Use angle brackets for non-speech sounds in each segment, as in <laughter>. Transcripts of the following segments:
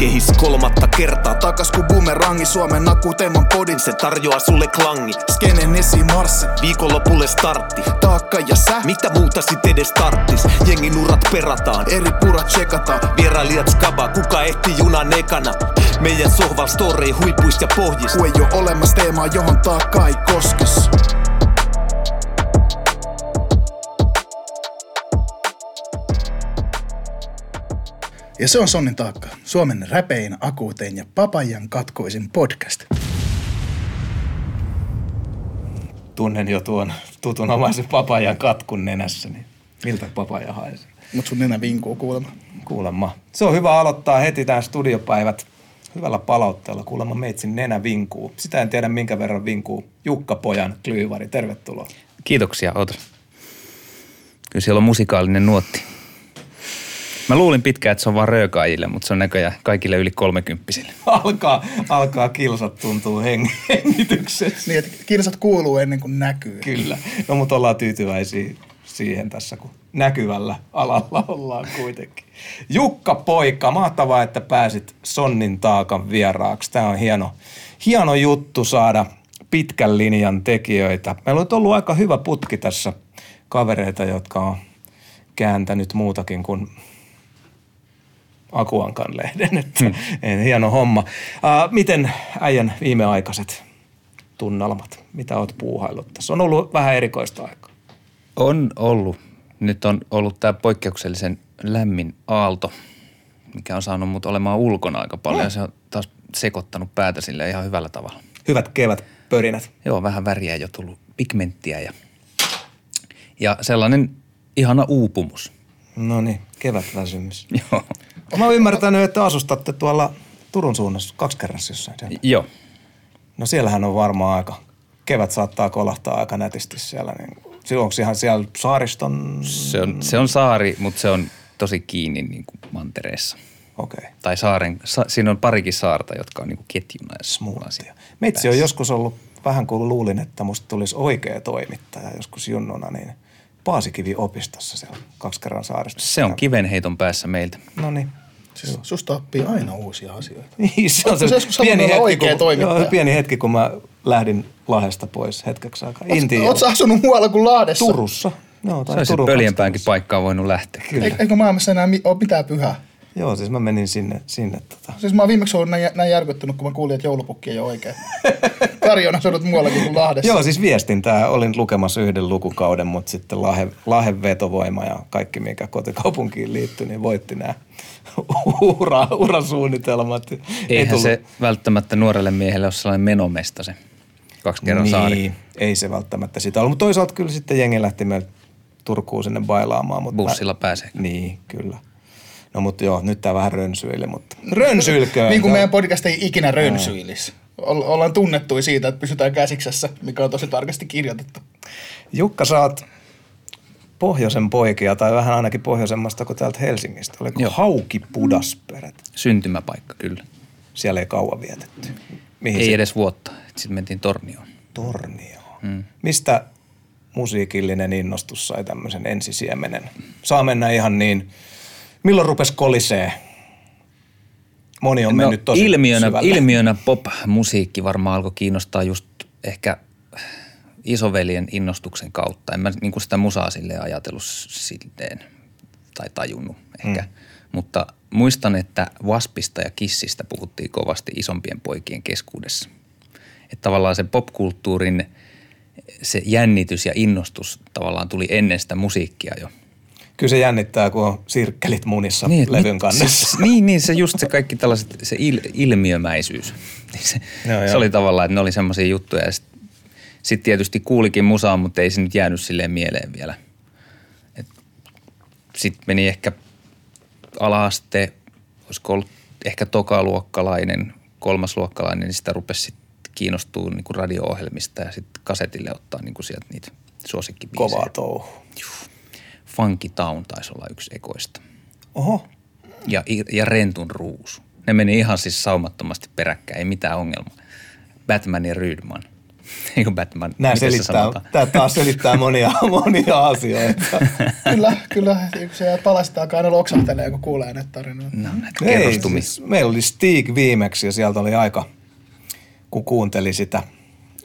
Kehis kolmatta kertaa takas ku bumerangi Suomen akuteeman podin Se tarjoaa sulle klangi Skenen esimarssi, Viikonlopulle startti taakka ja sä, Mitä muuta sit edes tarttis? Jengin urat perataan eri purat tsekataan. Vierailijat skaba, kuka ehti junan ekana Meidän sohval storei huipuis ja pohjis Ku ei oo olemassa teemaa, johon taakka ei koskes. Ja se on Sonnin taakka, Suomen räpein, akuutein ja papajan katkoisin podcast. Tunnen jo tuon tutunomaisen papajan katkun nenässä, niin miltä papaja haisee? Mut sun nenä vinkuu kuulemma. Kuulemma. Se on hyvä aloittaa heti tämän studiopäivät hyvällä palautteella. Kuulemma meitsin nenä vinkuu. Sitä en tiedä minkä verran vinkuu. Jukka Pojan klyyvari, tervetuloa. Kiitoksia, Otos. Kyllä siellä on musikaalinen nuotti. Mä luulin pitkään, että se on vaan röökaajille, mutta se on näköjään kaikille yli kolmekymppisille. <laughs> Alkaa, alkaa kilsat tuntuu heng- <laughs> hengityksessä. Niin, että kirsat kuuluu ennen kuin näkyy. Kyllä. No mutta ollaan tyytyväisiä siihen tässä, kun näkyvällä alalla ollaan kuitenkin. Jukka Poika, mahtavaa, että pääsit Sonnin taakan vieraaksi. Tämä on hieno, hieno juttu saada pitkän linjan tekijöitä. Meillä on ollut aika hyvä putki tässä kavereita, jotka on kääntänyt muutakin kuin Akuankan lehden. <laughs> Että hmm. Hieno homma. Uh, miten äijän viimeaikaiset tunnelmat? Mitä oot puuhaillut tässä? On ollut vähän erikoista aikaa. On ollut. Nyt on ollut tämä poikkeuksellisen lämmin aalto, mikä on saanut mut olemaan ulkona aika paljon. Ja se on taas sekoittanut päätä sille ihan hyvällä tavalla. Hyvät kevät pörinät. Joo, vähän väriä jo tullut, pigmenttiä ja, ja sellainen ihana uupumus. No niin, kevätväsymys. <laughs> Joo. Mä oon ymmärtänyt, että asustatte tuolla Turun suunnassa kaksi kerrassa jossain. siellä. Joo. No siellähän on varmaan aika, kevät saattaa kolahtaa aika nätisti siellä. Niin, onko ihan siellä saariston... Se on, se on saari, mutta se on tosi kiinni niin kuin mantereessa. Okei. Okay. Tai saaren, sa, siinä on parikin saarta, jotka on niin kuin ketjuna Smoothia. Meitsi on joskus ollut vähän kuin luulin, että musta tulisi oikea toimittaja joskus junnuna, niin Paasikivi opistossa siellä kaksi kerran saarista. Se on kivenheiton päässä meiltä. No niin. Siis susta oppii aina uusia asioita. Niin, se on se sä halunnut olla oikea kun, joo, pieni hetki, kun mä lähdin Lahdesta pois hetkeksi aikaa. Intiin. Oletko asunut muualla kuin Lahdessa? Turussa. Joo, tai Se pöljempäänkin paikkaan voinut lähteä. Kyllä. Eikö maailmassa enää ole mitään pyhää? Joo, siis mä menin sinne, sinne tota. Siis mä oon viimeksi ollut näin, näin järkyttynyt, kun mä kuulin, että joulupukki ei ole oikein. <laughs> Kari on asunut muuallakin kuin Lahdessa. Joo, siis viestintää. Olin lukemassa yhden lukukauden, mutta sitten Lahe, Lahen vetovoima ja kaikki, mikä kotikaupunkiin liittyi, niin voitti nämä <laughs> ura, urasuunnitelmat. Ei Eihän tullut- se välttämättä nuorelle miehelle ole sellainen menomesta se kaksi kerran saari. Niin, ei se välttämättä sitä ollut. Mutta toisaalta kyllä sitten jengi lähti meiltä Turkuun sinne bailaamaan. Mutta Bussilla pääsee. Niin, kyllä. No mutta joo, nyt tää vähän rönsyili, mutta rönsyilköön. Niin kuin meidän podcast ei ikinä rönsyilisi. Oll- Ollaan tunnettuja siitä, että pysytään käsiksessä, mikä on tosi tarkasti kirjoitettu. Jukka, sä oot pohjoisen poikia, tai vähän ainakin pohjoisemmasta kuin täältä Helsingistä. Oliko Joo. Hauki Pudasperät? Syntymäpaikka kyllä. Siellä ei kauan vietetty. Mihin Ei se? edes vuotta. Sitten mentiin Tornioon. Tornio. Hmm. Mistä musiikillinen innostus sai tämmöisen ensisiemenen? Saa mennä ihan niin, milloin rupes kolisee? Moni on mennyt tosi No, ilmiönä, syvälle. ilmiönä pop-musiikki varmaan alkoi kiinnostaa just ehkä isoveljen innostuksen kautta. En mä niin sitä musaa silleen ajatellut silleen tai tajunnut ehkä. Mm. Mutta muistan, että Waspista ja Kissistä puhuttiin kovasti isompien poikien keskuudessa. Että tavallaan se popkulttuurin se jännitys ja innostus tavallaan tuli ennen sitä musiikkia jo. Kyllä se jännittää, kun on sirkkelit munissa niin, et levyn mit- kannessa. Se, niin, niin, se just se kaikki tällaiset, se il, ilmiömäisyys. <laughs> Niin se, Joo, se joo. oli tavallaan, että ne oli semmoisia juttuja. Ja sitten sit tietysti kuulikin musaa, mutta ei se nyt jäänyt silleen mieleen vielä. Sitten meni ehkä ala-aste, olisiko ollut ehkä tokaluokkalainen, kolmasluokkalainen, niin sitä rupesi sitten kiinnostua niinku radio-ohjelmista ja sitten kasetille ottaa niinku sieltä niitä suosikkibiisejä. Kovaa touhu. Funky Town taisi olla yksi ekoista. Oho. ja, ja Rentun ruusu. Ne meni ihan siis saumattomasti peräkkäin, ei mitään ongelmaa. Batman ja Rydman. <laughs> Eikö Batman? Nämä se selittää, sanotaan? tämä taas selittää monia, <laughs> monia asioita. kyllä, kyllä. Se palasta alkaa aina loksahtelee, kun kuulee näitä tarinoita. No, näitä Ei, siis meillä oli Stig viimeksi ja sieltä oli aika, kun kuunteli sitä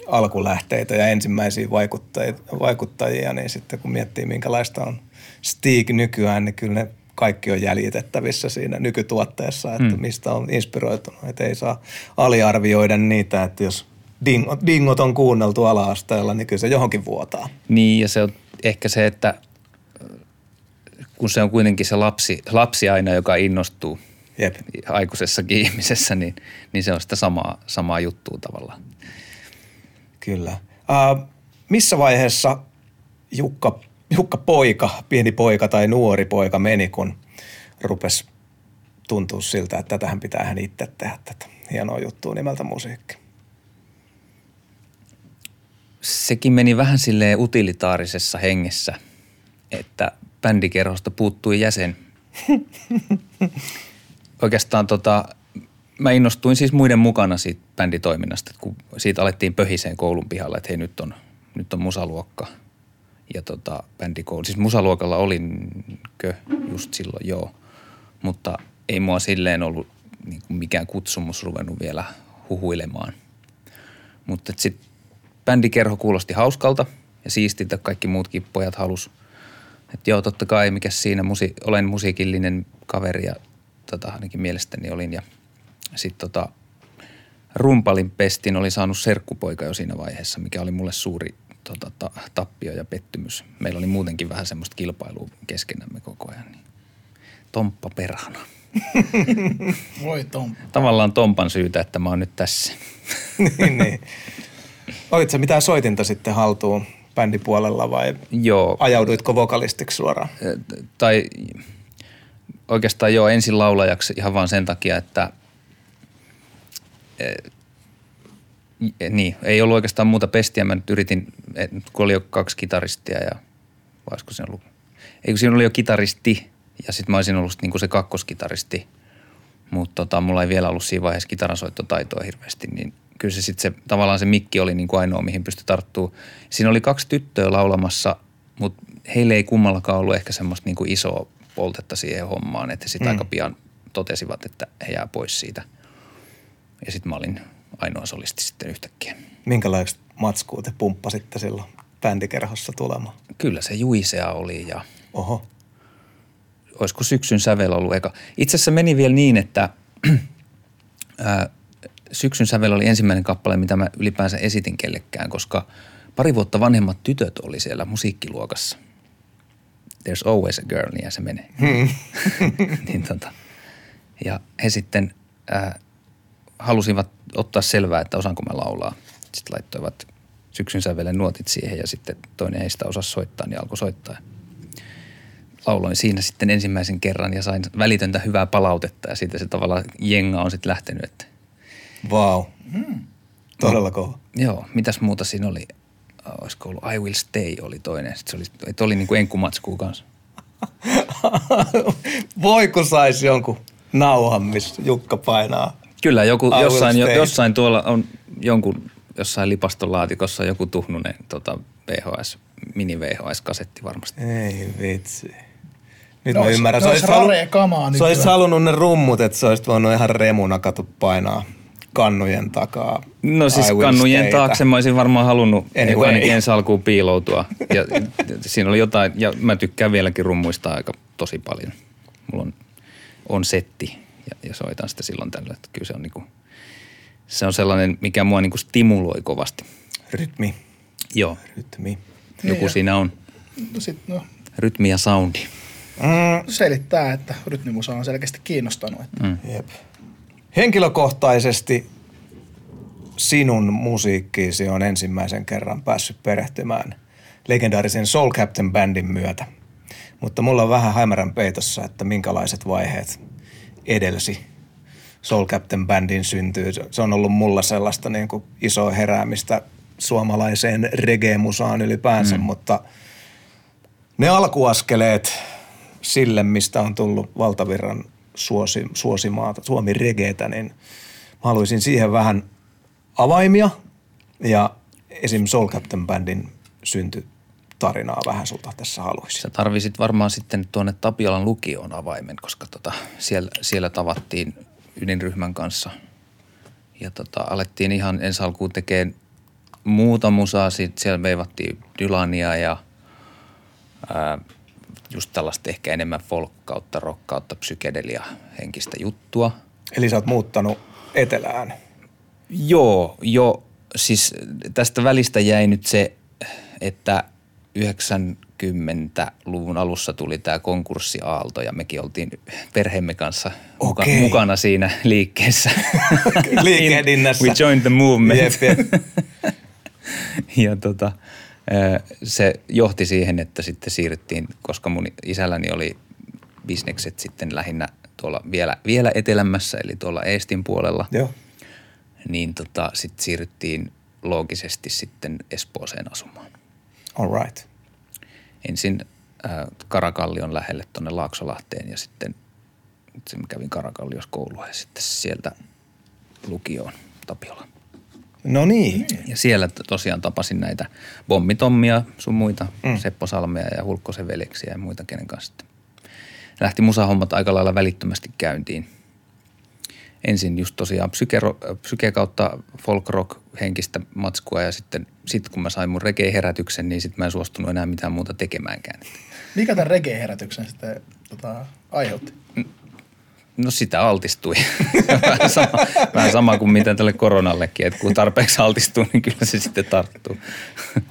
alkulähteitä ja ensimmäisiä vaikuttajia, vaikuttajia, niin sitten kun miettii minkälaista on Stig nykyään, niin kyllä ne kaikki on jäljitettävissä siinä nykytuotteessa, että mm. mistä on inspiroitunut. Että ei saa aliarvioida niitä, että jos dingot, dingot on kuunneltu ala-asteella, niin kyllä se johonkin vuotaa. Niin, ja se on ehkä se, että kun se on kuitenkin se lapsi, lapsi aina, joka innostuu Jep. aikuisessakin <laughs> ihmisessä, niin, niin se on sitä samaa, samaa juttua tavallaan. Kyllä. Uh, missä vaiheessa Jukka, Jukka poika, pieni poika tai nuori poika meni, kun rupesi tuntua siltä, että tätähän pitää hän itse tehdä tätä hienoa juttua nimeltä musiikki. Sekin meni vähän silleen utilitaarisessa hengessä, että bändikerhosta puuttui jäsen. <laughs> Oikeastaan tota, mä innostuin siis muiden mukana siitä bänditoiminnasta, kun siitä alettiin pöhiseen koulun pihalla, että hei nyt on, nyt on musaluokka ja tota, bändikoulu. Siis musaluokalla olinkö just silloin, joo, mutta ei mua silleen ollut niin kuin mikään kutsumus ruvennut vielä huhuilemaan. Mutta sitten bändikerho kuulosti hauskalta ja siistiltä kaikki muutkin pojat halus. Että joo, totta kai, mikä siinä, musi, olen musiikillinen kaveri ja tota, ainakin mielestäni olin. Ja sitten tota, rumpalin pestin oli saanut serkkupoika jo siinä vaiheessa, mikä oli mulle suuri tota, ta, tappio ja pettymys. Meillä oli muutenkin vähän semmoista kilpailua keskenämme koko ajan. Niin. Tomppa perhana. <laughs> Voi Tom. Tavallaan Tompan syytä, että mä oon nyt tässä. <laughs> niin, niin. Olit sä mitään soitinta sitten haltuun bändipuolella vai Joo, ajauduitko vokalistiksi suoraan? tai oikeastaan joo ensin laulajaksi ihan vaan sen takia, että niin, ei ollut oikeastaan muuta pestiä. Mä nyt yritin, kun oli jo kaksi kitaristia ja olisiko siinä ollut, ei kun siinä oli jo kitaristi ja sitten mä olisin ollut niinku se kakkoskitaristi, mutta tota, mulla ei vielä ollut siinä vaiheessa kitaransoittotaitoa hirveästi, niin kyllä se sitten se, tavallaan se mikki oli niinku ainoa, mihin pystyi tarttuu. Siinä oli kaksi tyttöä laulamassa, mutta heille ei kummallakaan ollut ehkä semmoista niinku isoa poltetta siihen hommaan, että sitten mm. aika pian totesivat, että he jää pois siitä. Ja sitten mä olin ainoa solisti sitten yhtäkkiä. Minkälaista matskua te pumppasitte silloin bändikerhossa tulemaan? Kyllä se juisea oli ja Oho. olisiko syksyn sävel ollut eka. Itse asiassa meni vielä niin, että <clears throat> ää, syksyn sävel oli ensimmäinen kappale, mitä mä ylipäänsä esitin kellekään, koska pari vuotta vanhemmat tytöt oli siellä musiikkiluokassa. There's always a girl, niin se menee. <laughs> niin tota, ja he sitten ää, halusivat ottaa selvää, että osaanko mä laulaa. Sitten laittoivat syksyn sävelen nuotit siihen ja sitten toinen heistä osasi soittaa, niin alkoi soittaa. Lauloin siinä sitten ensimmäisen kerran ja sain välitöntä hyvää palautetta ja siitä se tavallaan jenga on sitten lähtenyt, että Vau. Todella kova. joo, mitäs muuta siinä oli? Olisiko ollut I Will Stay oli toinen. Sitten se oli, että oli niin kuin enkkumatskuu kanssa. <laughs> Voi kun saisi jonkun nauhan, missä Jukka painaa. Kyllä, joku, jossain, jo, jossain tuolla on jonkun, jossain lipastolaatikossa joku tuhnunen tota, VHS, mini VHS-kasetti varmasti. Ei vitsi. Nyt Ne mä ymmärrän. ne ois halu- kamaa sä olisit nykyään. halunnut ne rummut, että sä olisit voinut ihan remuna katu painaa kannujen takaa. No siis kannujen staytä. taakse mä olisin varmaan halunnut Anyway. anyway. ainakin ensi alkuun piiloutua. Ja, <laughs> siinä oli jotain, ja mä tykkään vieläkin rummuista aika tosi paljon. Mulla on, on setti ja, ja soitan sitä silloin tällöin, että kyllä se on niinku, se on sellainen, mikä mua niinku stimuloi kovasti. Rytmi, Joo, rytmi. joku ja- siinä on. No sit, no, Rytmi ja soundi. Mm, selittää, että rytmimusa on selkeästi kiinnostanut. Että Mm. jep. Henkilökohtaisesti sinun musiikkiisi on ensimmäisen kerran päässyt perehtymään legendaarisen Soul Captain Bandin myötä. Mutta mulla on vähän hämärän peitossa, että minkälaiset vaiheet edelsi Soul Captain Bandin syntyy. Se on ollut mulla sellaista niin kuin isoa heräämistä suomalaiseen reggae-musaan ylipäänsä, mm. mutta ne alkuaskeleet sille, mistä on tullut valtavirran suosi, suosimaata, Suomi regeetä, niin mä haluaisin siihen vähän avaimia ja esim. Soul Captain Bandin synty tarinaa vähän sulta tässä haluaisin. Sä tarvisit varmaan sitten tuonne Tapiolan lukioon avaimen, koska tota, siellä, siellä tavattiin ydinryhmän kanssa. Ja tota, alettiin ihan ensi alkuun tekemään muuta musaa. Sitten siellä veivattiin Dylania ja ää, just tällaista ehkä enemmän folk kautta rock kautta psykedelia henkistä juttua. Eli sä oot muuttanut etelään. Joo, jo siis tästä välistä jäi nyt se, että 90-luvun alussa tuli tämä konkurssiaalto ja mekin oltiin perheemme kanssa muka, mukana siinä liikkeessä. <laughs> Liikehdinnässä. We joined the movement. Jep, jep. <laughs> ja tota, se johti siihen, että sitten siirryttiin, koska mun isälläni oli bisnekset sitten lähinnä tuolla vielä, vielä etelämässä, eli tuolla Eestin puolella, Joo. niin tota, sitten siirryttiin loogisesti sitten Espooseen asumaan. All right. Ensin äh, Karakallion lähelle tuonne Laaksolahteen ja sitten sitten kävin Karakalliossa koulua ja sitten sieltä lukioon Tapiola. No niin. Ja siellä tosiaan tapasin näitä Bommitommia, sun muita, mm. Seppo Salmea ja Hulkkosen veljeksiä ja muita, kenen kanssa sitten lähti musahommat aika lailla välittömästi käyntiin. Ensin just tosiaan psyke, psyke kautta folk rock henkistä matskua ja sitten sit kun mä sain mun reggae-herätyksen, niin sitten mä en suostunut enää mitään muuta tekemäänkään. Mikä tämän reggae-herätyksen sitten tota, aiheutti? No sitä altistui. <laughs> vähän, sama, vähän sama kuin mitä tälle koronallekin, että kun tarpeeksi altistuu, niin kyllä se sitten tarttuu.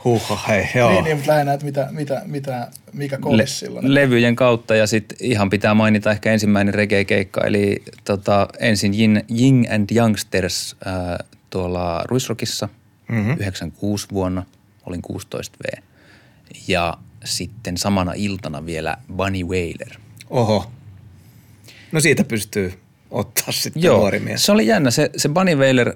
Huhha, hei, joo. Niin, niin, mutta lähinnä, että mitä, mitä, mitä, mikä kolis silloin. levyjen kautta ja sitten ihan pitää mainita ehkä ensimmäinen reggae-keikka, eli tota, ensin Yin, Ying and Youngsters ää, tuolla Ruisrockissa mm-hmm. 96 vuonna, olin 16V. Ja sitten samana iltana vielä Bunny Wailer. Oho. No siitä pystyy ottaa sitten nuori mies. se oli jännä. Se, se Bunny Wailer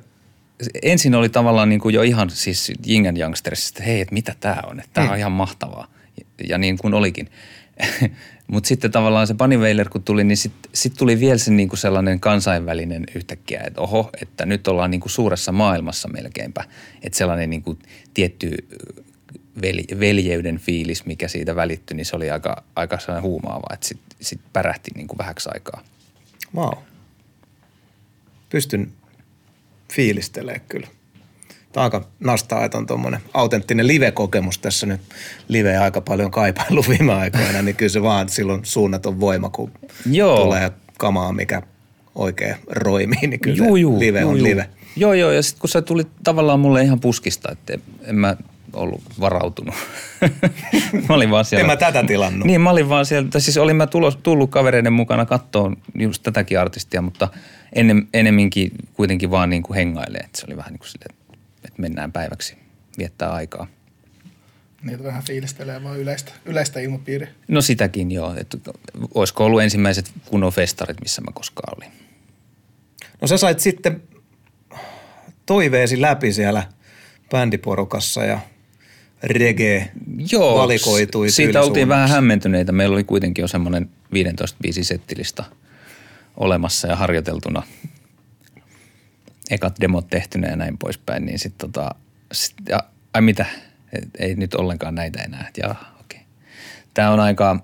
ensin oli tavallaan niin kuin jo ihan siis Ying and Youngsters, että hei, että mitä tämä on, että tämä Mm. on ihan mahtavaa. Ja, ja niin kuin olikin. <laughs> Mutta sitten tavallaan se Bunny Wailer kun tuli, niin sitten sit tuli vielä se niin kuin sellainen kansainvälinen yhtäkkiä, että oho, että nyt ollaan niin kuin suuressa maailmassa melkeinpä. Että sellainen niin kuin tietty vel- veljeyden fiilis, mikä siitä välittyi, niin se oli aika, aika sellainen huumaava, että sitten sit pärähti niin kuin vähäksi aikaa. Wow. Pystyn fiilistelemään kyllä. Tämä on aika nastaa, että on tuommoinen autenttinen live-kokemus tässä nyt. Live aika paljon kaipailu <laughs> viime aikoina, niin kyllä se vaan silloin suunnaton voima, kun Joo. tulee kamaa, mikä oikein roimii, niin kyllä se live on live. Joo, joo, ja sitten kun se tuli tavallaan mulle ihan puskista, että en mä ollut varautunut. <laughs> mä olin vaan siellä. En mä tätä tilannut. Niin, mä olin vaan siellä, siis olin mä tulos, tullut kavereiden mukana kattoon just tätäkin artistia, mutta ennen, enemminkin kuitenkin vaan niin kuin hengailee, että se oli vähän niin kuin silleen, että mennään päiväksi viettää aikaa. Niitä vähän fiilistelee vaan yleistä, yleistä ilmapiiriä. No sitäkin joo, että olisiko ollut ensimmäiset kunnon festarit, missä mä koskaan olin. No sä sait sitten toiveesi läpi siellä bändiporukassa ja reggae Joo, valikoitui siitä oltiin vähän hämmentyneitä. Meillä oli kuitenkin jo semmoinen 15 biisi settilista olemassa ja harjoiteltuna. Ekat demot tehtynä ja näin poispäin, niin sitten tota, sit, ja, ai mitä, Et ei nyt ollenkaan näitä enää. Jaa, okei. Tämä on aika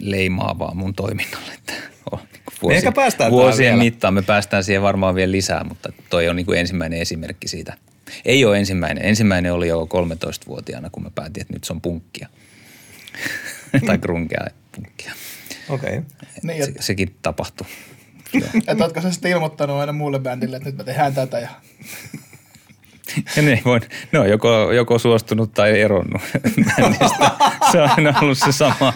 leimaavaa mun toiminnalle. Että <laughs> on niinku Me ehkä päästään vuosien mittaan me päästään siihen varmaan vielä lisää, mutta toi on niinku ensimmäinen esimerkki siitä. Ei ole ensimmäinen. Ensimmäinen oli jo 13-vuotiaana, kun mä päätin, että nyt se on punkkia. <laughs> tai grunkea punkkia. Okei. Okay. Niin, Se, että sekin tapahtui. <laughs> et ootko sä sitten ilmoittanut aina muulle bändille, että nyt me tehdään tätä ja <laughs> Ja ne, ei voi, ne on joko, joko suostunut tai eronnut <laughs> bändistä. Se on aina ollut se sama.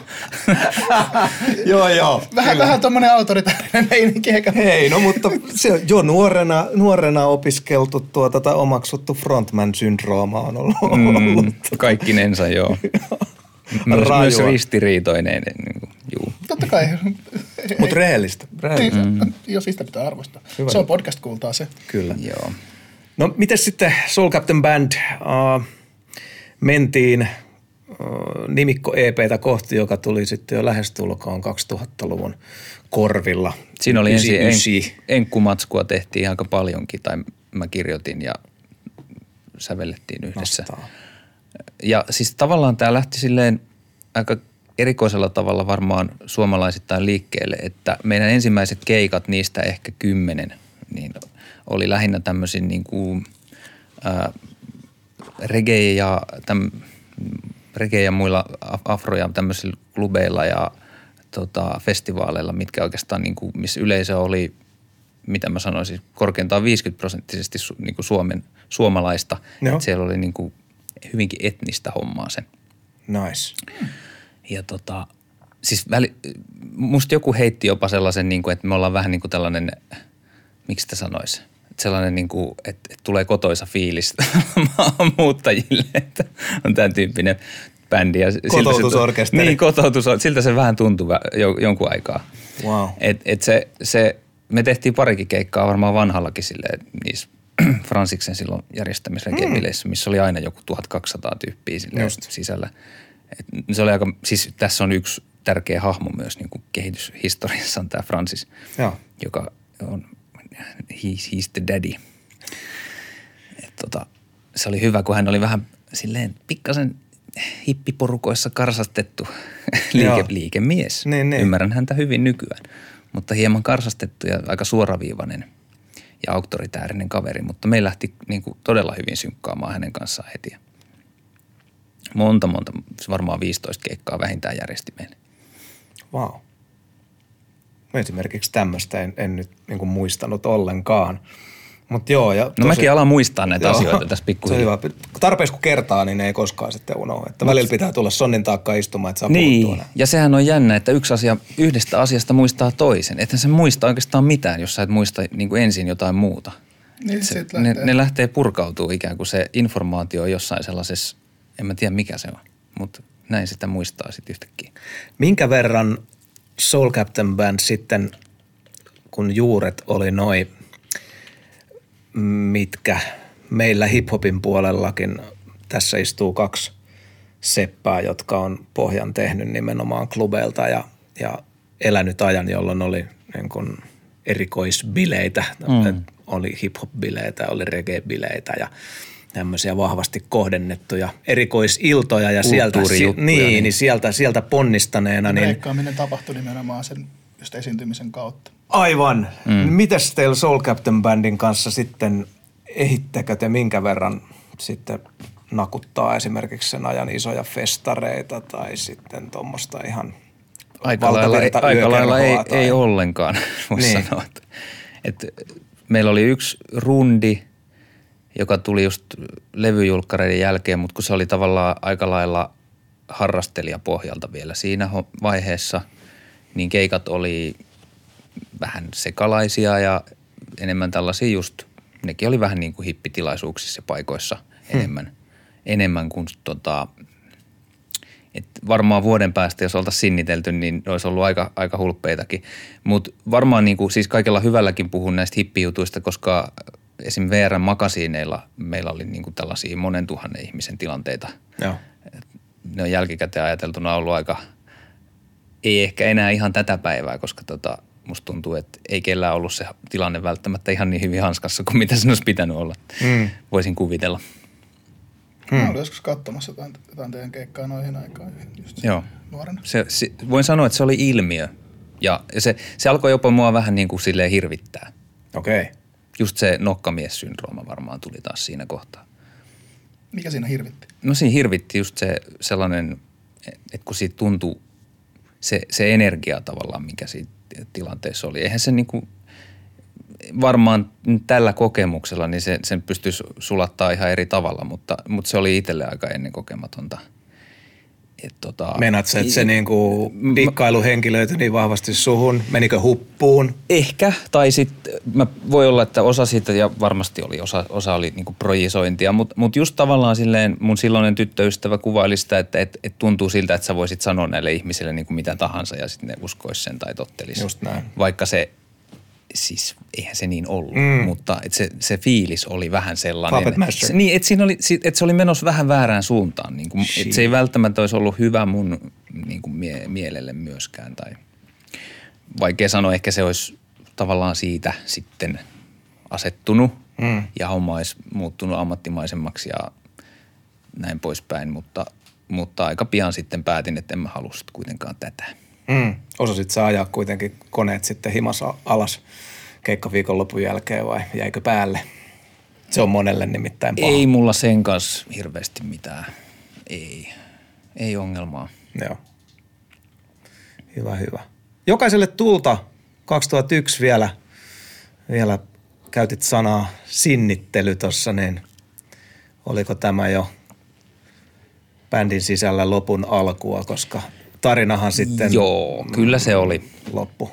<laughs> joo, joo. vähän, vähän tommonen autoritaarinen meininki eikä Hei, no mutta se on jo nuorena, nuorena opiskeltu tuota, tai omaksuttu frontman-syndrooma on ollut. Mm, kaikkinensa joo. Myös, Rajua. myös ristiriitoinen. Niin kuin, juu. Totta kai. Mutta rehellistä. rehellistä. Niin, jo sitä pitää arvostaa. Hyvä. Se on podcast kuultaa se. Kyllä. Joo. No miten sitten Soul Captain Band uh, mentiin uh, nimikko EPtä kohti, joka tuli sitten jo lähestulkoon 2000-luvun korvilla. Siinä oli ensin 99. en, enkkumatskua tehtiin aika paljonkin, tai mä kirjoitin ja sävellettiin yhdessä. Nostaa. Ja siis tavallaan tämä lähti silleen aika erikoisella tavalla varmaan suomalaisittain liikkeelle, että meidän ensimmäiset keikat, niistä ehkä kymmenen, niin oli lähinnä tämmöisiä niin kuin, ää, reggae ja, täm, reggae ja muilla af- afro- ja tämmöisillä klubeilla ja tota, festivaaleilla, mitkä oikeastaan, niin kuin, missä yleisö oli, mitä mä sanoisin, korkeintaan 50 prosenttisesti su, niin kuin Suomen, suomalaista. Että siellä oli niin kuin hyvinkin etnistä hommaa sen. Nice. Ja tota, siis väli, musta joku heitti jopa sellaisen, niin kuin, että me ollaan vähän niin kuin tällainen, miksi sitä sanoisi, sellainen, niin kuin, että, että tulee kotoisa fiilis <laughs> maahanmuuttajille, että on tämän tyyppinen bändi. Ja siltä se- Kotoutusorkesteri. Niin, kotoutus, siltä se vähän tuntui jonkun aikaa. Wow. Et, et se, se, me tehtiin parikin keikkaa varmaan vanhallakin silleen, niissä <clears throat> Fransiksen silloin järjestämisregebileissä, missä oli aina joku 1200 tyyppiä silleen Just. sisällä. Et se oli aika, siis tässä on yksi tärkeä hahmo myös niin kuin kehityshistoriassa on tämä Francis, Joo. joka on, he's, he's the daddy. Et tota, se oli hyvä, kun hän oli vähän silleen pikkasen hippiporukoissa karsastettu <laughs> liike, liikemies. Niin, niin. Ymmärrän häntä hyvin nykyään, mutta hieman karsastettu ja aika suoraviivainen ja auktoritäärinen kaveri, mutta me lähti niin kuin todella hyvin synkkaamaan hänen kanssaan heti. Monta, monta, varmaan 15 keikkaa vähintään järjesti meille. Wow. Esimerkiksi tämmöistä en, en nyt niin kuin muistanut ollenkaan. Mutta joo. Ja No mäkin alan muistaa näitä asioita tässä Se on pikkuhiljaa. hyvä. Tarpeeksi kun kertaa, niin ei koskaan sitten unohda. Että välillä pitää tulla sonnin taakka istumaan, että saa Niin, ja sehän on jännä, että yksi asia yhdestä asiasta muistaa toisen. Ethän se muista oikeastaan mitään, jos sä et muista niin kuin ensin jotain muuta. Niin, Se, sit ne, lähtee. ne lähtee purkautuu ikään kuin se informaatio on jossain sellaisessa, en mä tiedä mikä se on, mutta näin sitä muistaa sitten yhtäkkiä. Minkä verran Soul Captain Band sitten, kun juuret oli noi, mitkä meillä hiphopin puolellakin, tässä istuu kaksi seppää, jotka on pohjan tehnyt nimenomaan klubeilta ja, ja elänyt ajan, jolloin oli niin kuin erikoisbileitä, mm. oli hip-hop-bileitä, oli reggae-bileitä ja tämmöisiä vahvasti kohdennettuja erikoisiltoja ja sieltä, si- niin, niin. niin sieltä, sieltä ponnistaneena. Niin, Breikkaaminen tapahtui nimenomaan sen just esiintymisen kautta. Aivan. Mm. Mites teillä Soul Captain Bandin kanssa sitten, ehittekö te minkä verran sitten nakuttaa esimerkiksi sen ajan isoja festareita tai sitten tuommoista ihan Aika lailla, ei, aika lailla ei, tai- ei ollenkaan, <laughs> voisi Niin. sanoa. Että, että meillä oli yksi rundi, joka tuli just levyjulkkareiden jälkeen, mutta kun se oli tavallaan aika lailla harrastelijapohjalta vielä siinä vaiheessa, niin keikat oli vähän sekalaisia ja enemmän tällaisia just, nekin oli vähän niin kuin hippitilaisuuksissa paikoissa enemmän, enemmän kuin tota, et varmaan vuoden päästä, jos oltaisiin sinnitelty, niin olisi ollut aika, aika hulppeitakin. Mutta varmaan niin kuin, siis kaikella hyvälläkin puhun näistä hippijutuista, koska esim. VR-makasiineilla meillä oli niin kuin tällaisia monen tuhannen ihmisen tilanteita. Joo. Ne on jälkikäteen ajateltuna ollut aika, ei ehkä enää ihan tätä päivää, koska tota, musta tuntuu, että ei kellään ollut se tilanne välttämättä ihan niin hyvin hanskassa kuin mitä sen olisi pitänyt olla. Mm. Voisin kuvitella. Hmm. Mä olin joskus katsomassa jotain, jotain teidän keikkaa noihin aikaan just Joo. nuorena. Se, se, voin sanoa, että se oli ilmiö. Ja se, se alkoi jopa mua vähän niin kuin silleen hirvittää. Okei. Okay. Just se nokkamies-syndrooma varmaan tuli taas siinä kohtaa. Mikä siinä hirvitti? No siinä hirvitti just se sellainen, että kun siitä tuntui se, se energia tavallaan, mikä siinä tilanteessa oli. Eihän se niin kuin, varmaan tällä kokemuksella, niin se, sen pystyisi sulattaa ihan eri tavalla, mutta, mutta se oli itselle aika ennen kokematonta. Et tota, Meinaat sä, että se niinku dikkailu henkilöity niin vahvasti suhun? Menikö huppuun? Ehkä, tai sitten voi olla, että osa siitä, ja varmasti oli, osa, osa oli niinku projisointia, mutta mut just tavallaan silleen mun silloinen tyttöystävä kuvaili sitä, että et, et tuntuu siltä, että sä voisit sanoa näille ihmisille niinku mitä tahansa ja sitten ne uskois sen tai tottelis. Just näin. Vaikka se, siis eihän se niin ollut, mm. mutta et se, se fiilis oli vähän sellainen. Se, niin, että siinä oli, että se oli menossa vähän väärään suuntaan. Niin kuin, et se ei välttämättä olisi ollut hyvä mun niin kuin mie- mielelle myöskään tai vaikea sanoa, ehkä se olisi tavallaan siitä sitten asettunut mm. ja homma olisi muuttunut ammattimaisemmaksi ja näin poispäin, mutta, mutta aika pian sitten päätin, että en mä halua kuitenkaan tätä. Mm. Osasit sä ajaa kuitenkin koneet sitten himassa alas keikkaviikonlopun jälkeen vai jäikö päälle? Se on monelle nimittäin paha. Ei mulla sen kanssa hirveästi mitään. Ei. Ei ongelmaa. Joo. Hyvä, hyvä. Jokaiselle tulta 2001 vielä, vielä käytit sanaa sinnittely tuossa, niin oliko tämä jo bändin sisällä lopun alkua, koska tarinahan sitten... Joo, kyllä se oli. Loppu.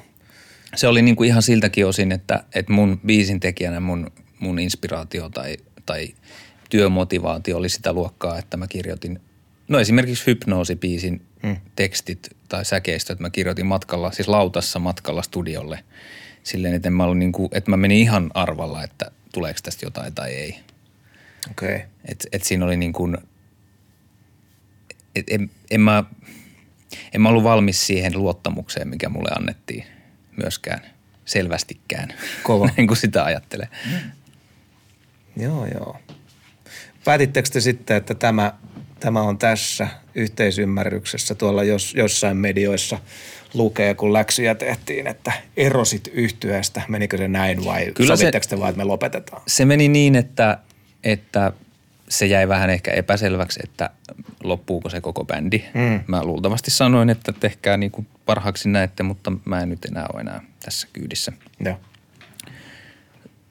Se oli niinku ihan siltäkin osin, että, että mun biisin tekijänä mun, mun inspiraatio tai, tai työmotivaatio oli sitä luokkaa, että mä kirjoitin, no esimerkiksi hypnoosibiisin hmm. tekstit tai säkeistöt mä kirjoitin matkalla, siis lautassa matkalla studiolle silleen, että, mä, niinku, että mä menin ihan arvalla, että tuleeko tästä jotain tai ei. Okei. Okay. Et, et siinä oli niin kuin, et en, en, mä, en mä ollut valmis siihen luottamukseen, mikä mulle annettiin myöskään selvästikään, Kova. <laughs> niin kuin sitä ajattelee. Mm. Joo, joo. Päätittekö te sitten, että tämä, tämä on tässä yhteisymmärryksessä tuolla jos, jossain medioissa lukee, kun läksyjä tehtiin, että erosit yhtyeestä. Menikö se näin vai Kyllä sovitteko te vaan, että me lopetetaan? Se meni niin, että, että se jäi vähän ehkä epäselväksi, että loppuuko se koko bändi. Mm. Mä luultavasti sanoin, että tehkää niin kuin parhaaksi näette, mutta mä en nyt enää ole enää tässä kyydissä. Joo.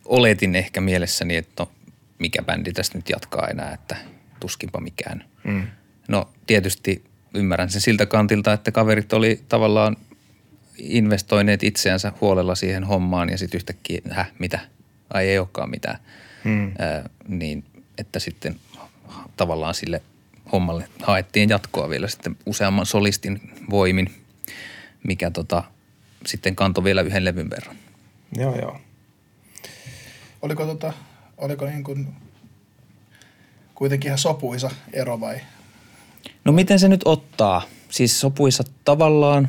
Oletin ehkä mielessäni, että no, mikä bändi tästä nyt jatkaa enää, että tuskinpa mikään. Mm. No tietysti ymmärrän sen siltä kantilta, että kaverit oli tavallaan investoineet itseänsä huolella siihen hommaan ja sitten yhtäkkiä, häh, mitä, ai ei olekaan mitään. Hmm. Ää, niin, että sitten tavallaan sille hommalle haettiin jatkoa vielä sitten useamman solistin voimin, mikä tota, sitten kantoi vielä yhden levyn verran. Joo, joo. Oliko, tota, oliko niin kuin kuitenkin ihan sopuisa ero vai No miten se nyt ottaa? Siis sopuissa tavallaan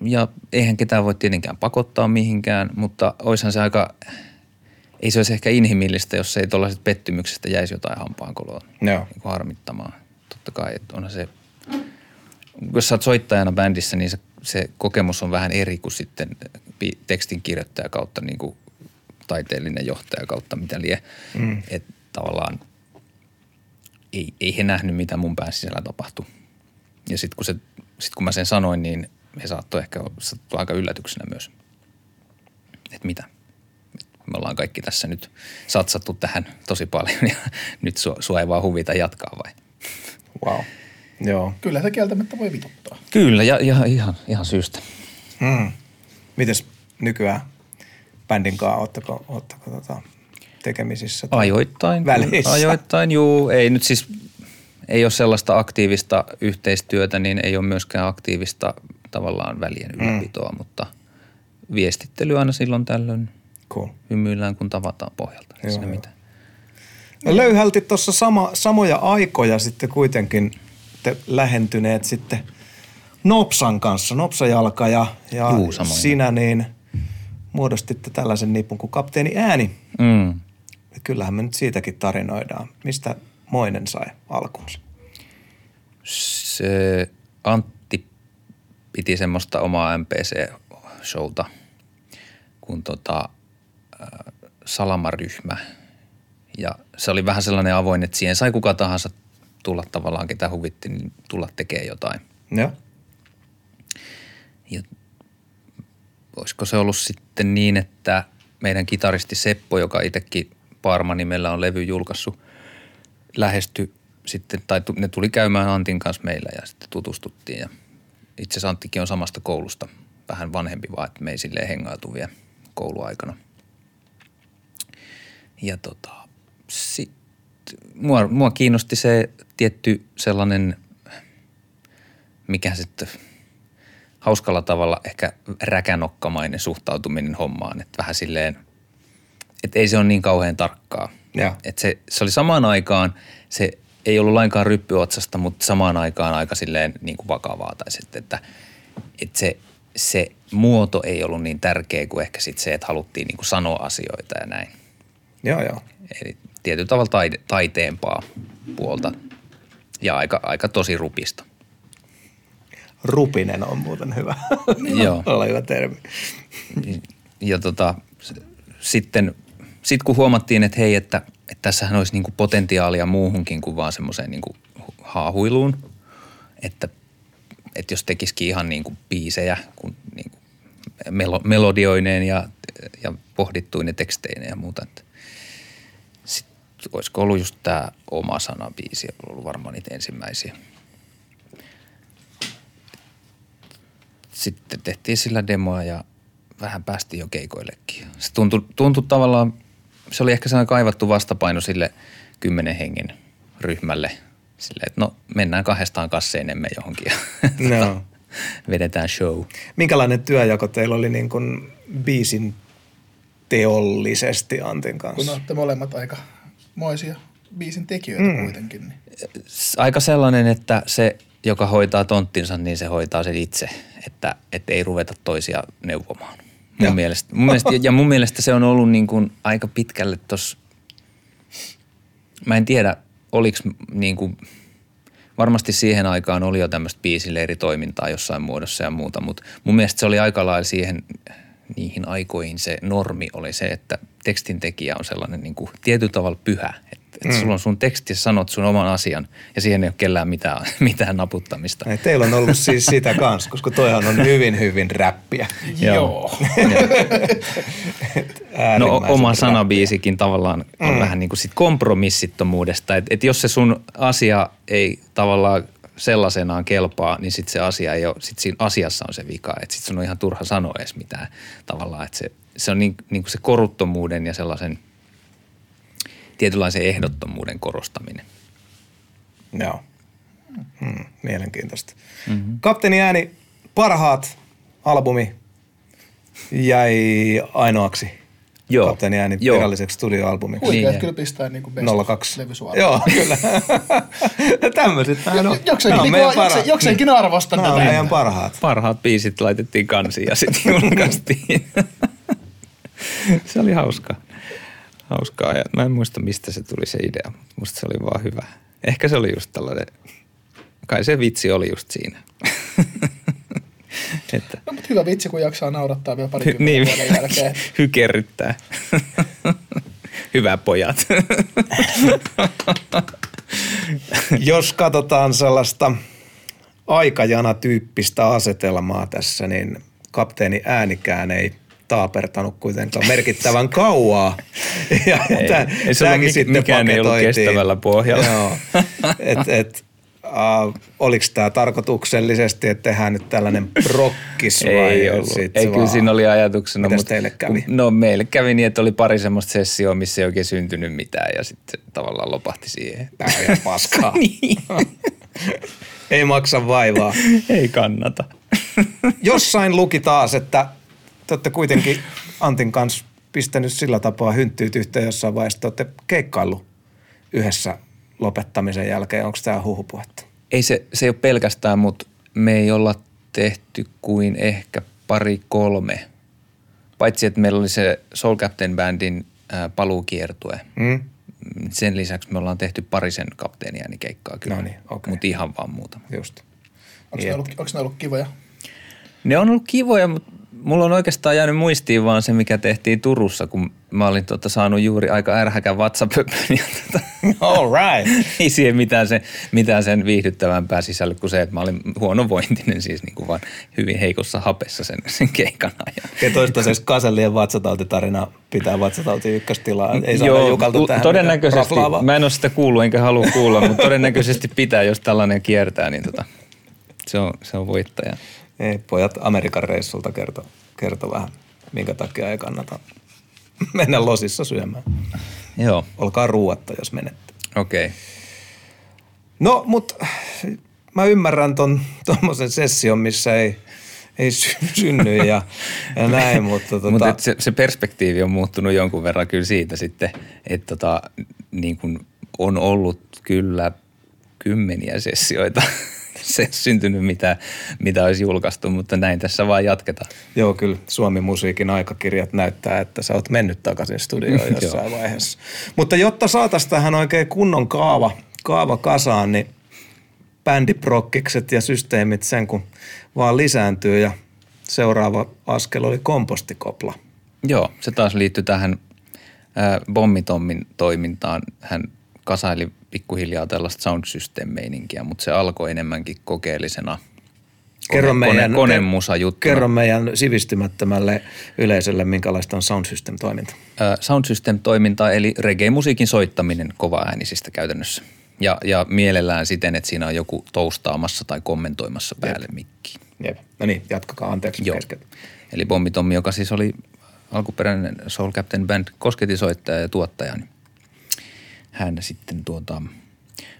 ja eihän ketään voi tietenkään pakottaa mihinkään, mutta oishan se aika, ei se olisi ehkä inhimillistä, jos ei tuollaiset pettymyksestä jäisi jotain hampaankoloa no. niin harmittamaan. Totta kai, että onhan se, jos sä oot soittajana bändissä, niin se, se kokemus on vähän eri kuin sitten tekstin kirjoittaja kautta niin kuin taiteellinen johtaja kautta mitä lie. Mm. Että tavallaan ei, ei he nähnyt, mitä mun pään sisällä tapahtui. Ja sitten kun, se, sit kun mä sen sanoin, niin he saattoi ehkä sattua aika yllätyksenä myös. Että mitä? Me ollaan kaikki tässä nyt satsattu tähän tosi paljon ja <laughs> nyt sua, sua ei vaan huvita jatkaa vai? Wow. Joo. Kyllä se kieltämättä voi vituttaa. Kyllä, ja, ja ihan, ihan syystä. Hmm. Mites nykyään bändin kanssa, ootteko, ootteko tota, tekemisissä? Ajoittain. Välissä. Ajoittain, juu. Ei nyt siis, ei ole sellaista aktiivista yhteistyötä, niin ei ole myöskään aktiivista tavallaan välien mm. ylläpitoa, mm. mutta viestittely aina silloin tällöin. Cool. Hymyillään, kun tavataan pohjalta. Ei siinä mitään. No löyhälti tuossa sama, samoja aikoja sitten kuitenkin te lähentyneet sitten Nopsan kanssa, Nopsajalka ja, ja Juu, sinä niin muodostitte tällaisen nipun kuin Kapteeni Ääni. Mm kyllähän me nyt siitäkin tarinoidaan. Mistä Moinen sai alkunsa? Se Antti piti semmoista omaa MPC-showta kuin tota, Salamaryhmä. Ja se oli vähän sellainen avoin, että siihen sai kuka tahansa tulla tavallaan, ketä huvitti, niin tulla tekemään jotain. Ja. Ja olisiko se ollut sitten niin, että meidän kitaristi Seppo, joka itsekin Parma nimellä on levy julkaissut, lähesty sitten, tai ne tuli käymään Antin kanssa meillä ja sitten tutustuttiin. Ja itse asiassa Anttikin on samasta koulusta, vähän vanhempi vaan, että me ei silleen hengailtu vielä kouluaikana. Ja tota, sit, mua, mua kiinnosti se tietty sellainen, mikä sitten hauskalla tavalla ehkä räkänokkamainen suhtautuminen hommaan, että vähän silleen – että ei se ole niin kauhean tarkkaa. että se, se oli samaan aikaan, se ei ollut lainkaan ryppyotsasta, mutta samaan aikaan aika silleen niin kuin vakavaa. Tai sitten, että, että se, se muoto ei ollut niin tärkeä kuin ehkä sit se, että haluttiin niin kuin sanoa asioita ja näin. Joo, joo. Eli tietyllä tavalla taide, taiteempaa puolta ja aika, aika tosi rupista. Rupinen on muuten hyvä. <laughs> Joo. Olla hyvä termi. Ja tota, sitten sit kun huomattiin, että hei, että, että tässähän olisi niinku potentiaalia muuhunkin kuin vaan semmoiseen niinku haahuiluun, että, että jos tekisikin ihan niinku biisejä, kun niinku melo, melodioineen ja, ja pohdittuine teksteineen ja muuta. Että olisiko ollut just tämä oma sana biisi, ollut varmaan niitä ensimmäisiä. Sitten tehtiin sillä demoa ja vähän päästiin jo keikoillekin. Se tuntui, tuntui tavallaan, se oli ehkä sellainen kaivattu vastapaino sille kymmenen hengen ryhmälle. Sille, että no mennään kahdestaan kasseinemme johonkin ja <laughs> Joo. vedetään show. Minkälainen työjako teillä oli niin kuin biisin teollisesti Antin Kun kanssa? olette molemmat aika moisia biisin tekijöitä mm. kuitenkin. Niin. Aika sellainen, että se, joka hoitaa tonttinsa, niin se hoitaa sen itse, että, että ei ruveta toisia neuvomaan. Mun Joo. mielestä, mun mielestä, ja mun mielestä se on ollut niin kuin aika pitkälle tuossa, mä en tiedä, oliko niin kuin, varmasti siihen aikaan oli jo tämmöistä biisileiritoimintaa jossain muodossa ja muuta, mutta mun mielestä se oli aika lailla siihen, niihin aikoihin se normi oli se, että tekstin tekijä on sellainen niin kuin tietyllä tavalla pyhä. Että et sulla on sun teksti, sanot sun oman asian ja siihen ei ole kellään mitään, <laughs> mitään naputtamista. Ei, teillä on ollut siis sitä <laughs> kanssa, koska toihan on hyvin, hyvin räppiä. Joo. No oma räppiä. sanabiisikin tavallaan on mm. vähän niin kuin sit kompromissittomuudesta. Että et jos se sun asia ei tavallaan sellaisenaan kelpaa, niin sitten se asia ei ole, sit siinä asiassa on se vika. Että sitten sun on ihan turha sanoa edes mitään tavallaan. Että se, se on niin, niin kuin se koruttomuuden ja sellaisen tietynlaisen ehdottomuuden korostaminen. Joo. Hmm, mielenkiintoista. Mm-hmm. Kapteeni ääni, parhaat albumi jäi ainoaksi. Joo. Kapteeni ääni Joo. viralliseksi studioalbumiksi. Huikeat Niin, kyllä pistää niin kuin best 02. levysuoraan. Joo, kyllä. <laughs> Tämmöiset vähän on. Jokseenkin, niin kuin, parhaat. jokse, jokseenkin arvostan Nämä on meidän parhaat. Parhaat biisit laitettiin kansiin ja sitten julkaistiin. <laughs> se oli hauskaa. Hauskaa. Ja mä en muista, mistä se tuli se idea, mutta musta se oli vaan hyvä. Ehkä se oli just tällainen, kai se vitsi oli just siinä. <laughs> <laughs> että, No, mutta hyvä vitsi, kun jaksaa naurattaa vielä parikymmentä niin, vuoden jälkeen. <laughs> hykerryttää. <laughs> Hyvä pojat. Jos katsotaan sellaista aikajana-tyyppistä asetelmaa tässä, niin kapteeni äänikään ei taapertanut kuitenkaan merkittävän kauaa. Ja Ei, tää- ei se ollut sitten mikään ei ollut kestävällä pohjalla. Joo. Et, et, uh, oliko tämä tarkoituksellisesti, että tehdään nyt tällainen prokkis vai Ei ollut. sit Ei, vaan- kyllä siinä oli ajatuksena. Mitäs mutta teille kävi? No meille kävi niin, että oli pari semmoista sessioa, missä ei oikein syntynyt mitään ja sitten tavallaan lopahti siihen. Tää on ihan paskaa. <laughs> niin. <laughs> Ei maksa vaivaa. <laughs> Ei kannata. Jossain luki taas, että te olette kuitenkin Antin kanssa pistänyt sillä tapaa hynttyyt yhteen jossain vaiheessa. Te olette keikkaillut yhdessä lopettamisen jälkeen. Onko tämä huhupuhetta? Ei se, se ei ole pelkästään, mutta me ei olla tehty kuin ehkä pari kolme. Paitsi, että meillä oli se Soul Captain Bandin ää, paluukiertue. Mm? Sen lisäksi me ollaan tehty parisen kapteeniäänikeikkaa kyllä. No niin, okei. Mutta ihan vaan muutama. Just. Onko Niin, ne, ollut, onko ne ollut kivoja? Ne on ollut kivoja, mutta mulla on oikeastaan jäänyt muistiin vaan se, mikä tehtiin Turussa, kun mä olin tota, saanut juuri aika ärhäkän vatsapöpön. Ja tota, <laughs> All right. <laughs> ei siihen mitään, se, mitään sen viihdyttävämpää sisällä kuin se, että mä olin huonovointinen siis niin kuin vaan hyvin heikossa hapessa sen, sen keikan ajan. Ja toistaiseksi Kasellien vatsatautitarina pitää vatsatauti ykköstilaa. Ei saada Jukalta tu- tähän todennäköisesti, mä en ole sitä kuullut enkä halua kuulla, mutta todennäköisesti pitää, jos tällainen kiertää, niin tota, se, on, se on voittaja. Ei, pojat Amerikan reissulta kerto, kerto vähän, minkä takia ei kannata mennä losissa syömään. Joo, Olkaa ruuatta, jos menette. okei. Okay. No, mutta mä ymmärrän ton tommosen session, missä ei, ei sy- synny ja, ja näin, mutta tota, Mutta se, se perspektiivi on muuttunut jonkun verran kyllä siitä sitten, että tota, niin kuin on ollut kyllä kymmeniä sessioita <laughs> se syntynyt mitä, mitä olisi julkaistu, mutta näin tässä vaan jatketaan. Joo, kyllä Suomi-musiikin aikakirjat näyttää, että sä oot mennyt takaisin studioon <laughs> jossain vaiheessa. Mutta jotta saataisiin tähän oikein kunnon kaava, kaava kasaan, niin bändiprokkikset ja systeemit sen kun vaan lisääntyy ja seuraava askel oli kompostikopla. Joo, se taas liittyy tähän äh, Bommitommin toimintaan. Hän kasaili pikkuhiljaa tällaista sound system-meininkiä, mutta se alkoi enemmänkin kokeellisena Kerro kone, meidän, kone, konemusa juttuna. Kerro meidän sivistymättömälle yleisölle, minkälaista on sound system-toiminta. Sound system-toiminta eli reggae-musiikin soittaminen kovaäänisistä käytännössä. Ja, ja mielellään siten, että siinä on joku toustaamassa tai kommentoimassa päälle Jep. mikkiin. Jep. No niin, jatkakaa, anteeksi Joo. kesken. Eli Bommitommi, joka siis oli alkuperäinen Soul Captain Band kosketisoittaja ja tuottaja, niin hän sitten tuota,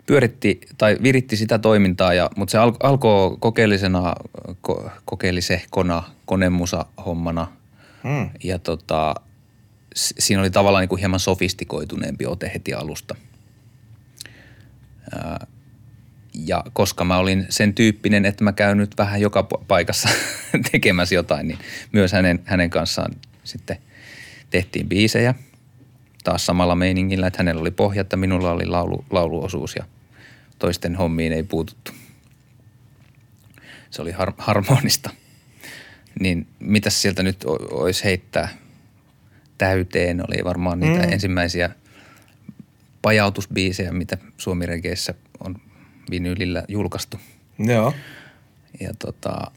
pyöritti tai viritti sitä toimintaa, ja, mutta se al, alkoi kokeellisena, ko, kokeellisehkona, konemusa-hommana. Hmm. Ja tota, siinä oli tavallaan niin kuin hieman sofistikoituneempi ote heti alusta. Ää, ja koska mä olin sen tyyppinen, että mä käyn nyt vähän joka pa- paikassa <laughs> tekemässä jotain, niin myös hänen, hänen kanssaan sitten tehtiin biisejä. Taas samalla meiningillä, että hänellä oli pohja, että minulla oli laulu, lauluosuus ja toisten hommiin ei puututtu. Se oli har, harmonista. Niin mitäs sieltä nyt olisi heittää täyteen? Oli varmaan niitä mm. ensimmäisiä pajautusbiisejä, mitä Suomi Regeissä on vinylillä julkaistu. Joo. Ja tota,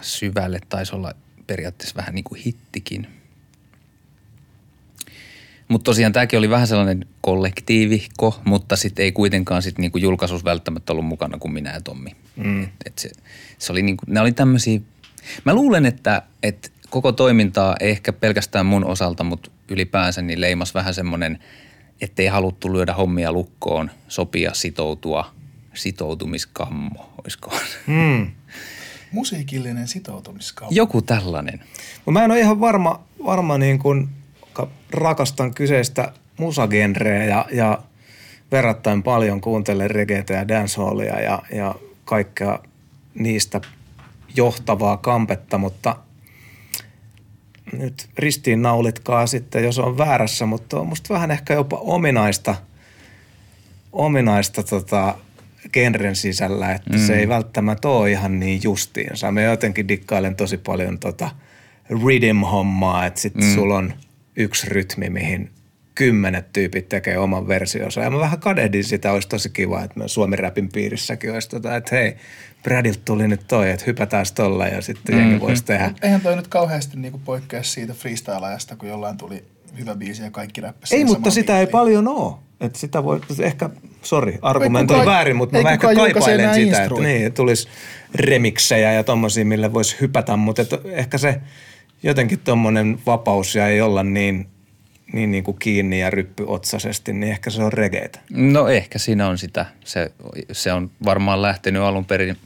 syvälle taisi olla periaatteessa vähän niin kuin hittikin. Mutta tosiaan tämäkin oli vähän sellainen kollektiiviko, mutta sitten ei kuitenkaan sit niinku julkaisuus välttämättä ollut mukana kuin minä ja Tommi. Mm. Et, et se, se oli niinku, nämä oli tämmöisiä, mä luulen, että et koko toimintaa ei ehkä pelkästään mun osalta, mutta ylipäänsä niin leimas vähän semmoinen, ettei haluttu lyödä hommia lukkoon, sopia, sitoutua, sitoutumiskammo, olisiko? Hmm. <laughs> Musiikillinen sitoutumiskauppa. Joku tällainen. Mä en ole ihan varma, varma niin kuin, ka- rakastan kyseistä musagenreä ja, ja verrattain paljon kuuntelen reggaetä ja dancehallia ja, ja kaikkea niistä johtavaa kampetta, mutta nyt ristiin naulitkaa sitten, jos on väärässä, mutta on musta vähän ehkä jopa ominaista, ominaista tota, genren sisällä, että mm. se ei välttämättä ole ihan niin justiinsa. Mä jotenkin dikkailen tosi paljon tota rhythm-hommaa, että sit mm. sulla on yksi rytmi, mihin kymmenet tyypit tekee oman versionsa. Ja mä vähän kadehdin sitä, olisi tosi kiva, että me Suomen räpin piirissäkin olisi tota, että hei, Bradilta tuli nyt toi, että hypätään tolla ja sitten mm-hmm. jengi voisi tehdä. Eihän toi nyt kauheasti niinku poikkea siitä freestyle-ajasta, kun jollain tuli hyvä biisi ja kaikki räppäsi Ei, mutta sitä ei biisin. paljon ole. Että sitä voi, ehkä, sori, argumentoin kukaan- väärin, mutta ei mä ehkä kaipailen sitä, että instrui. niin, tulisi remiksejä ja tommosia, mille voisi hypätä, mutta et ehkä se jotenkin tommonen vapaus ja ei olla niin, niin, niin kuin kiinni ja ryppyotsasesti, niin ehkä se on regeitä. No ehkä siinä on sitä. Se, se on varmaan lähtenyt alun perin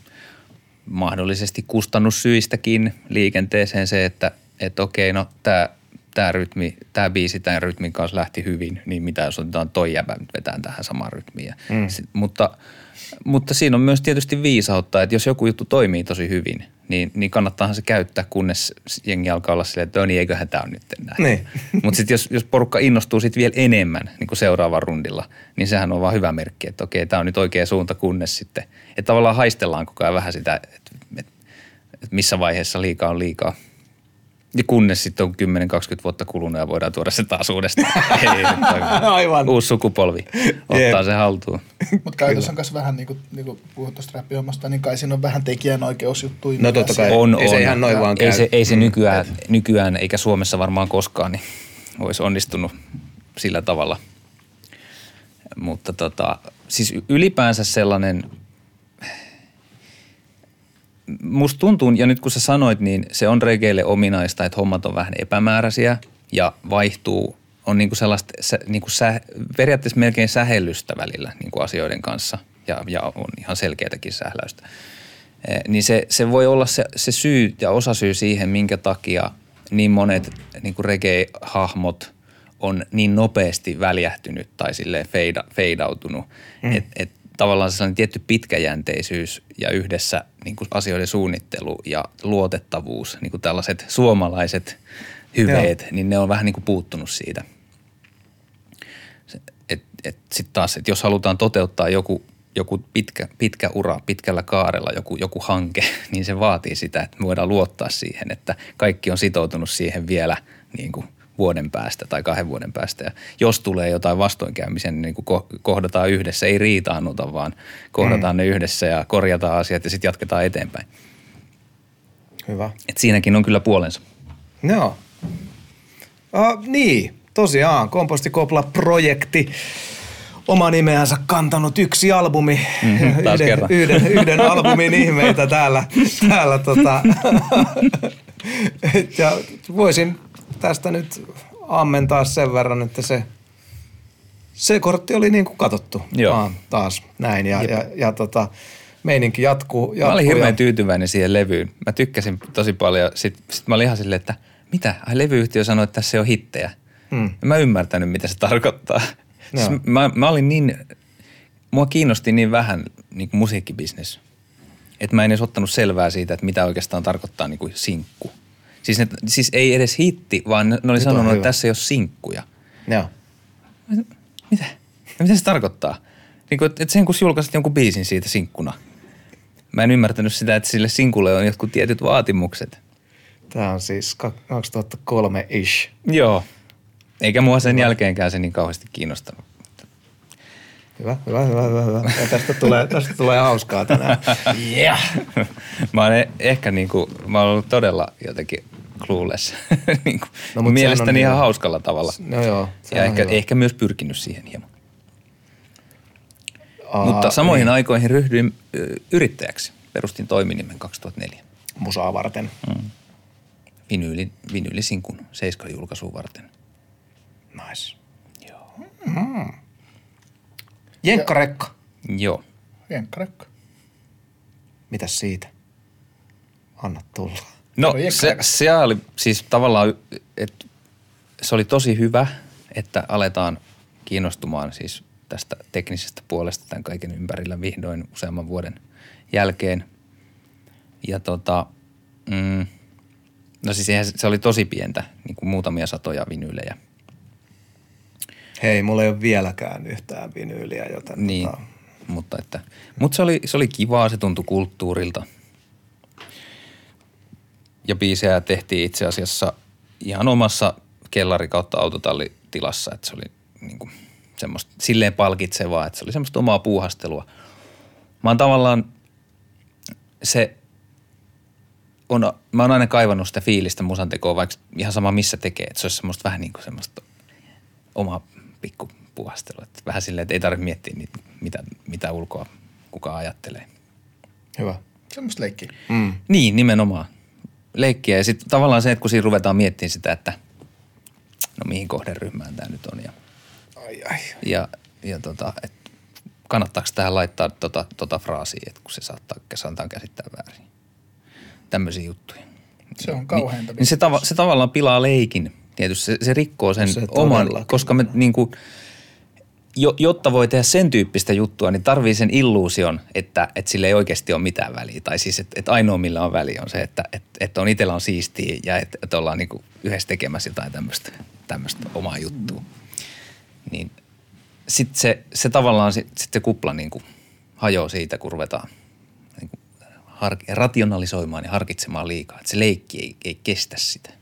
mahdollisesti kustannussyistäkin liikenteeseen se, että et okei, no tämä tää rytmi, tämä biisi tämän rytmin kanssa lähti hyvin, niin mitä jos otetaan toi jäbä nyt vetään tähän samaan rytmiin. Mm. sit, mutta, mutta siinä on myös tietysti viisautta, että jos joku juttu toimii tosi hyvin, niin, niin kannattaahan se käyttää, kunnes jengi alkaa olla silleen, että "No niin, eiköhän tämä on nyt näin. Niin. <laughs> Mutta sitten jos, jos porukka innostuu sitten vielä enemmän niin kuin seuraavalla rundilla, niin sehän on vaan hyvä merkki, että okei, tämä on nyt oikea suunta, kunnes sitten, että tavallaan haistellaan koko ajan vähän sitä, että, että, että missä vaiheessa liikaa on liikaa. Ja kunnes sitten on 10-20 vuotta kulunut ja voidaan tuoda se taas uudestaan. <laughs> Ei. Aivan. Uusi sukupolvi ottaa Jep. se haltuun. Mutta käytössä on myös vähän, niin kuin, niin kuin puhut tuosta räppihommasta, niin kai siinä on vähän tekijänoikeusjuttuja. No totta kai. On, Ei se on. ihan noin vaan ei käy. se, ei se Mm. nykyään, nykyään, eikä Suomessa varmaan koskaan, niin olisi onnistunut sillä tavalla. Mutta tota, siis ylipäänsä sellainen, musta tuntuu, ja nyt kun sä sanoit, niin se on regeille ominaista, että hommat on vähän epämääräisiä ja vaihtuu, on niinku sellaista, sä, niinku sä, periaatteessa melkein sähellystä välillä niinku asioiden kanssa ja, ja on ihan selkeätäkin sähläystä. Eh, niin se, se voi olla se, se syy ja osasyy siihen, minkä takia niin monet niin kuin reggae-hahmot on niin nopeasti väljähtynyt tai silleen feida, feidautunut. Mm. Et, et tavallaan sellainen tietty pitkäjänteisyys ja yhdessä niin kuin asioiden suunnittelu ja luotettavuus, niin kuin tällaiset suomalaiset hyveet, Joo. niin ne on vähän niin kuin puuttunut siitä. Et, et Sitten taas, että jos halutaan toteuttaa joku, joku pitkä, pitkä ura pitkällä kaarella, joku, joku hanke, <laughs> niin se vaatii sitä, että me voidaan luottaa siihen, että kaikki on sitoutunut siihen vielä niin kuin – vuoden päästä tai kahden vuoden päästä. Ja jos tulee jotain vastoinkäymisen, niin, niin kuin kohdataan yhdessä, ei riitaannuta, vaan kohdataan mm. ne yhdessä ja korjataan asiat ja sitten jatketaan eteenpäin. Hyvä. Et siinäkin on kyllä puolensa. Joo. Uh, niin, tosiaan Kompostikopla-projekti oma nimeänsä kantanut yksi albumi, mm-hmm, taas yhden, yhden, yhden albumin ihmeitä täällä, täällä tota. <laughs> ja voisin tästä nyt ammentaa sen verran, että se, se kortti oli niin kuin katsottu Joo. Vaan taas näin. Ja, ja, ja tota, meininki jatkuu, jatkuu. Mä olin hirveän ja... tyytyväinen siihen levyyn. Mä tykkäsin tosi paljon. Sitten sit mä olin ihan silleen, että mitä? Ai levyyhtiö sanoi, että tässä on hittejä. Hmm. Mä ymmärtänyt, mitä se tarkoittaa. <laughs> Siis mä, mä olin niin, mua kiinnosti niin vähän niin musiikkibisnes, että mä en edes ottanut selvää siitä, että mitä oikeastaan tarkoittaa niin kuin sinkku. Siis, ne, siis ei edes hitti, vaan ne, ne oli Nyt sanonut, että tässä ei ole sinkkuja. Joo. Mitä? Ja mitä se tarkoittaa? Niin kuin, että sen kun julkaisit jonkun biisin siitä sinkkuna. Mä en ymmärtänyt sitä, että sille sinkulle on jotkut tietyt vaatimukset. Tämä on siis 2003-ish. Joo. Eikä mua sen jälkeenkään se niin kauheasti kiinnostanut. Hyvä, hyvä, hyvä, hyvä. hyvä. Ja tästä tulee, <laughs> tästä tulee hauskaa tänään. Yeah. <laughs> mä oon ehkä niin kuin, mä oon ollut todella jotenkin clueless. <laughs> niin kuin, no, mielestäni ihan hyvä. hauskalla tavalla. No joo. Ja ehkä, ehkä myös pyrkinyt siihen hieman. Aa, Mutta samoihin niin. aikoihin ryhdyin yrittäjäksi. Perustin toiminimen 2004. Musaa varten. Mm. Vinyyli, vinyylisinkun Seiska julkaisuun varten. Nice. Joo. Mm. Jenkkarekka. Joo. Jenkkarekka. Mitäs siitä? Anna tulla. No se, se oli siis tavallaan, että se oli tosi hyvä, että aletaan kiinnostumaan siis tästä teknisestä puolesta tämän kaiken ympärillä vihdoin useamman vuoden jälkeen. Ja tota, mm, no siis se oli tosi pientä, niin kuin muutamia satoja vinyylejä – Hei, mulla ei ole vieläkään yhtään vinyyliä, joten... Niin, tota... mutta, että, mutta se, oli, se oli kivaa, se tuntui kulttuurilta. Ja biisejä tehtiin itse asiassa ihan omassa kellari kautta autotallitilassa, että se oli niin kuin semmoista silleen palkitsevaa, että se oli semmoista omaa puuhastelua. Mä oon tavallaan se on, mä oon aina kaivannut sitä fiilistä musantekoa, vaikka ihan sama missä tekee, että se olisi semmoista vähän niin kuin semmoista omaa pikku puhastelu. Että vähän silleen, että ei tarvitse miettiä niitä, mitä, mitä ulkoa kukaan ajattelee. Hyvä. Semmoista leikkiä. Mm. Niin, nimenomaan. Leikkiä ja sitten tavallaan se, että kun siinä ruvetaan miettimään sitä, että no mihin kohderyhmään tämä nyt on. Ja, ai, ai. ja, ja tota, että kannattaako tähän laittaa tota, tota fraasia, että kun se saattaa, saattaa käsittää väärin. Tämmöisiä juttuja. Se on kauheinta. Niin, niin se, tava, se tavallaan pilaa leikin tietysti. Se, se rikkoo sen se oman, koska me niin kuin, jotta voi tehdä sen tyyppistä juttua, niin tarvii sen illuusion, että, että sillä ei oikeasti ole mitään väliä. Tai siis, että, että ainoa millä on väliä on se, että, että, että on itsellä on siistiä ja että, että ollaan niin kuin yhdessä tekemässä jotain tämmöistä, tämmöistä omaa juttua. Niin sitten se, se tavallaan, sit, sit se kupla niin kuin hajoaa siitä, kun ruvetaan niin kuin har, rationalisoimaan ja harkitsemaan liikaa. Että se leikki ei, ei kestä sitä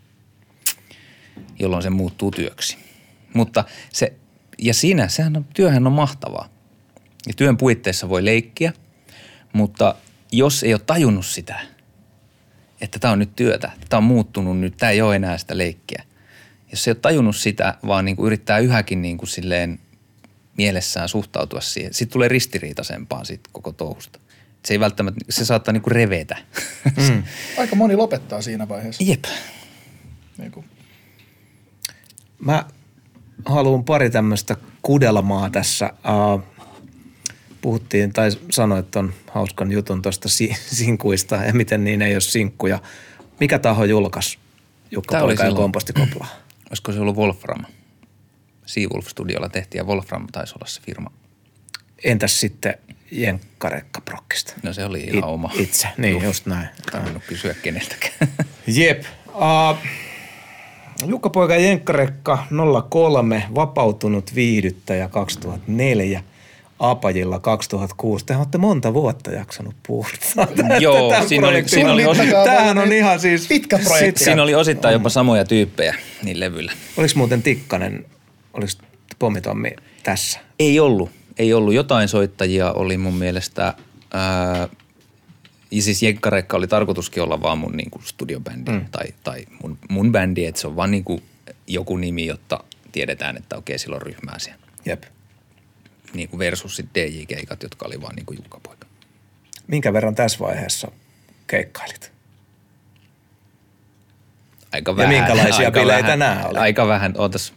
jolloin se muuttuu työksi. Mutta se, ja siinä, sehän on, työhän on mahtavaa. Ja työn puitteissa voi leikkiä, mutta jos ei ole tajunnut sitä, että tämä on nyt työtä, tämä on muuttunut nyt, tämä ei ole enää sitä leikkiä. Jos ei ole tajunnut sitä, vaan niin kuin yrittää yhäkin niin kuin silleen mielessään suhtautua siihen, sitten tulee ristiriitaisempaa siitä koko touhusta. Se ei välttämättä, se saattaa niin kuin revetä. Mm. <laughs> Aika moni lopettaa siinä vaiheessa. Jep. Niin kuin Mä haluan pari tämmöistä kudelmaa tässä. Uh, puhuttiin tai sanoit on hauskan jutun tuosta si- sinkuista ja miten niin ei ole sinkkuja. Mikä taho julkaisi Jukka Poika ja Kompostikopla? <clears throat> Olisiko se ollut Wolfram? Seawolf Studiolla tehtiin ja Wolfram taisi olla se firma. Entäs sitten jenkkarekkaprokkista? No se oli ihan oma. Itse, niin just näin. Tainnut kysyä keneltäkään. Jep. Uh, Jukka Poika Jenkkarekka 03, vapautunut viihdyttäjä 2004, Apajilla 2006. Te olette monta vuotta jaksanut puhuttaa. Joo, siinä oli- siinä oli osa- Tämähän on ihan siis... Pitkä projekti. Siinä oli osittain jopa samoja tyyppejä niin levyllä. Oliko muuten Tikkanen, oliko Pommitommi tässä? Ei ollut. Ei ollut. Jotain soittajia oli mun mielestä. Ää, ja siis Jenkkarekka oli tarkoituskin olla vaan mun niinku studiobändi mm. tai, tai mun, mun bändi, että se on vaan niinku joku nimi, jotta tiedetään, että okei, sillä on ryhmää siellä. Jep. Niin kuin versus sitten DJ-keikat, jotka oli vaan niinku Jukka-poika. Minkä verran tässä vaiheessa keikkailit? Aika Ja vähän. minkälaisia aika bileitä vähän, nää oli? Aika vähän. Ootas,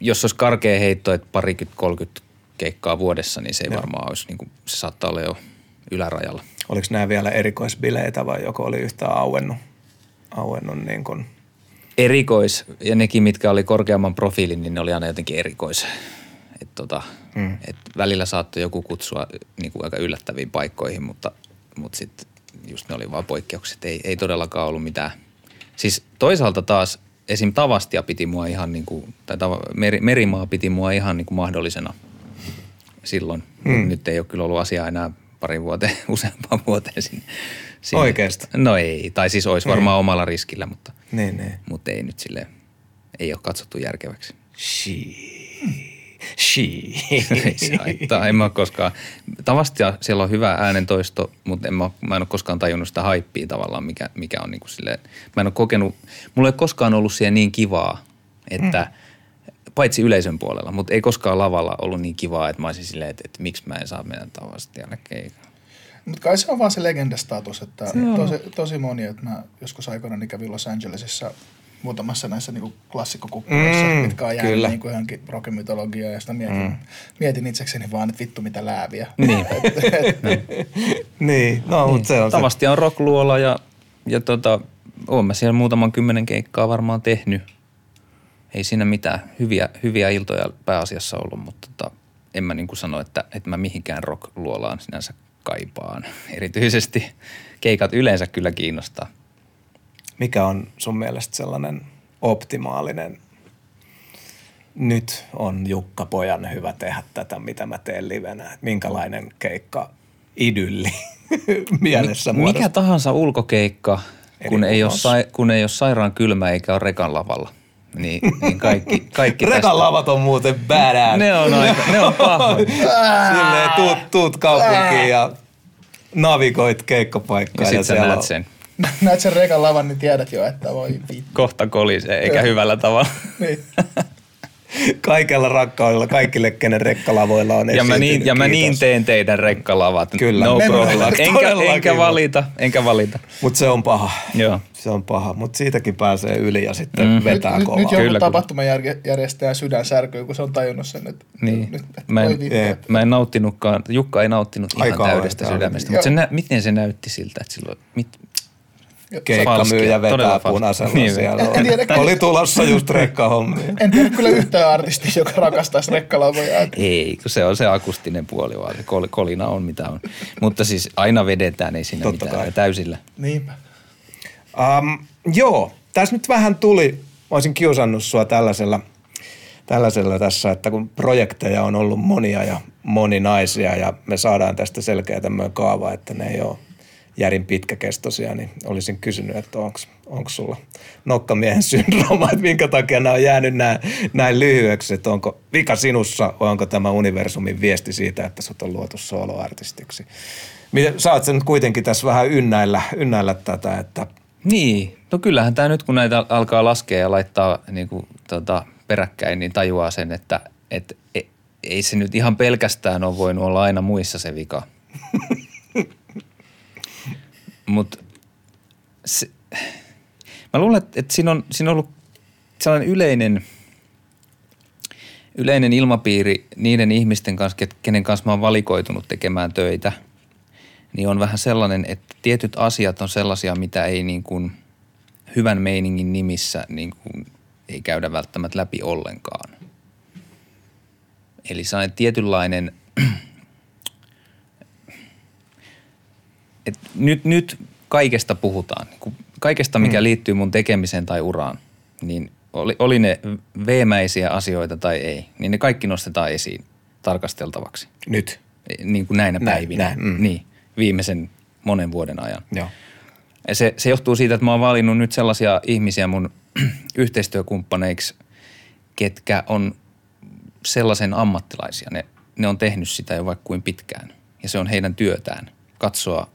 jos olisi karkea heitto, että parikymmentä, 30 keikkaa vuodessa, niin se ei varmaan olisi, niin kuin, se saattaa olla jo ylärajalla. Oliko nämä vielä erikoisbileitä vai joko oli yhtään auennut, auennut niin kuin, erikois, ja nekin, mitkä oli korkeamman profiilin, niin ne oli aina jotenkin erikois. Et tota, mm. et välillä saattoi joku kutsua niin kuin aika yllättäviin paikkoihin, mutta, mutta sitten just ne oli vaan poikkeukset. Ei, ei todellakaan ollut mitään. Siis toisaalta taas esim. Tavastia piti mua ihan niin kuin, tai tava, meri, Merimaa piti mua ihan niin kuin mahdollisena silloin. Mm. Nyt ei ole kyllä ollut asiaa enää parin vuoteen, <laughs> useampaan vuoteen sinne. sinne. Oikeesti? No ei, tai siis olisi varmaan omalla riskillä, mutta – niin, niin. mutta ei nyt sille ei ole katsottu järkeväksi. Shii. Shii. <laughs> ei se haittaa, en mä ole koskaan. Tavasti siellä on hyvä äänentoisto, mutta en mä, mä en ole koskaan tajunnut sitä haippia tavallaan, mikä, mikä on niin kuin silleen, mä en ole kokenut, mulla ei ole koskaan ollut siellä niin kivaa, että mm. Paitsi yleisön puolella, mutta ei koskaan lavalla ollut niin kivaa, että mä olisin silleen, että, että miksi mä en saa mennä tavasti aina keikalle. Mutta kai se on vaan se legendastatus, että tosi, tosi moni, että mä joskus aikoinaan niin kävin Los Angelesissa muutamassa näissä niin klassikkokukkuissa, Mm, mitkä on jäänyt kyllä. niin kuin johonkin rockemytologiaan ja sitä mietin, mm. mietin itsekseni vaan, että vittu mitä lääviä. Niin. <laughs> niin, no mutta se on se. Tavasti on rockluola ja, ja tota, oon mä siellä muutaman kymmenen keikkaa varmaan tehnyt. Ei siinä mitään. Hyviä, hyviä iltoja pääasiassa ollut, mutta tota, en mä niin kuin sano, että, että mä mihinkään rockluolaan sinänsä kaipaan. <laughs> Erityisesti keikat yleensä kyllä kiinnostaa. Mikä on sun mielestä sellainen optimaalinen, nyt on Jukka Pojan hyvä tehdä tätä, mitä mä teen livenä. Minkälainen keikka idylli <laughs> mielessä Mikä muodostuu? tahansa ulkokeikka, kun ei, ole kun ei ole sairaan kylmä eikä ole rekan lavalla, niin, niin kaikki, kaikki tästä- Rekan lavat on muuten badass. Ne on, aika, ne on pahoja. <laughs> Silleen tuut, tuut kaupunkiin ja navigoit keikkapaikkaa. Ja sit sä näet on- sen. <laughs> Näet sen rekan lavan, niin tiedät jo, että voi vittu. Kohta kolisee, eikä hyvällä tavalla. Niin. <laughs> Kaikella rakkaudella, kaikille, kenen rekkalavoilla on Ja mä, niin, ja mä Kiitos. niin teen teidän rekkalavat. Kyllä. No Me problem. Enkä, enkä valita, enkä valita. Mut se on paha. Joo. Se on paha, mutta siitäkin pääsee yli ja sitten mm. Vetää nyt, kovaa. nyt joku Kyllä, tapahtumajärjestäjä sydän särkyy, kun se on tajunnut sen, että Niin. nyt, että Mä en, vittu, mä en nauttinutkaan, Jukka ei nauttinut ihan kauhean, täydestä sydämestä. Mutta se nä, miten se näytti siltä, että silloin, mit, Keikkamyyjä vetää punaisella Niin, siellä. en tiedä- Oli tulossa just rekkahommia. En tiedä kyllä yhtään artistia, joka rakastaisi rekkalavoja. ei, kun se on se akustinen puoli, vaan se kol, kolina on mitä on. Mutta siis aina vedetään, ei siinä Totta mitään, kai. täysillä. Niinpä. Um, joo, tässä nyt vähän tuli, mä olisin kiusannut sua tällaisella, tällaisella tässä, että kun projekteja on ollut monia ja moninaisia ja me saadaan tästä selkeä tämmöinen kaava, että ne ei ole järin pitkäkestoisia, niin olisin kysynyt, että onko sulla nokkamiehen syndrooma, että minkä takia nämä on jäänyt näin, näin lyhyeksi, että onko vika sinussa vai onko tämä universumin viesti siitä, että sut on luotu soloartistiksi. Miten, saat sen nyt kuitenkin tässä vähän ynnäillä, ynnäillä tätä, että Niin, no kyllähän tämä nyt kun näitä alkaa laskea ja laittaa niin kuin, tota, peräkkäin, niin tajuaa sen, että et, e, ei se nyt ihan pelkästään ole voinut olla aina muissa se vika. <laughs> Mutta mä luulen, että, siinä, on, siinä on ollut sellainen yleinen, yleinen ilmapiiri niiden ihmisten kanssa, kenen kanssa mä oon valikoitunut tekemään töitä, niin on vähän sellainen, että tietyt asiat on sellaisia, mitä ei niin kuin hyvän meiningin nimissä niin kuin ei käydä välttämättä läpi ollenkaan. Eli sellainen tietynlainen et nyt, nyt kaikesta puhutaan. Niin kaikesta, mikä mm. liittyy mun tekemiseen tai uraan, niin oli, oli ne veemäisiä asioita tai ei, niin ne kaikki nostetaan esiin tarkasteltavaksi. Nyt. Niin kuin näinä Näin, päivinä. näin, mm. Niin, viimeisen monen vuoden ajan. Joo. Ja se, se johtuu siitä, että mä oon valinnut nyt sellaisia ihmisiä mun <clears throat> yhteistyökumppaneiksi, ketkä on sellaisen ammattilaisia. Ne, ne on tehnyt sitä jo vaikka kuin pitkään. Ja se on heidän työtään katsoa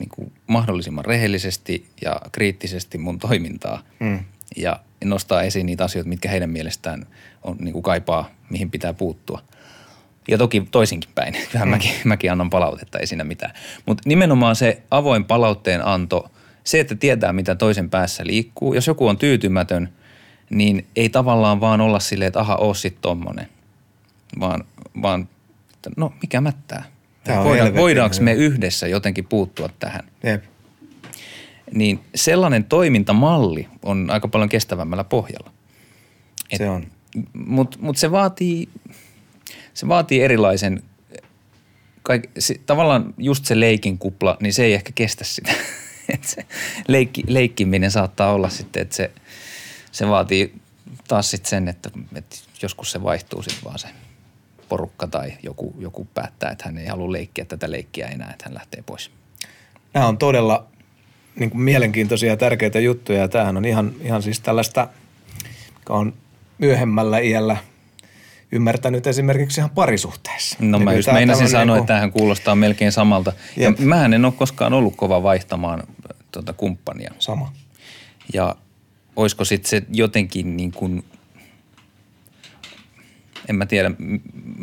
niin kuin mahdollisimman rehellisesti ja kriittisesti mun toimintaa. Mm. Ja nostaa esiin niitä asioita, mitkä heidän mielestään on, niin kuin kaipaa, mihin pitää puuttua. Ja toki toisinkin päin. <laughs> Kyllähän mm. mäkin, mäkin annan palautetta, ei siinä mitään. Mutta nimenomaan se avoin palautteen anto, se, että tietää, mitä toisen päässä liikkuu. Jos joku on tyytymätön, niin ei tavallaan vaan olla silleen, että aha, oo sit tommonen. Vaan, vaan no mikä mättää. On Voida, voidaanko me yhdessä jotenkin puuttua tähän? Jep. Niin sellainen toimintamalli on aika paljon kestävämmällä pohjalla. Se on. Mutta mut se vaatii, se vaatii erilaisen, kaik, se, tavallaan just se leikin kupla, niin se ei ehkä kestä sitä. <laughs> Et se leikki, leikkiminen saattaa olla sitten, että se, se vaatii taas sitten sen, että, että joskus se vaihtuu sitten vaan se porukka tai joku, joku päättää, että hän ei halua leikkiä tätä leikkiä enää, että hän lähtee pois. Nämä on todella niin kuin mielenkiintoisia ja tärkeitä juttuja. Ja tämähän on ihan, ihan siis tällaista, joka on myöhemmällä iällä ymmärtänyt esimerkiksi ihan parisuhteessa. No Niin mä kuin just meinasin sanoa, niinku- että tämähän kuulostaa melkein samalta. Ja mähän en ole koskaan ollut kova vaihtamaan tuota kumppania. Sama. Ja olisiko sitten se jotenkin niin kuin, en mä tiedä,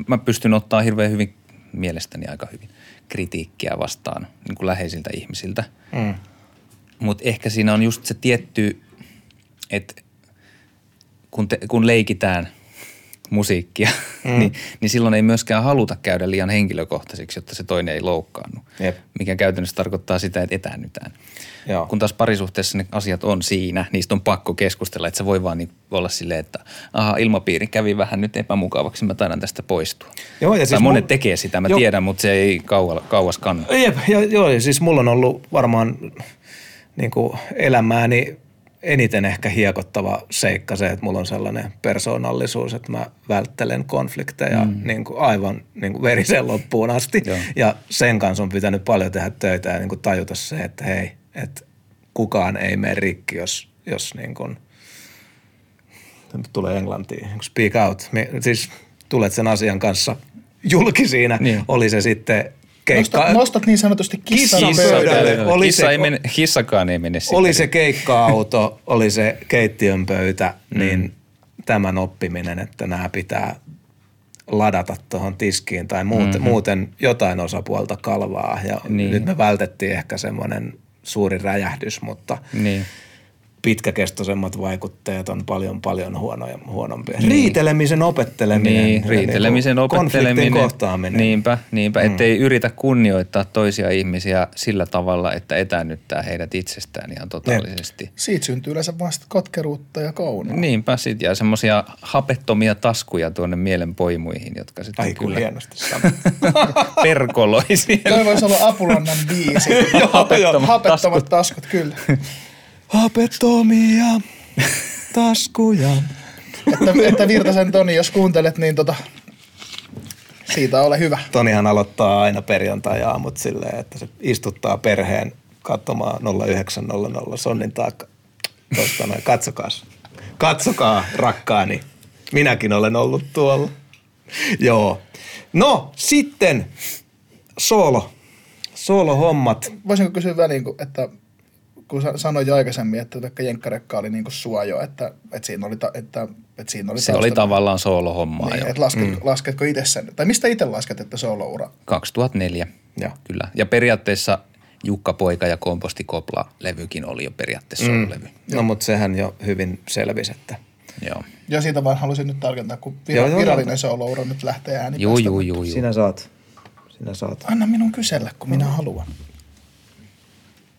mä pystyn ottaa hirveän hyvin, mielestäni aika hyvin, kritiikkiä vastaan niin kuin läheisiltä ihmisiltä. Mm. Mutta ehkä siinä on just se tietty, että kun, te, kun leikitään musiikkia, mm. <laughs> niin, niin silloin ei myöskään haluta käydä liian henkilökohtaisiksi, jotta se toinen ei loukkaannu. Jep. Mikä käytännössä tarkoittaa sitä, että etäännytään. Joo. Kun taas parisuhteessa ne asiat on siinä, niistä on pakko keskustella, että se voi vaan niin olla silleen, että aha, ilmapiiri kävi vähän nyt epämukavaksi, mä taidan tästä poistua. Joo, ja tai siis monet mul- tekee sitä, mä Joo. tiedän, mutta se ei kauas, kauas kanna. Jep, ja, joo, ja siis mulla on ollut varmaan niin kuin elämääni eniten ehkä hiekottava seikka se, että mulla on sellainen persoonallisuus, että mä välttelen konflikteja mm. niin kuin aivan niin kuin verisen loppuun asti. Joo. Ja sen kanssa on pitänyt paljon tehdä töitä ja niin kuin tajuta se, että hei, että kukaan ei mene rikki, jos, jos niin kuin, tulee englantiin, speak out. Siis tulet sen asian kanssa julki siinä, Niin. oli se sitten keikka. Nostat, nostat niin sanotusti kissan Kissan pöydälle. pöydälle. Oli Kissa se- ei mene, hissakaan ei mene. Oli se keikka-auto, oli se keittiön pöytä, Mm. niin tämän oppiminen, että nämä pitää ladata tuohon tiskiin tai muuten, mm-hmm. muuten jotain osapuolta kalvaa. Ja niin. nyt me vältettiin ehkä semmoinen suuri räjähdys, mutta Niin. Pitkäkestoisemmat vaikutteet on paljon paljon huonoja, huonompia. Riitelemisen opetteleminen. Niin, ja riitelemisen niinku opetteleminen. Kohtaaminen. Niinpä, niinpä. Mm. Ettei yritä kunnioittaa toisia ihmisiä sillä tavalla, että etäännyttää heidät itsestään ihan totaalisesti. Siitä syntyy yleensä vasta katkeruutta ja kaunoa. Niinpä sit, ja semmoisia hapettomia taskuja tuonne mielen poimuihin, jotka sitten Ai kyllä hienosti <laughs> sanottu. perkoloi <laughs> siellä. Toi voisi olla Apulannan biisi. <laughs> Joo, hapettomat, hapettomat taskut, kyllä. Hapettomia taskuja. Että, että Virtasen Toni, jos kuuntelet, niin tota, siitä ole hyvä. Tonihan aloittaa aina perjantai-aamut silleen, että se istuttaa perheen katsomaan 0900 sonnin taakka. Tuosta noin, katsokaa. Katsokaa, rakkaani. Minäkin olen ollut tuolla. Joo. No, sitten soolo. Soolo-hommat. Voisinko kysyä väliin, että kun sa- sanoin jo aikaisemmin, että vaikka jenkkarekka oli niinku suojo, että, että siinä oli, ta, että, että siinä oli Se oli taustalla- tavallaan soolohommaa niin, jo. että lasket, mm. lasketko itse sen, tai mistä itse lasket, että sooloura? 2004, Joo. kyllä. Ja periaatteessa Jukka Poika ja Komposti Kopla-levykin oli jo periaatteessa mm. levy. No, mutta sehän jo hyvin selvisi, että Joo. Ja siitä vaan halusin nyt tarkentaa, kun vira, Joo, joo, virallinen joo. sooloura nyt lähtee ääni Juu, juu, juu, juu. sinä saat. Sinä saat. Anna minun kysellä, kun minä haluan.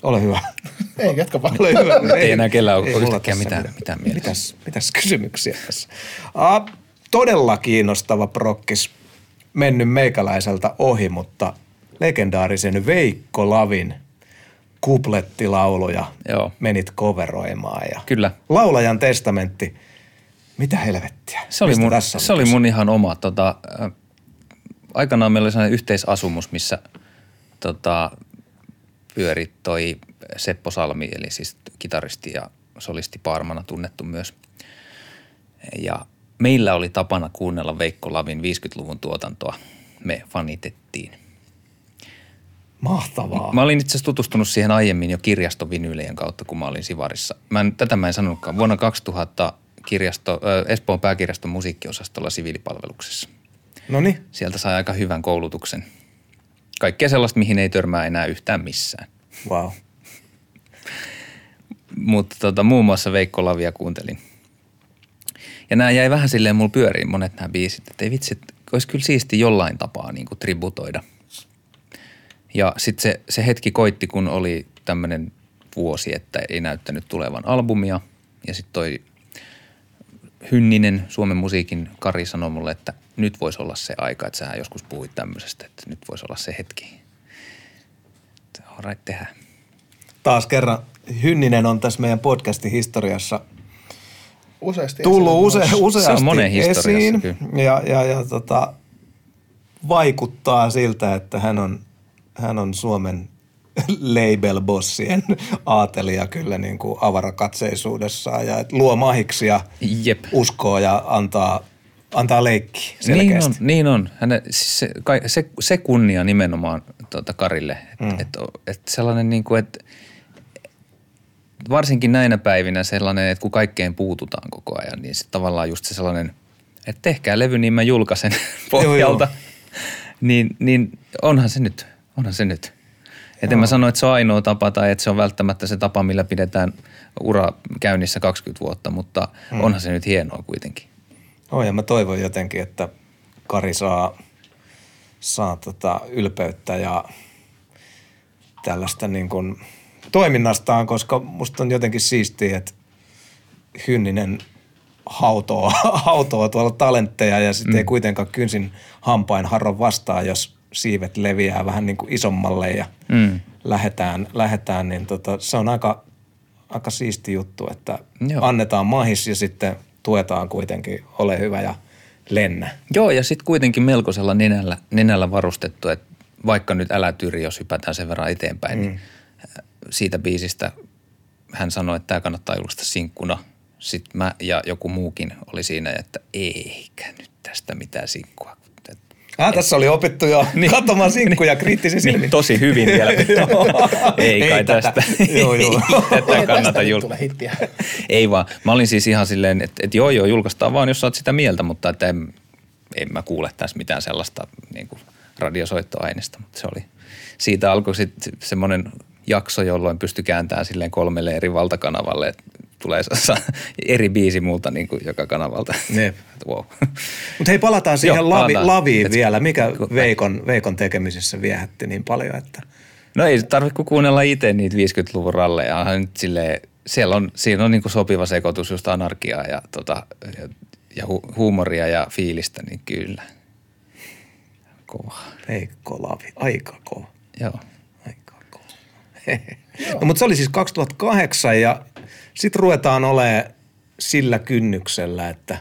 Ole hyvä. <laughs> Ei, jatka vaan. Ole hyvä. Ei enää kellään ole yhtäkkiä tässä mitään- mitään mielessä. Mitäs, mitäs kysymyksiä tässä? Ah, todella kiinnostava prokkis mennyt meikäläiseltä ohi, mutta legendaarisen Veikko Lavin kuplettilauluja Joo. menit coveroimaan. Ja Kyllä. Laulajan testamentti, mitä helvettiä? Se oli, Mistä mun, tässä se oli mun ihan oma. Tota, äh, aikanaan meillä oli sellainen yhteisasumus, missä tota, pyöri toi Seppo Salmi, eli siis kitaristi ja solisti Paarmana tunnettu myös. Ja meillä oli tapana kuunnella Veikko Lavin 50-luvun tuotantoa. Me fanitettiin. Mahtavaa. Mä olin itse asiassa tutustunut siihen aiemmin jo kirjastovinyylejen kautta, kun mä olin Sivarissa. Mä en, tätä mä en sanonutkaan. Vuonna 2000 kirjasto, ö, Espoon pääkirjaston musiikkiosastolla siviilipalveluksessa. No niin. Sieltä sai aika hyvän koulutuksen. Kaikkea sellaista, mihin ei törmää enää yhtään missään. Wow. Mutta tota, muun muassa Veikko Lavia kuuntelin. Ja nämä jäi vähän silleen mulla pyöriin monet nämä biisit, että ei vitsi, että olisi kyllä siisti jollain tapaa niin kuin tributoida. Ja sitten se, se hetki koitti, kun oli tämmöinen vuosi, että ei näyttänyt tulevan albumia. Ja sitten toi Hynninen, Suomen musiikin Kari sanoi mulle, että nyt voisi olla se aika, että sä joskus puhuit tämmöisestä, että nyt voisi olla se hetki. Right, tehdään. Taas kerran Hynninen on tässä meidän podcastin historiassa Useasti tullut use, useasti Se on monen esiin kyllä. ja, ja, ja tota, vaikuttaa siltä, että hän on, hän on Suomen label-bossien aatelija kyllä niin kuin avarakatseisuudessaan ja että luo mahiksia, Jep. uskoo ja antaa, antaa leikki Niin selkeästi. on, niin on. Häne, siis se, kai- se, se kunnia nimenomaan tuota Karille, että mm. et, et sellainen niin kuin, että varsinkin näinä päivinä sellainen, että kun kaikkeen puututaan koko ajan, niin se tavallaan just se sellainen, että tehkää levy, niin mä julkaisen <laughs> pohjalta. Niin, niin onhan se nyt, onhan se nyt. Että en mä sano, että se on ainoa tapa tai että se on välttämättä se tapa, millä pidetään ura käynnissä 20 vuotta, mutta mm. onhan se nyt hienoa kuitenkin. Oh, ja mä toivon jotenkin, että Kari saa, saa tota ylpeyttä ja tällaista niin kuin toiminnastaan, koska musta on jotenkin siistiä, että Hynninen hautoo, <laughs> hautoo tuolla talentteja ja sitten mm. ei kuitenkaan kynsin hampain harro vastaan, jos siivet leviää vähän niin kuin isommalle ja Mm. lähetään, lähetään niin tota, se on aika, aika siisti juttu, että Joo. annetaan mahis ja sitten tuetaan kuitenkin, ole hyvä ja lennä. Joo, ja sitten kuitenkin melkoisella nenällä, nenällä varustettu, että vaikka nyt älä tyri, jos hypätään sen verran eteenpäin, mm. niin siitä biisistä hän sanoi, että tämä kannattaa julkaista sinkkuna. Sitten mä ja joku muukin oli siinä, että eikä nyt tästä mitään sinkkua. Et- Ah, tässä oli opittu jo <laughs> niin. katsomaan sinkkuja kriittisin silmin. Niin, tosi hyvin vielä. <laughs> <laughs> ei kai Ei tätä. tästä. Joo, joo. Ei tätä Ei kannata julkaista. Ei vaan. Mä olin siis ihan silleen, että, että joo joo, julkaistaan vaan, jos sä oot sitä mieltä, mutta että en, en mä kuule tässä mitään sellaista niin kuin radiosoittoaineesta. Mutta se oli, siitä alkoi sitten semmoinen jakso, jolloin pystyi kääntämään silleen kolmelle eri valtakanavalle, että tulee eri biisi multa niin kuin joka kanavalta. Jep. wow. Mutta hei, palataan siihen Joo, lavi, palataan. laviin Let's vielä. Mikä. Veikon, Veikon tekemisissä viehätti niin paljon, että No ei tarvitse kuin kuunnella itse niitä 50-luvun ralleja. Onhan Nyt silleen, siellä on, siinä on niin kuin sopiva sekoitus just anarkiaa ja, tota, ja, ja hu, huumoria ja fiilistä, niin kyllä. Kova. Veikko Lavi, aika kova. Joo. Aika kova. <laughs> no, mutta se oli siis 2008 ja sitten ruvetaan olemaan sillä kynnyksellä, että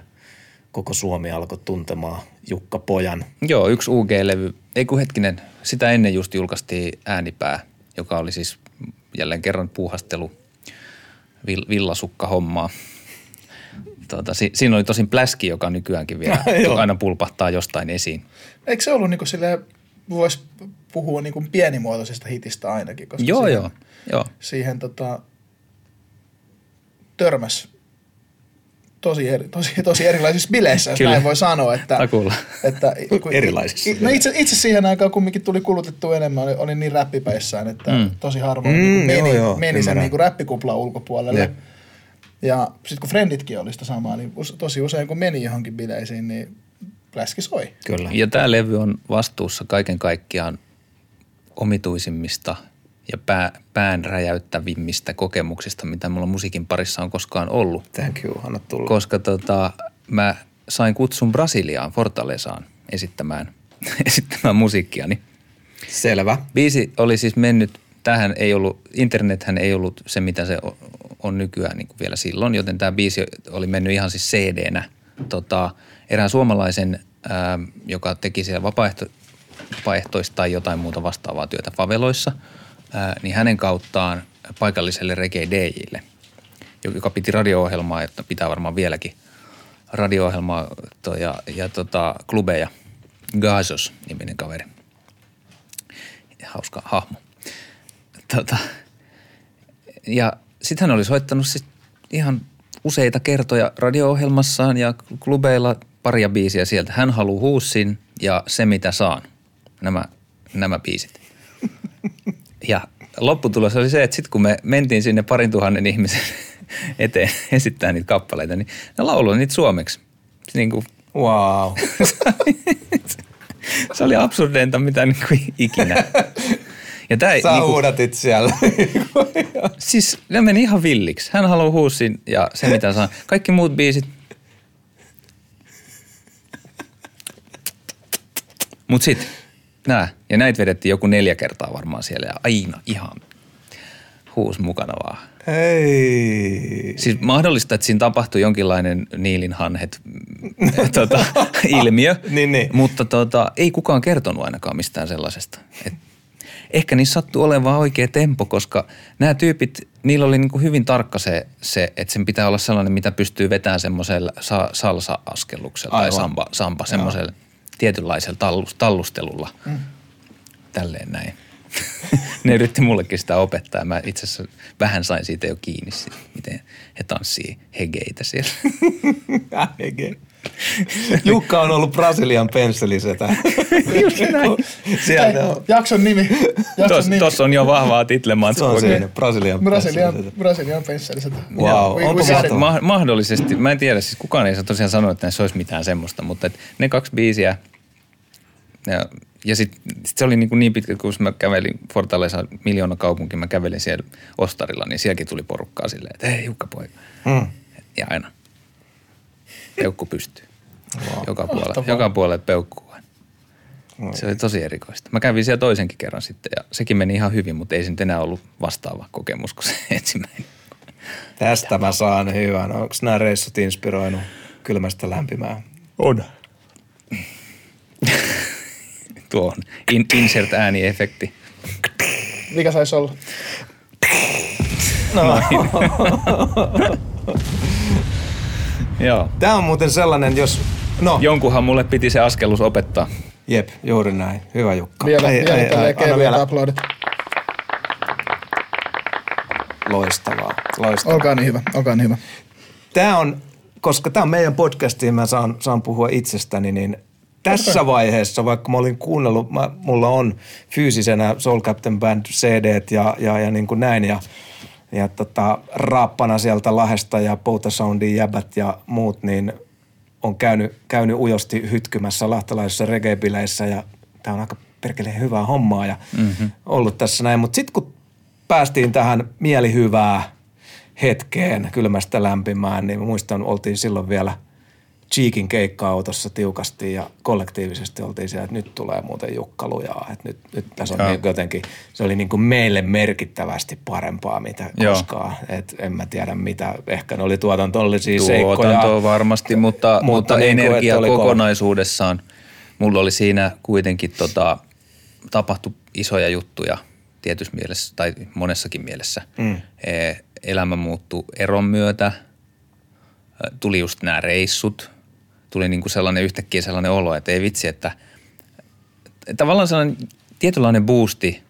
koko Suomi alkoi tuntemaan Jukka Pojan. Joo, yksi UG-levy. Ei kun hetkinen, sitä ennen just julkaistiin Äänipää, joka oli siis jälleen kerran puuhastelu vill, villasukka-hommaa. Tuota, si, siinä oli tosin pläski, joka nykyäänkin vielä <laughs> Joo. aina pulpahtaa jostain esiin. Eikö se ollut niinku silleen, voisi puhua niinku pienimuotoisesta hitistä ainakin, koska Joo, siihen, joo, joo. siihen tota, törmäs tosi, eri, tosi, tosi erilaisissa bileissä, jos Kyllä. näin voi sanoa. Että, Takuulla. että, <laughs> kun- Erilaisissa No itse, itse siihen aikaan kumminkin tuli kulutettua enemmän, oli, oli niin räppipäissään, että Mm. tosi harvoin Mm, niin meni, joo, joo, meni sen niin kuin räppikuplan ulkopuolelle. Jep. Ja sitten kun Frienditkin oli sitä samaa, niin tosi usein kun meni johonkin bileisiin, niin pläski soi. Kyllä. Ja tämä levy on vastuussa kaiken kaikkiaan omituisimmista ja pää, pään räjäyttävimmistä kokemuksista, mitä mulla musiikin parissa on koskaan ollut. Thank you, anna tulla. Koska tota, mä sain kutsun Brasiliaan, Fortalesaan esittämään, <laughs> esittämään musiikkiani. Selvä. Biisi oli siis mennyt tämähän ei ollut, internethän ei ollut se, mitä se on nykyään niin kuin vielä silloin, joten tämä biisi oli mennyt ihan siis CD-nä. Tota, erään suomalaisen, ää, joka teki siellä vapaaehto, vapaaehtoista tai jotain muuta vastaavaa työtä faveloissa, niin hänen kauttaan paikalliselle reggae DJille, joka piti radio-ohjelmaa, että pitää varmaan vieläkin radio-ohjelmaa to, ja, ja tota, klubeja. Gazos niminen kaveri. Hauska hahmo. Tota, ja sitten hän oli soittanut sit ihan useita kertoja radio-ohjelmassaan ja klubeilla paria biisiä sieltä. Hän haluaa huussin ja se mitä saan. Nämä, nämä biisit. <laughs> Ja lopputulos oli se, että sitten kun me mentiin sinne parin tuhannen ihmisen <laughs> eteen esittää niitä kappaleita, niin ne lauloi niitä suomeksi. Niin kuin, Wow. <laughs> se oli absurdeinta mitä niin kuin ikinä. Ja tää, Sä niinku- huudatit siellä. <laughs> Siis ne meni ihan villiksi. Hän haluaa huussin ja se mitä saa. Kaikki muut biisit. Mut sit, nää. Ja näitä vedettiin joku neljä kertaa varmaan siellä ja aina ihan huus mukana vaan. Hei. Siis mahdollista, että siinä tapahtui jonkinlainen niilinhanhet mm, <laughs> tota, ilmiö, <laughs> Niin, niin. mutta tota, ei kukaan kertonut ainakaan mistään sellaisesta. Et ehkä niissä sattuu olemaan oikea tempo, koska nämä tyypit, niillä oli niinku hyvin tarkka se, se, että sen pitää olla sellainen, mitä pystyy vetämään semmoisella sa- salsa-askelluksella tai Aivan. samba, samba semmoisella tietynlaisella tallus, tallustelulla. Mm. Tälleen näin. <laughs> ne yritti mullekin sitä opettaa. Mä itse asiassa vähän sain siitä jo kiinni, miten he tanssii hegeitä siellä. <laughs> Hege. Jukka on ollut Brasilian pensselisetä. Just näin. Sieltä on. Jakson nimi. Jakson Tuossa nimi. on jo vahvaa Se on siinä, Brasilian Brasilian, pensselisetä. Brasilian pensseliset. Wow, We- we onko mahtavaa? Ma- mahdollisesti, mä en tiedä, siis kukaan ei saa tosiaan sanoa, että näissä olisi mitään semmoista, mutta et ne kaksi biisiä, ja, ja sitten sit se oli niin, kuin niin pitkä, kun mä kävelin Fortaleza miljoona kaupunki, mä kävelin siellä Ostarilla, niin sielläkin tuli porukkaa silleen, että hei Jukka poika. Mm. Ja aina. Peukku pystyy. Wow. Joka puolelle, joka puolelle peukkuu aina. Se oli tosi erikoista. Mä kävin siellä toisenkin kerran sitten ja sekin meni ihan hyvin, mutta ei se nyt enää ollut vastaava kokemus kuin se <laughs> ensimmäinen. Tästä mä saan hyvän. Onko nämä reissut inspiroinut kylmästä lämpimään? On. <laughs> Tuo on in, insert ääniefekti. Mikä saisi olla? <laughs> Joo. Tämä on muuten sellainen, jos... No, Jonkunhan mulle piti se askellus opettaa. jep, juuri näin. Hyvä Jukka. Vielä, Ei, vielä ei, tälleen kevyet vielä. aplodit. Loistavaa, loistavaa. Olkaa niin hyvä, olkaa niin hyvä. Tämä on, koska tämä on meidän podcastiin, mä saan, saan puhua itsestäni, niin tässä vaiheessa, vaikka mä olin kuunnellut, mä, mulla on fyysisenä Soul Captain Band CD ja, ja, ja niin kuin näin, ja, ja tota, raappana sieltä Lahesta ja Pouta Soundin jäbät ja muut, niin on käynyt, käynyt ujosti hytkymässä lahtelaisissa reggae-bileissä ja tämä on aika perkeleen hyvää hommaa ja mm-hmm. ollut tässä näin. Mutta sitten kun päästiin tähän mielihyvää hetkeen kylmästä lämpimään, niin muistan, oltiin silloin vielä Cheekin keikka-autossa tiukasti ja kollektiivisesti oltiin siellä, että nyt tulee muuten Jukka lujaa. Että nyt, nyt tässä on niin jotenkin, se oli niin kuin meille merkittävästi parempaa mitä Joo. koskaan. Et en mä tiedä mitä, ehkä ne oli tuotantollisia seikkoja. Tuotantoa varmasti, mutta, mutta, mutta niin kuin, energia kova. kokonaisuudessaan. Mulla oli siinä kuitenkin tota, tapahtu isoja juttuja tietyssä mielessä tai monessakin mielessä. Mm. Elämä muuttui eron myötä, tuli just nämä reissut, tuli niinku sellainen yhtäkkiä sellainen olo, että ei vitsi, että tavallaan sellainen tietynlainen boosti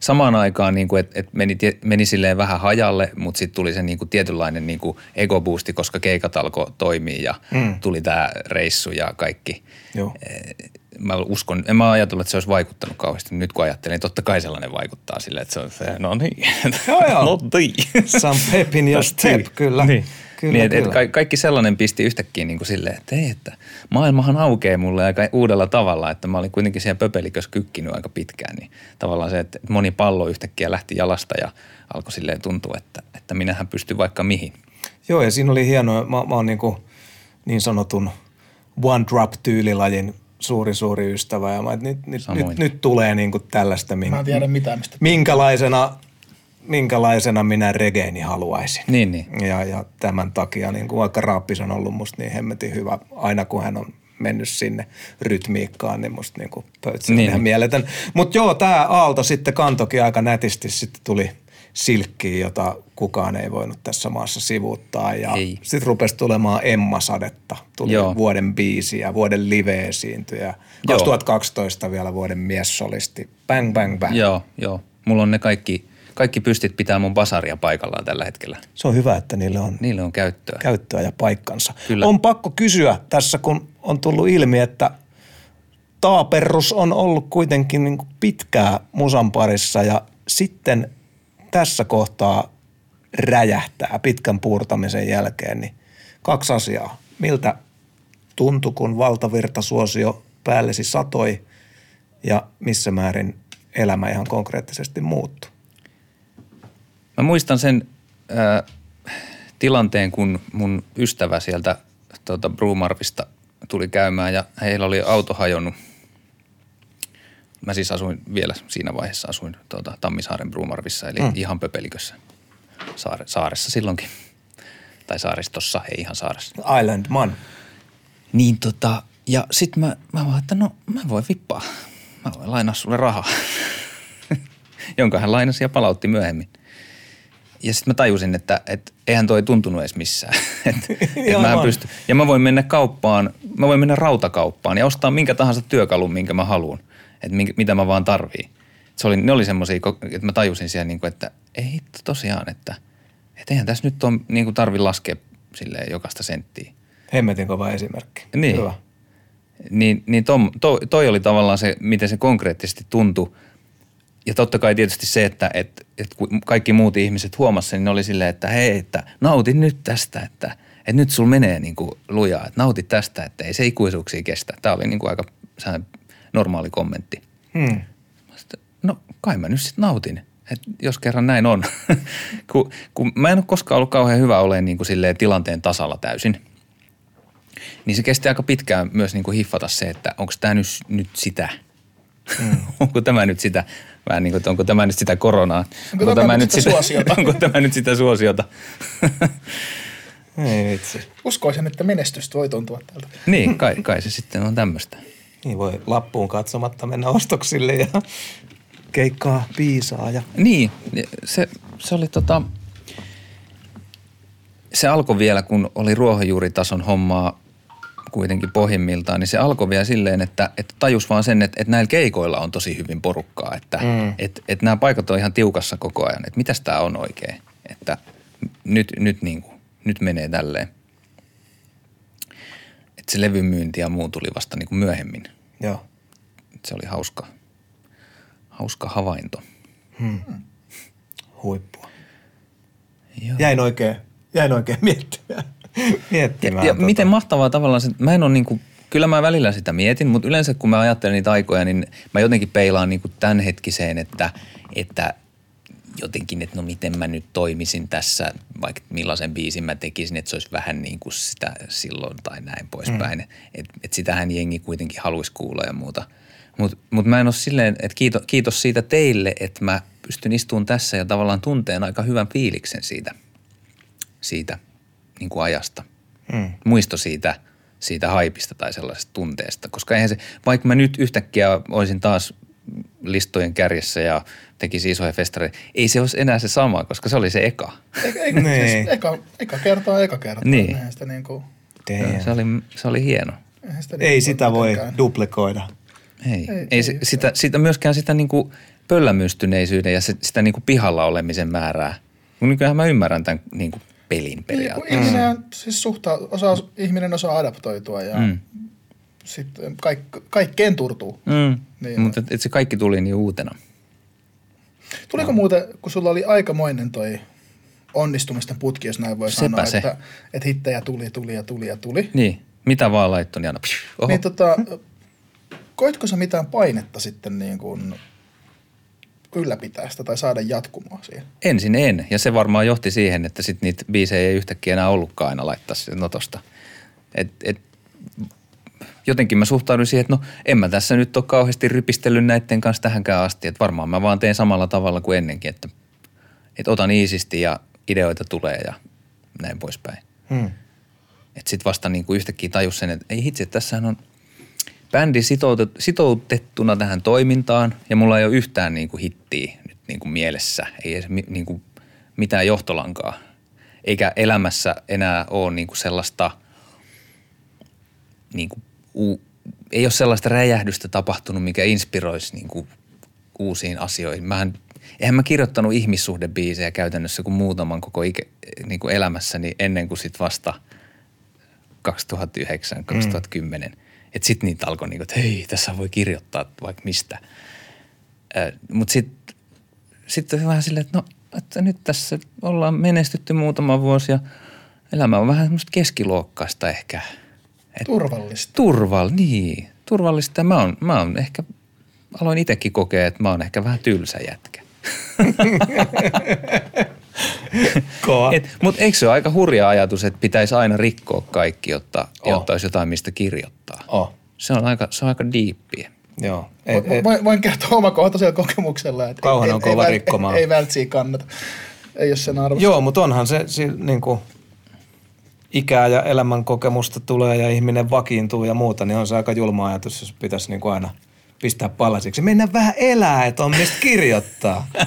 samaan aikaan, niin kuin, että, että meni, meni silleen vähän hajalle, mutta sitten tuli se niin kuin tietynlainen niin kuin ego-boosti, koska keikat alkoi toimia ja mm. tuli tämä reissu ja kaikki. Joo. Mä uskon, en mä ajatellut, että se olisi vaikuttanut kauheasti. Nyt kun ajattelen, niin totta kai sellainen vaikuttaa silleen, että se on se, no niin. Joo, joo. <laughs> no niin. Some pep in your step, kyllä. Niin. Kyllä, niin, et, et ka- kaikki sellainen pisti yhtäkkiä niin kuin silleen, että ei, että maailmahan aukeaa mulle aika uudella tavalla, että mä olin kuitenkin siellä pöpelikössä kykkinyt aika pitkään, niin tavallaan se, että moni pallo yhtäkkiä lähti jalasta ja alkoi silleen tuntua, että, että minähän pystyn vaikka mihin. Joo, ja siinä oli hienoa. Mä, mä oon niin, kuin niin sanotun one drop tyylilajin suuri, suuri ystävä. Ja mä, et nyt, nyt, Samoin. nyt, nyt, tulee niinku tällaista, Mä en min, tiedä mitään mistä. minkälaisena, minkälaisena minä regeeni haluaisin. Niin, niin. Ja, ja tämän takia, niin kuin vaikka Raappis on ollut musta niin hemmetin hyvä, aina kun hän on mennyt sinne rytmiikkaan, niin musta niin pöytsi on Niin. ihan mieletön. Mutta joo, tämä Aalto sitten kantokin aika nätisti, sitten tuli silkkiä, jota kukaan ei voinut tässä maassa sivuuttaa. Ja sitten rupesi tulemaan Emma-sadetta, tuli Joo. vuoden biisi ja vuoden live-esiintyjä. Joo. 2012 vielä vuoden miessolisti. Bang, bang, bang. Joo, joo. Mulla on ne kaikki, kaikki pystit pitää mun basaria paikallaan tällä hetkellä. Se on hyvä, että niille on Niille on käyttöä. käyttöä ja paikkansa. Kyllä. On pakko kysyä tässä, kun on tullut ilmi, että Taaperrus on ollut kuitenkin niin kuin pitkää musan parissa ja sitten tässä kohtaa räjähtää pitkän puurtamisen jälkeen, niin kaksi asiaa. Miltä tuntui, kun valtavirtasuosio päällesi satoi ja missä määrin elämä ihan konkreettisesti muuttui? Mä muistan sen äh, tilanteen, kun mun ystävä sieltä tuota, Brumarvista tuli käymään ja heillä oli auto hajonnut. Mä siis asuin vielä siinä vaiheessa, asuin tuota, Tammisaaren Brumarvissa, eli mm. ihan pöpelikössä saare, saaressa silloinkin. Tai saaristossa, ei ihan saaressa. Island Man. Niin tota, ja sit mä, mä vaan, että no mä voin vippaa. Mä voin lainaa sulle rahaa. <laughs> Jonka hän lainasi ja palautti myöhemmin. Ja sitten mä tajusin, että et, eihän toi tuntunut edes missään. <laughs> et, et mä pysty, ja mä voin mennä kauppaan, mä voin mennä rautakauppaan ja ostaa minkä tahansa työkalun, minkä mä haluan. Että mitä mä vaan tarviin. Se oli, ne oli semmoisia, että mä tajusin siellä, niin kuin, että ei tosiaan, että et eihän tässä nyt on, niin kuin tarvi laskea silleen jokaista senttiä. Hemmetin kova esimerkki. Niin. Hyvä. Niin, niin tom, to, toi oli tavallaan se, miten se konkreettisesti tuntui. Ja totta kai tietysti se, että et, et kun kaikki muut ihmiset huomasivat niin ne oli silleen, että hei, että nautin nyt tästä, että, että nyt sul menee niin kuin lujaa, että nautit tästä, että ei se ikuisuuksia kestä. Tämä oli niin kuin aika normaali kommentti. Hmm. Sitten, no kai mä nyt sitten nautin, että jos kerran näin on. <laughs> kun, kun mä en ole koskaan ollut kauhean hyvä olemaan niin kuin silleen tilanteen tasalla täysin. Niin se kesti aika pitkään myös niin kuin hiffata se, että onko tämä nyt, nyt sitä. Mm. <laughs> onko tämä nyt sitä, vähän niin kuin, että onko tämä nyt sitä koronaa. Onko tämä nyt sitä suosiota? <laughs> onko tämä nyt sitä suosiota? Ei vitsi. Uskoisin, että menestystä voi tuntua tältä. niin, kai, kai se sitten on tämmöistä. Niin voi lappuun katsomatta mennä ostoksille ja keikkaa piisaa. Ja... Niin, se, se oli tota, se alkoi vielä, kun oli ruohonjuuritason hommaa kuitenkin pohjimmiltaan, niin se alkoi vielä silleen, että, että tajus vaan sen, että, että näillä keikoilla on tosi hyvin porukkaa, että, mm. että, että nämä paikat on ihan tiukassa koko ajan, että mitäs tämä on oikein, että nyt, nyt, niin kuin, nyt menee tälleen. Että se levymyynti ja muu tuli vasta niin kuin myöhemmin. Joo. Se oli hauska, hauska havainto. Huippua. Joo. Jäin oikein, jäin oikein miettimään. Miettimään Ja, ja tota. miten mahtavaa tavallaan se, mä en ole niinku, kyllä mä välillä sitä mietin, mutta yleensä kun mä ajattelen niitä aikoja, niin mä jotenkin peilaan niinku tämänhetkiseen, että, että jotenkin, että no miten mä nyt toimisin tässä, vaikka millaisen biisin mä tekisin, että se olisi vähän niin kuin sitä silloin tai näin poispäin. Mm. Että et sitähän jengi kuitenkin haluaisi kuulla ja muuta. Mutta mut mä en ole silleen, että kiitos, kiitos siitä teille, että mä pystyn istumaan tässä ja tavallaan tunteen aika hyvän fiiliksen siitä, siitä niin kuin ajasta. Mm. Muisto siitä, siitä haipista tai sellaisesta tunteesta. Koska eihän se, vaikka mä nyt yhtäkkiä olisin taas listojen kärjessä ja tekisi isoja festareita, ei se olisi enää se sama, koska se oli se eka. Eikä, eikä, Niin. siis eka, eka kertaa, eka kertaa. Niin. Eihän sitä, niinku, Damn. Se oli, se oli hieno. eihän sitä Ei niinku sitä voi mitenkään- duplikoida. Ei, Ei, ei, ei ei se, sitä, sitä, myöskään sitä niinku pöllämystyneisyyden ja se, sitä niinku pihalla olemisen määrää. Kun nykyään mä ymmärrän tämän niinku pelin Niin, periaatteessa. ihminen, siis suhta, osaa, ihminen osaa adaptoitua ja Mm. mm. sitten kaik, kaikkeen turtuu. Mm. Niin. Mutta et, et se kaikki tuli niin uutena. Tuliko muuten, kun sulla oli aikamoinen toi onnistumisten putki, jos näin voi Sepä sanoa, se. että, että hittejä tuli, tuli ja tuli ja tuli. Niin, mitä vaan laittoi, niin aina psh, oho. Niin tota, koitko sä mitään painetta sitten niin kuin ylläpitää sitä tai saada jatkumoa siihen? Ensin en, ja se varmaan johti siihen, että sit niitä biisejä ei yhtäkkiä enää ollutkaan aina laittaa notosta. Et, et, jotenkin mä suhtaudun siihen, että no en mä tässä nyt ole kauheasti rypistellyt näiden kanssa tähänkään asti. Että varmaan mä vaan teen samalla tavalla kuin ennenkin, että, että otan iisisti ja ideoita tulee ja näin poispäin. Hmm. Että sitten vasta niin kuin yhtäkkiä tajus sen, että ei hitse, tässähän on bändi sitoutet, sitoutettuna tähän toimintaan ja mulla ei ole yhtään niin kuin hittiä nyt niin kuin mielessä. Ei edes niin kuin mitään johtolankaa. Eikä elämässä enää ole niin kuin sellaista, niin kuin ei ole sellaista räjähdystä tapahtunut, mikä inspiroisi niin kuin uusiin asioihin. Mähän, eihän mä kirjoittanut ihmissuhdebiisejä käytännössä kuin muutaman koko ikä, niin kuin elämässäni ennen kuin sit vasta 2009, 2010. Mm. Että sit niitä alkoi niin kuin, että hei, tässä voi kirjoittaa vaikka mistä. Mutta sitten sit vähän silleen, että no, että nyt tässä ollaan menestytty muutama vuosi ja elämä on vähän semmoista keskiluokkaista ehkä. Et Turvallista. Turval, niin. Turvallista. Mä oon, mä oon ehkä, aloin itsekin kokea, että mä oon ehkä vähän tylsä jätkä. <laughs> <laughs> Kova. Mutta eikö se ole aika hurja ajatus, että pitäisi aina rikkoa kaikki, jotta, Oh. jotta olisi jotain, mistä kirjoittaa? Oh. Se on aika, se on aika diippiä. Joo. Voin, et, voin, voin kertoa omakohtaisella kokemuksella, että Kauhan ei, on ei, kova ei, rikkomaan. Ei, ei vältsiä kannata. Ei ole sen arvosta. joo, mutta onhan se si, niin kuin, ikää ja elämän kokemusta tulee ja ihminen vakiintuu ja muuta, niin on se aika julma ajatus, jos pitäisi niin kuin aina pistää palasiksi. Mennä vähän elää, että on mistä kirjoittaa. <laughs>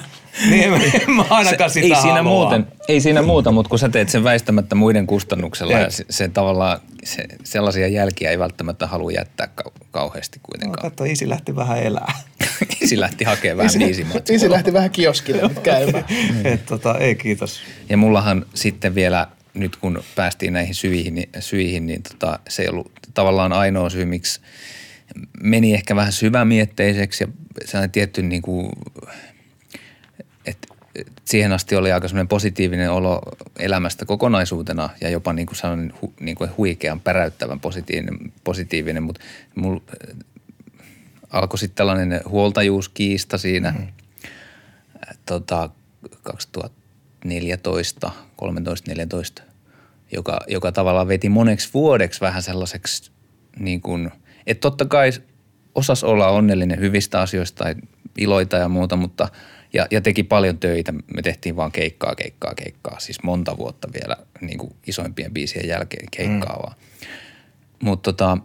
niin en, en mä ainakaan se, sitä ei siinä, halua. muuten, ei siinä muuta, mutta kun sä teet sen väistämättä muiden kustannuksella Jep. ja se, se tavallaan, se, sellaisia jälkiä ei välttämättä halua jättää kau, kauheasti No, kuitenkaan. katso, isi lähti vähän elää. <laughs> Isi lähti hakemaan vähän biisimatskua. Isi lähti vähän kioskille nyt käymään. <laughs> Et, tota, ei kiitos. Ja mullahan sitten vielä, nyt kun päästiin näihin syihin, niin, syihin, niin tota, se ei ollut tavallaan ainoa syy, miksi meni ehkä vähän syvämietteiseksi ja sellainen tietty niin kuin, siihen asti oli aika semmoinen positiivinen olo elämästä kokonaisuutena ja jopa niin kuin sellainen hu, niin kuin huikean päräyttävän positiivinen, positiivinen mutta mulla äh, alkoi sitten tällainen huoltajuuskiista siinä mm-hmm. tota, 2014, 13, 14, joka, joka tavallaan veti moneksi vuodeksi vähän sellaiseksi niin kuin, että totta kai osas olla onnellinen hyvistä asioista tai iloita ja muuta, mutta ja, ja teki paljon töitä. Me tehtiin vaan keikkaa, keikkaa, keikkaa. Siis monta vuotta vielä niin kuin isoimpien biisien jälkeen keikkaa mm. vaan. Mutta tota,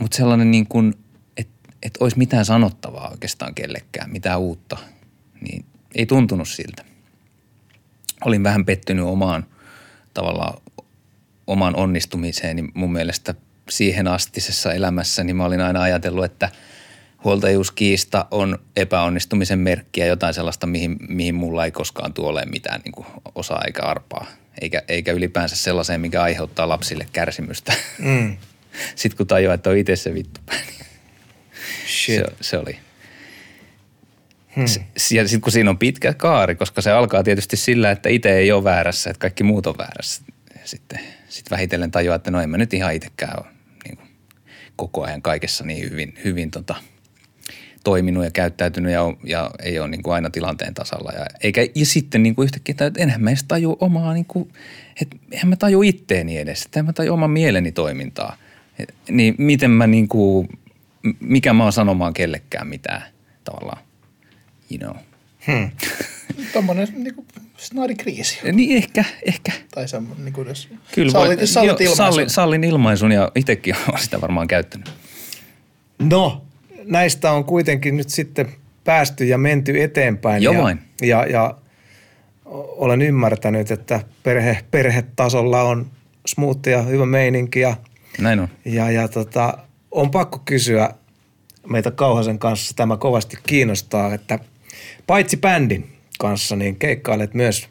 mut sellainen niin kuin, että et olisi mitään sanottavaa oikeastaan kellekään, mitään uutta, niin ei tuntunut siltä. Olin vähän pettynyt omaan tavallaan omaan onnistumiseen, niin mun mielestä siihen astisessa elämässä, niin mä olin aina ajatellut, että huoltajuuskiista on epäonnistumisen merkki ja jotain sellaista, mihin, mihin mulla ei koskaan tule mitään niin kuin osaa eikä arpaa. Eikä, eikä ylipäänsä sellaiseen, mikä aiheuttaa lapsille kärsimystä. Mm. <laughs> Sitten kun tajuaa, että on itse se vittu niin Shit. se, se oli. Hmm. Ja sitten kun siinä on pitkä kaari, koska se alkaa tietysti sillä, että itse ei ole väärässä, että kaikki muut on väärässä. Sitten sit vähitellen tajuaa, että no en mä nyt ihan itsekään ole niin kuin, koko ajan kaikessa niin hyvin, hyvin tota, toiminut ja käyttäytynyt ja, ja ei ole niin kuin aina tilanteen tasalla. Ja, eikä, ja sitten niin kuin yhtäkkiä, että enhän mä edes taju omaa, niin kuin, että enhän mä taju itteeni edes, että en mä taju oman mieleni toimintaa. Et, niin miten mä niin kuin, mikä mä oon sanomaan kellekään mitään tavallaan, you know. Hmm. <laughs> Tuommoinen niinku snaadikriisi. Niin ehkä, ehkä. Tai semmoinen, niinku jos Kyllä sallit, voi- jos sallit joo, ilmaisun. sallin, sallin ilmaisun ja itsekin <laughs> olen sitä varmaan käyttänyt. No, näistä on kuitenkin nyt sitten päästy ja menty eteenpäin. Joo ja, vain. Ja, ja olen ymmärtänyt, että perhe, perhetasolla on smoothia ja hyvä meininki ja, Näin on. ja, ja tota, on pakko kysyä meitä Kauhasen kanssa, tämä kovasti kiinnostaa, että paitsi bändin kanssa, niin keikkailet myös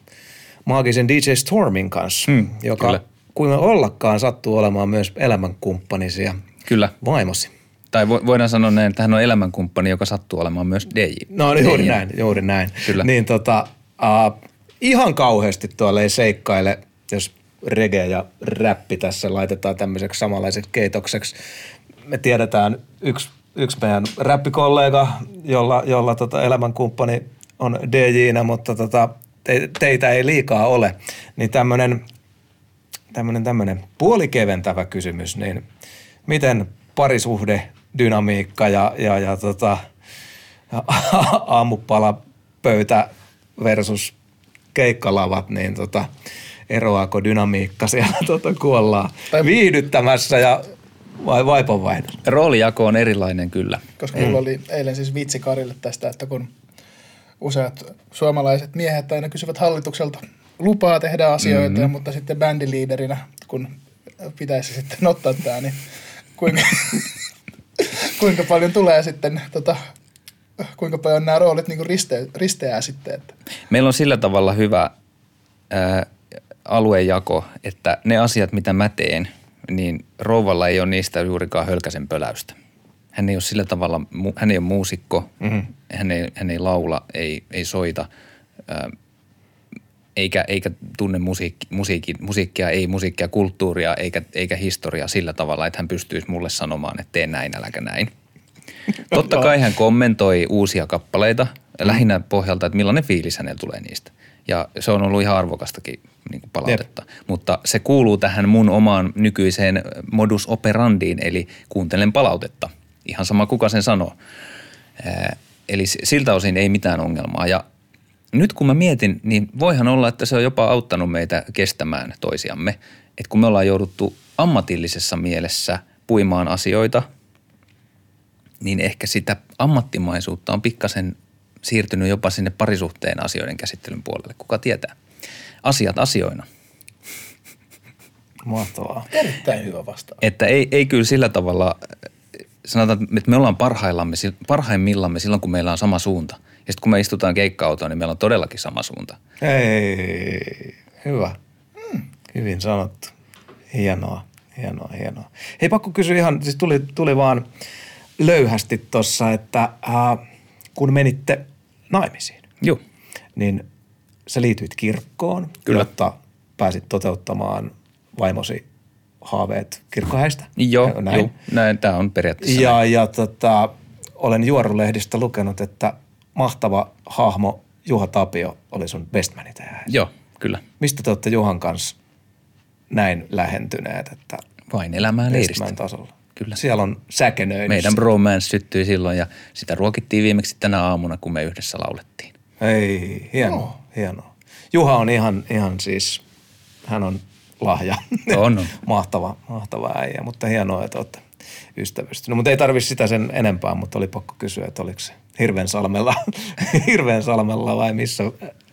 maagisen DJ Stormin kanssa, Hmm, joka kyllä. kuinka ollakaan sattuu olemaan myös elämänkumppanisi ja Kyllä. vaimosi. Tai vo, voidaan sanoa näin, että hän on elämänkumppani, joka sattuu olemaan myös DJ. No juuri DJ. näin, juuri näin. Kyllä. Niin tota, uh, ihan kauheasti tuolla ei seikkaile, jos reggae ja räppi tässä laitetaan tämmöiseksi samanlaiseksi keitokseksi. Me tiedetään yksi, yksi meidän räppikollega, jolla, jolla tota elämänkumppani on DJnä, mutta tota, te, teitä ei liikaa ole. Niin tämmöinen tämmöinen tämmöinen puolikeventävä kysymys, niin miten parisuhde, dynamiikka ja, ja, ja tota, <laughs> aamupala pöytä versus keikkalavat, niin tota, eroaako dynamiikka siellä <laughs> tota, kun ollaan viihdyttämässä ja vai vaipanvaihdos? Roolijako on erilainen kyllä. Koska mulla oli eilen siis vitsi Karille tästä, että kun useat suomalaiset miehet aina kysyvät hallitukselta lupaa tehdä asioita, mm-hmm. mutta sitten bändiliiderinä, kun pitäisi sitten ottaa tämä, niin kuinka, <laughs> kuinka paljon tulee sitten, tota, kuinka paljon nämä roolit niin riste, risteää sitten. Että. Meillä on sillä tavalla hyvä ää, aluejako, että ne asiat, mitä mä teen, niin rouvalla ei ole niistä juurikaan hölkäsen pöläystä. Hän ei ole sillä tavalla, hän ei ole muusikko, mm-hmm. hän, ei, hän ei laula, ei, ei soita, ää, eikä, eikä tunne musiikki, musiikki, musiikkia, ei musiikkia, kulttuuria eikä, eikä historiaa sillä tavalla, että hän pystyisi mulle sanomaan, että tee näin, äläkä näin. <laughs> Totta kai hän kommentoi uusia kappaleita lähinnä pohjalta, että millainen fiilis hänellä tulee niistä. Ja se on ollut ihan arvokastakin niin kuin palautetta. Jep. Mutta se kuuluu tähän mun omaan nykyiseen modus operandiin, eli kuuntelen palautetta. Ihan sama kuka sen sanoo. Eli siltä osin ei mitään ongelmaa. Ja nyt kun mä mietin, niin voihan olla, että se on jopa auttanut meitä kestämään toisiamme. Että kun me ollaan jouduttu ammatillisessa mielessä puimaan asioita, niin ehkä sitä ammattimaisuutta on pikkasen siirtynyt jopa sinne parisuhteen asioiden käsittelyn puolelle. Kuka tietää? Asiat asioina. Mahtavaa. Erittäin hyvä vastaus. Että ei, ei kyllä sillä tavalla, sanotaan, että me ollaan parhaillamme, parhaimmillamme silloin, kun meillä on sama suunta – ja sitten kun me istutaan keikka niin meillä on todellakin sama suunta. Ei, hyvä. Hmm. Hyvin sanottu. Hienoa, hienoa, hienoa. Hei, pakko kysyä ihan, siis tuli, tuli vaan löyhästi tuossa, että äh, kun menitte naimisiin, Joo. niin sä liityit kirkkoon, Kyllä. jotta pääsit toteuttamaan vaimosi haaveet kirkkohäistä. Joo, näin. Joo, näin tämä on periaatteessa Ja, näin. ja tota, olen Juorulehdistä lukenut, että mahtava hahmo Juha Tapio oli sun bestmani tehdä. Joo, kyllä. Mistä te olette Juhan kanssa näin lähentyneet, että vain elämään leiristä. tasolla? Kyllä. Siellä on säkenöinyt. Meidän bromance syttyi silloin ja sitä ruokittiin viimeksi tänä aamuna, kun me yhdessä laulettiin. Ei, hienoa, oh. hienoa. Juha on ihan, ihan siis, hän on lahja. On, on. <laughs> mahtava, mahtava äijä, mutta hienoa, että olette ystävystynyt. Mutta ei tarvitse sitä sen enempää, mutta oli pakko kysyä, että oliko se Hirveän salmella, <laughs> Hirveän salmella vai missä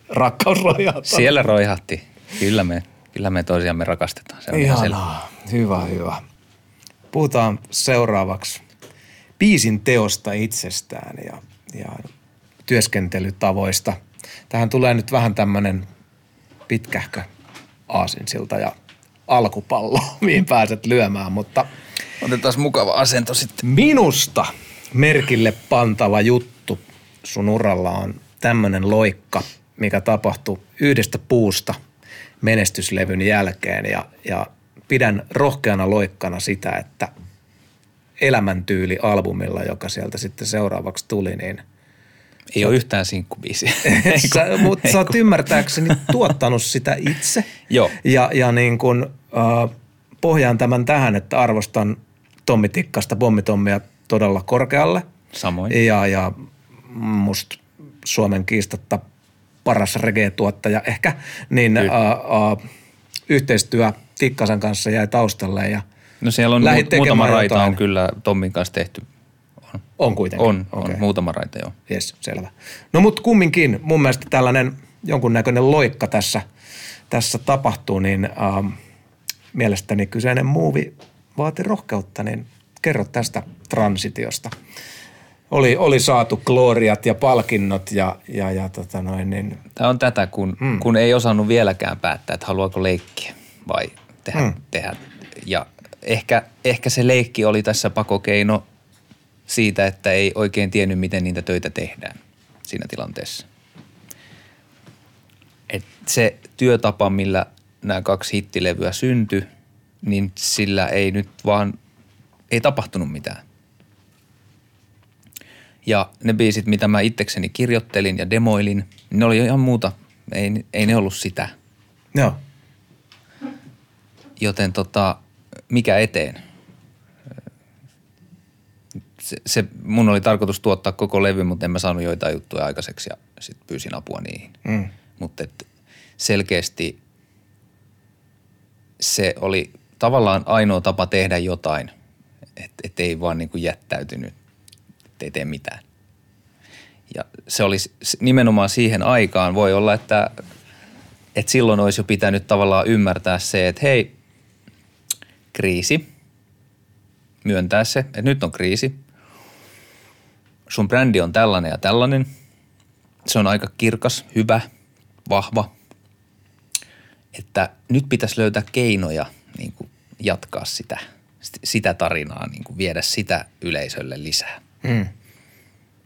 rakkaus roihahtaa? Siellä roihahti. Kyllä me, kyllä me toisiamme rakastetaan. Se on Ihanaa. Hyvä, hyvä. Puhutaan seuraavaksi biisin teosta itsestään ja, ja työskentelytavoista. Tähän tulee nyt vähän tämmöinen pitkähkö aasinsilta ja alkupallo, <laughs> mihin pääset lyömään, mutta... Otetaan mukava asento sitten. Minusta – merkille pantava juttu sun uralla on tämmöinen loikka, mikä tapahtui yhdestä puusta menestyslevyn jälkeen ja, ja pidän rohkeana loikkana sitä, että elämäntyyli-albumilla, joka sieltä sitten seuraavaksi tuli, niin ei ole yhtään sinkkubiisiä. <laughs> sä, mutta sä oot ymmärtääkseni <laughs> tuottanut sitä itse. Joo. Ja, ja niin kun, äh, pohjaan tämän tähän, että arvostan Tommi Tikkasta, Pommitommia todella korkealle. Samoin. Ja, ja musta Suomen kiistatta paras reggae-tuottaja ehkä, niin ä, ä, yhteistyö Tikkasen kanssa jäi taustalle ja No siellä on mu- muutama raita jotain. on kyllä Tommin kanssa tehty. On, on kuitenkin? On, okay. on muutama raita joo. Yes, selvä. No mutta kumminkin mun mielestä tällainen jonkunnäköinen loikka tässä, tässä tapahtuu, niin äh, mielestäni kyseinen muuvi vaati rohkeutta, niin kerro tästä transitiosta. Oli, oli saatu gloriat ja palkinnot ja, ja, ja tota noin, niin. Tämä on tätä, kun, mm. kun ei osannut vieläkään päättää, että haluaako leikkiä vai tehdä. Mm. tehdä. Ja ehkä, ehkä se leikki oli tässä pakokeino siitä, että ei oikein tiennyt, miten niitä töitä tehdään siinä tilanteessa. Et se työtapa, millä nämä kaksi hittilevyä syntyi, niin sillä ei nyt vaan – ei tapahtunut mitään. Ja ne biisit, mitä mä itsekseni kirjoittelin ja demoilin, ne oli ihan muuta. Ei, ei ne ollut sitä. Joo. Joten tota, mikä eteen? se, se, mun oli tarkoitus tuottaa koko levy, mutta en mä saanut joitain juttuja aikaiseksi ja sitten pyysin apua niihin. Mm. Mutta selkeästi se oli tavallaan ainoa tapa tehdä jotain, että et ei vaan niin kuin jättäytynyt, ettei tee mitään. Ja se oli s- nimenomaan siihen aikaan, voi olla, että, että silloin olisi jo pitänyt tavallaan ymmärtää se, että hei, kriisi, myöntää se, että nyt on kriisi. Sun brändi on tällainen ja tällainen. Se on aika kirkas, hyvä, vahva. Että nyt pitäisi löytää keinoja niin kuin jatkaa sitä, sitä tarinaa, niin kuin viedä sitä yleisölle lisää. Mm.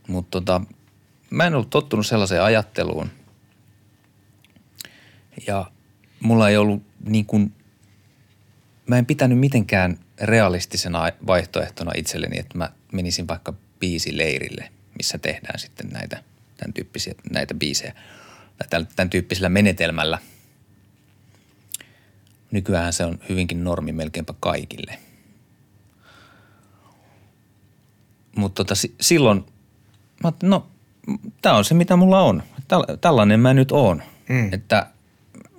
Mutta tota, mä en ollut tottunut sellaiseen ajatteluun. Ja mulla ei ollut niin kuin, mä en pitänyt mitenkään realistisena vaihtoehtona itselleni, että mä menisin vaikka biisileirille, missä tehdään sitten näitä, tämän tyyppisiä, näitä biisejä. Tämän, tämän tyyppisellä menetelmällä. Nykyään se on hyvinkin normi melkeinpä kaikille. Mutta tota, si- silloin mä no tämä on se mitä mulla on. Täl- tällainen mä nyt oon. Mm. Että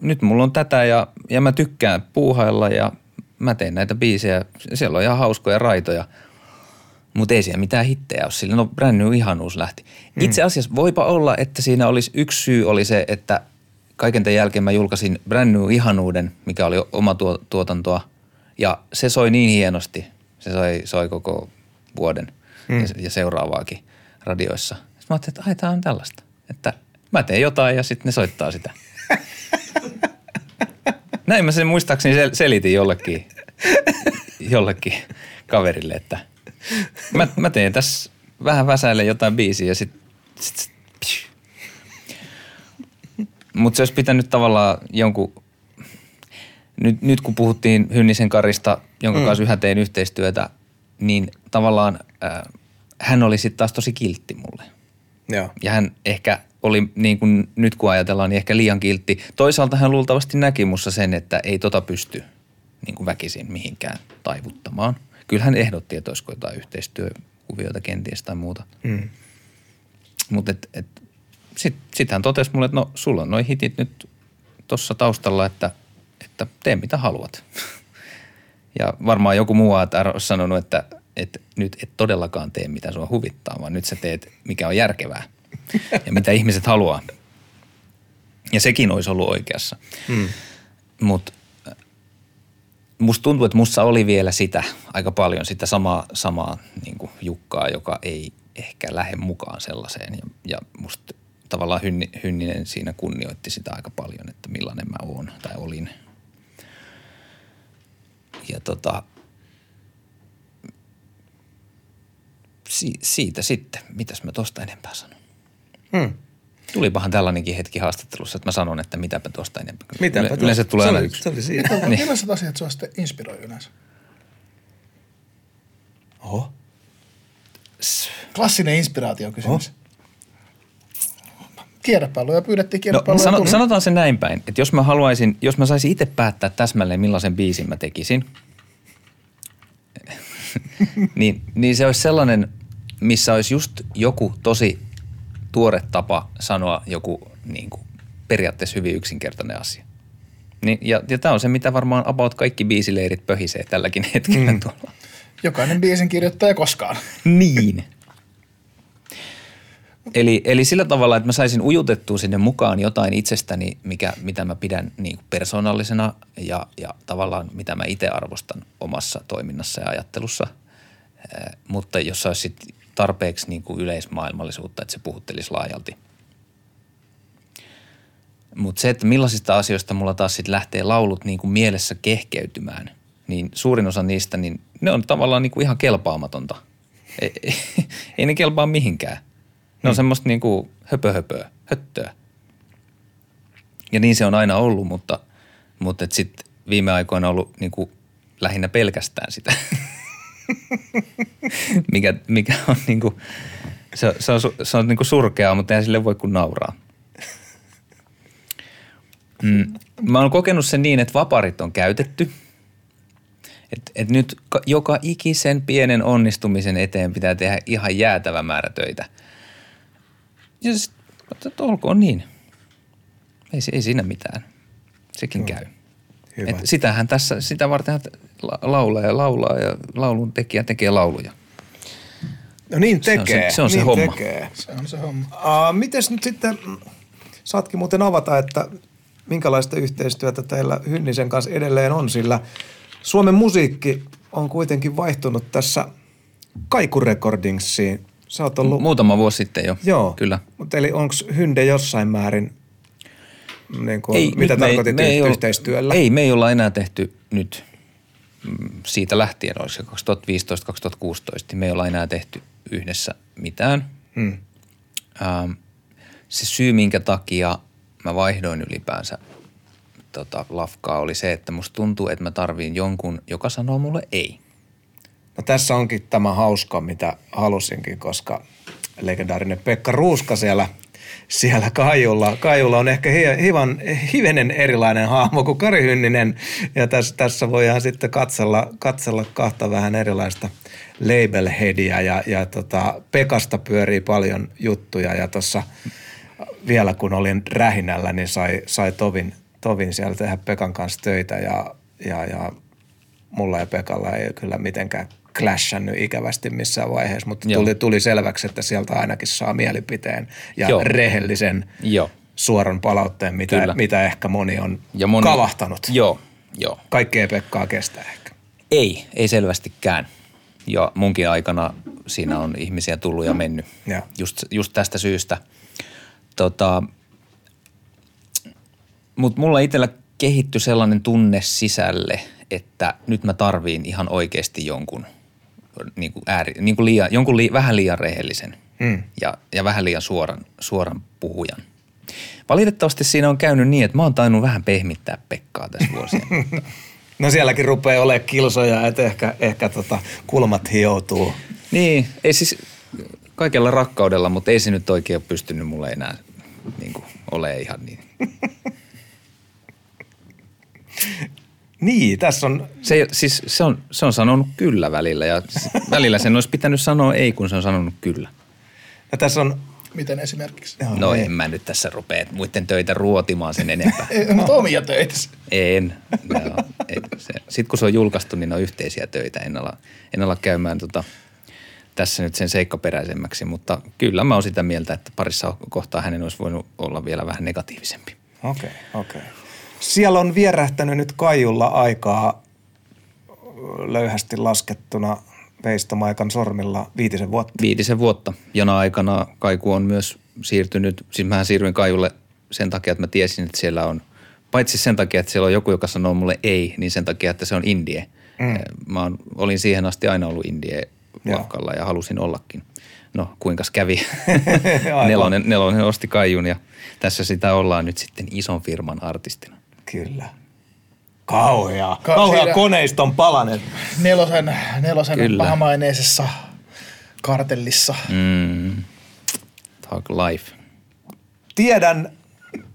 nyt mulla on tätä ja, ja mä tykkään puuhailla ja mä teen näitä biisejä. Siellä on ihan hauskoja raitoja. Mutta ei siellä mitään hittejä ole. Sillä no brand new ihanuus lähti. Itse asiassa voipa olla, että siinä olisi yksi syy oli se, että kaiken tämän jälkeen mä julkaisin brand new ihanuuden, mikä oli oma tuo, tuotantoa. Ja se soi niin hienosti. Se soi, soi koko vuoden mm. ja, ja seuraavaakin radioissa. Sitten mä ajattelin, että ai tää on tällaista. Että mä teen jotain ja sitten ne soittaa sitä. <laughs> Näin mä sen muistaakseni sel- selitin jollekin, jollekin kaverille, että mä, mä teen tässä vähän väsäille jotain biisiä ja sitten sit, sit, mutta se olisi pitänyt tavallaan jonkun, nyt, nyt kun puhuttiin Hynnisen Karista, jonka mm. kanssa yhä tein yhteistyötä, niin tavallaan äh, hän oli sitten taas tosi kiltti mulle. Joo. Ja hän ehkä oli, niin kuin nyt kun ajatellaan, niin ehkä liian kiltti. Toisaalta hän luultavasti näki mussa sen, että ei tota pysty niin kuin väkisin mihinkään taivuttamaan. Kyllä hän ehdotti, että olisiko jotain yhteistyökuvioita kenties tai muuta. Mm. Mutta et, et, sitten sit hän totesi mulle, että no sulla on noi hitit nyt tuossa taustalla, että, että tee mitä haluat. <laughs> ja varmaan joku muu olisi sanonut, että, että nyt et todellakaan tee mitä sua huvittaa, vaan nyt sä teet mikä on järkevää ja mitä <laughs> ihmiset haluaa. Ja sekin olisi ollut oikeassa. Mm. Mutta musta tuntuu, että mussa oli vielä sitä aika paljon, sitä samaa, samaa niin kuin Jukkaa, joka ei ehkä lähde mukaan sellaiseen. Ja, ja musta tavallaan Hynni, Hynninen siinä kunnioitti sitä aika paljon, että millainen mä oon tai olin. Ja tota, si, siitä sitten, mitäs mä tosta enempää sanon. Mm. Tulipahan tällainenkin hetki haastattelussa, että mä sanon, että mitäpä tuosta enempää. Mitäpä Yle, yleensä tuosta? tulee se aina oli, yksi. Se oli siinä. <laughs> Niin. Millaiset asiat sua sitten inspiroi yleensä? Oho. Klassinen inspiraatiokysymys. Kierrepalloja pyydettiin No, kierrepalloja. sano, sanotaan se näin päin, että jos mä haluaisin, jos mä saisin itse päättää täsmälleen millaisen biisin mä tekisin, <laughs> niin, niin se olisi sellainen, missä olisi just joku tosi tuore tapa sanoa joku niin kuin, periaatteessa hyvin yksinkertainen asia. Niin, ja, ja tämä on se, mitä varmaan about kaikki biisileirit pöhisee tälläkin hetkellä mm. tuolla. Jokainen biisin kirjoittaja koskaan. Niin. Eli, eli sillä tavalla, että mä saisin ujutettua sinne mukaan jotain itsestäni, mikä, mitä mä pidän niin kuin persoonallisena ja, ja tavallaan mitä mä itse arvostan omassa toiminnassa ja ajattelussa. Eh, mutta jos olisi sit tarpeeksi niin kuin yleismaailmallisuutta, että se puhuttelisi laajalti. Mutta se, että millaisista asioista mulla taas sitten lähtee laulut niin kuin mielessä kehkeytymään, niin suurin osa niistä, niin ne on tavallaan niin kuin ihan kelpaamatonta. Ei, ei, ei ne kelpaa mihinkään. Ne on semmoista niin kuin höpö höpöä, höttöä. Ja niin se on aina ollut, mutta, mutta sitten viime aikoina on ollut niin kuin lähinnä pelkästään sitä, <laughs> mikä, mikä on niin kuin, se, se on, se on niin kuin surkeaa, mutta eihän sille voi kuin nauraa. Mm. Mä oon kokenut sen niin, että vaparit on käytetty. Et, et nyt ka- joka ikisen pienen onnistumisen eteen pitää tehdä ihan jäätävä määrä töitä. Ja sit, että olkoon niin. Ei, se- ei siinä mitään. Sekin käy. Hyvä. Et sitähän tässä, sitä varten laulaa ja laulaa ja laulun tekijä tekee lauluja. No niin Se on se- tekee. se on se niin homma. Tekee. Se on se homma. Uh, mites nyt sitten, saatkin muuten avata, että minkälaista yhteistyötä teillä Hynnisen kanssa edelleen on, sillä Suomen musiikki on kuitenkin vaihtunut tässä Kaiku Recordingsiin. Sä oot ollut... Muutama vuosi sitten jo. Joo. Kyllä. Mutta eli onko Hynde jossain määrin, niin kuin, Ei, mitä me ei- tarkoitit me ei olla- yhteistyöllä? Ei, me ei olla enää tehty nyt mm, siitä lähtien, se 2015-2016, niin me ei olla enää tehty yhdessä mitään. Hmm. Ähm, se syy, minkä takia mä vaihdoin ylipäänsä tota, lafkaa, oli se, että musta tuntuu, että mä tarviin jonkun, joka sanoo mulle ei. No tässä onkin tämä hauska, mitä halusinkin, koska legendaarinen Pekka Ruuska siellä, siellä Kaijulla, Kaijulla on ehkä hi- hivan, hivenen erilainen hahmo kuin Kari Hynninen. Ja tässä, tässä voidaan sitten katsella, katsella kahta vähän erilaista labelheadia ja, ja tota, Pekasta pyörii paljon juttuja ja tuossa vielä kun olin rähinällä, niin sai, sai tovin, tovin siellä tehdä Pekan kanssa töitä ja, ja, ja mulla ja Pekalla ei kyllä mitenkään clashannut ikävästi missään vaiheessa, mutta Joo. tuli, tuli selväksi, että sieltä ainakin saa mielipiteen ja Joo. rehellisen Joo. suoran palautteen, mitä, Kyllä. mitä ehkä moni on Ja moni, kavahtanut. Joo, joo. Kaikki ei Pekkaa kestä ehkä. Ei, ei selvästikään. Ja munkin aikana siinä on ihmisiä tullut ja mennyt. Joo. Just, just tästä syystä. Tota, Mutta mulla itsellä kehittyi sellainen tunne sisälle, että nyt mä tarviin ihan oikeasti jonkun, niin kuin ääri, niin kuin liian, jonkun li, vähän liian rehellisen Mm. ja, ja vähän liian suoran, suoran puhujan. Valitettavasti siinä on käynyt niin, että mä oon tainnut vähän pehmittää Pekkaa tässä vuosien. <laughs> No sielläkin rupeaa olemaan kilsoja, että ehkä, ehkä tota kulmat hioutuu. Niin, ei siis kaikella rakkaudella, mutta ei se nyt oikein ole pystynyt mulle enää niin kuin, ole ihan niin. <laughs> Niin, tässä on, Se, siis se on, se on sanonut kyllä välillä ja välillä sen olisi pitänyt sanoa ei, kun se on sanonut kyllä. ja tässä on Miten esimerkiksi? No ei. en mä nyt tässä rupea muiden töitä ruotimaan sen enempää. Mutta omia töitä. En. Joo, ei, se, Sitten kun se on julkaistu, niin ne on yhteisiä töitä. En ala, en ala käymään tota, tässä nyt sen seikkaperäisemmäksi, mutta kyllä mä oon sitä mieltä, että parissa kohtaa hänen olisi voinut olla vielä vähän negatiivisempi. Okei, okay, okei. Okay. Siellä on vierähtänyt nyt Kaijulla aikaa löyhästi laskettuna veistomaikan sormilla viitisen vuotta. Viitisen vuotta, jona aikana Kaiku on myös siirtynyt, siis mähän siirryin Kaijulle sen takia, että mä tiesin, että siellä on, paitsi sen takia, että siellä on joku, joka sanoo mulle ei, niin sen takia, että se on indie. Mm. Mä oon, olin siihen asti aina ollut indie luokalla ja halusin ollakin. No, kuinkas kävi? <laughs> Nelonen, nelonen osti Kaijun ja tässä sitä ollaan nyt sitten ison firman artistina. Kyllä. Kauhea. Ka- Kauhea siinä- koneiston palanen. Nelosen, nelosen Kyllä. pahamaineisessa kartellissa. Mm. Talk life. Tiedän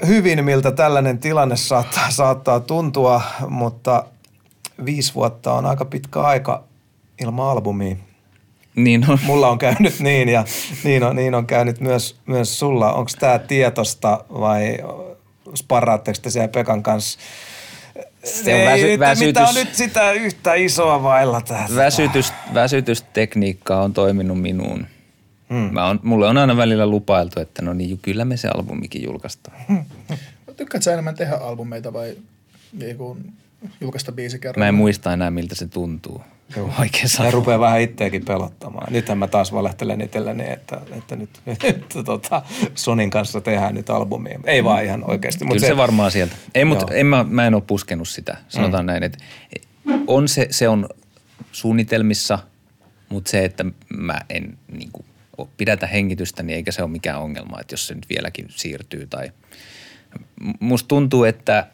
hyvin, miltä tällainen tilanne saattaa, saattaa tuntua, mutta viisi vuotta on aika pitkä aika ilman albumia. Niin on. Mulla on käynyt niin ja niin on, niin on käynyt myös, myös sulla. Onko tämä tietosta vai sparraatteko te siellä Pekan kanssa? Se on Ei, väsy- nyt, väsytys. Mitä on nyt sitä yhtä isoa vailla tässä? Väsytys, väsytystekniikka on toiminut minuun. Hmm. Mä on, mulle on aina välillä lupailtu, että no niin, kyllä me se albumikin julkaistaan. Hmm. <laughs> Tykkäätkö sä enemmän tehdä albumeita vai niinku julkaista biisi kerran? Mä en muista enää, miltä se tuntuu. Oikein Ja sanoa. rupeaa vähän itseäkin pelottamaan. Nythän mä taas valehtelen itselleni, että, että nyt <laughs> että tota, Sonin kanssa tehdään nyt albumia. Ei vaan ihan oikeasti. Kyllä se, se varmaan sieltä. Ei, mutta Joo. en mä, mä en ole puskenut sitä. Sanotaan mm. näin, että on se, se on suunnitelmissa, mutta se, että mä en niin kuin, pidätä hengitystä, niin eikä se ole mikään ongelma, että jos se nyt vieläkin siirtyy. Tai musta tuntuu, että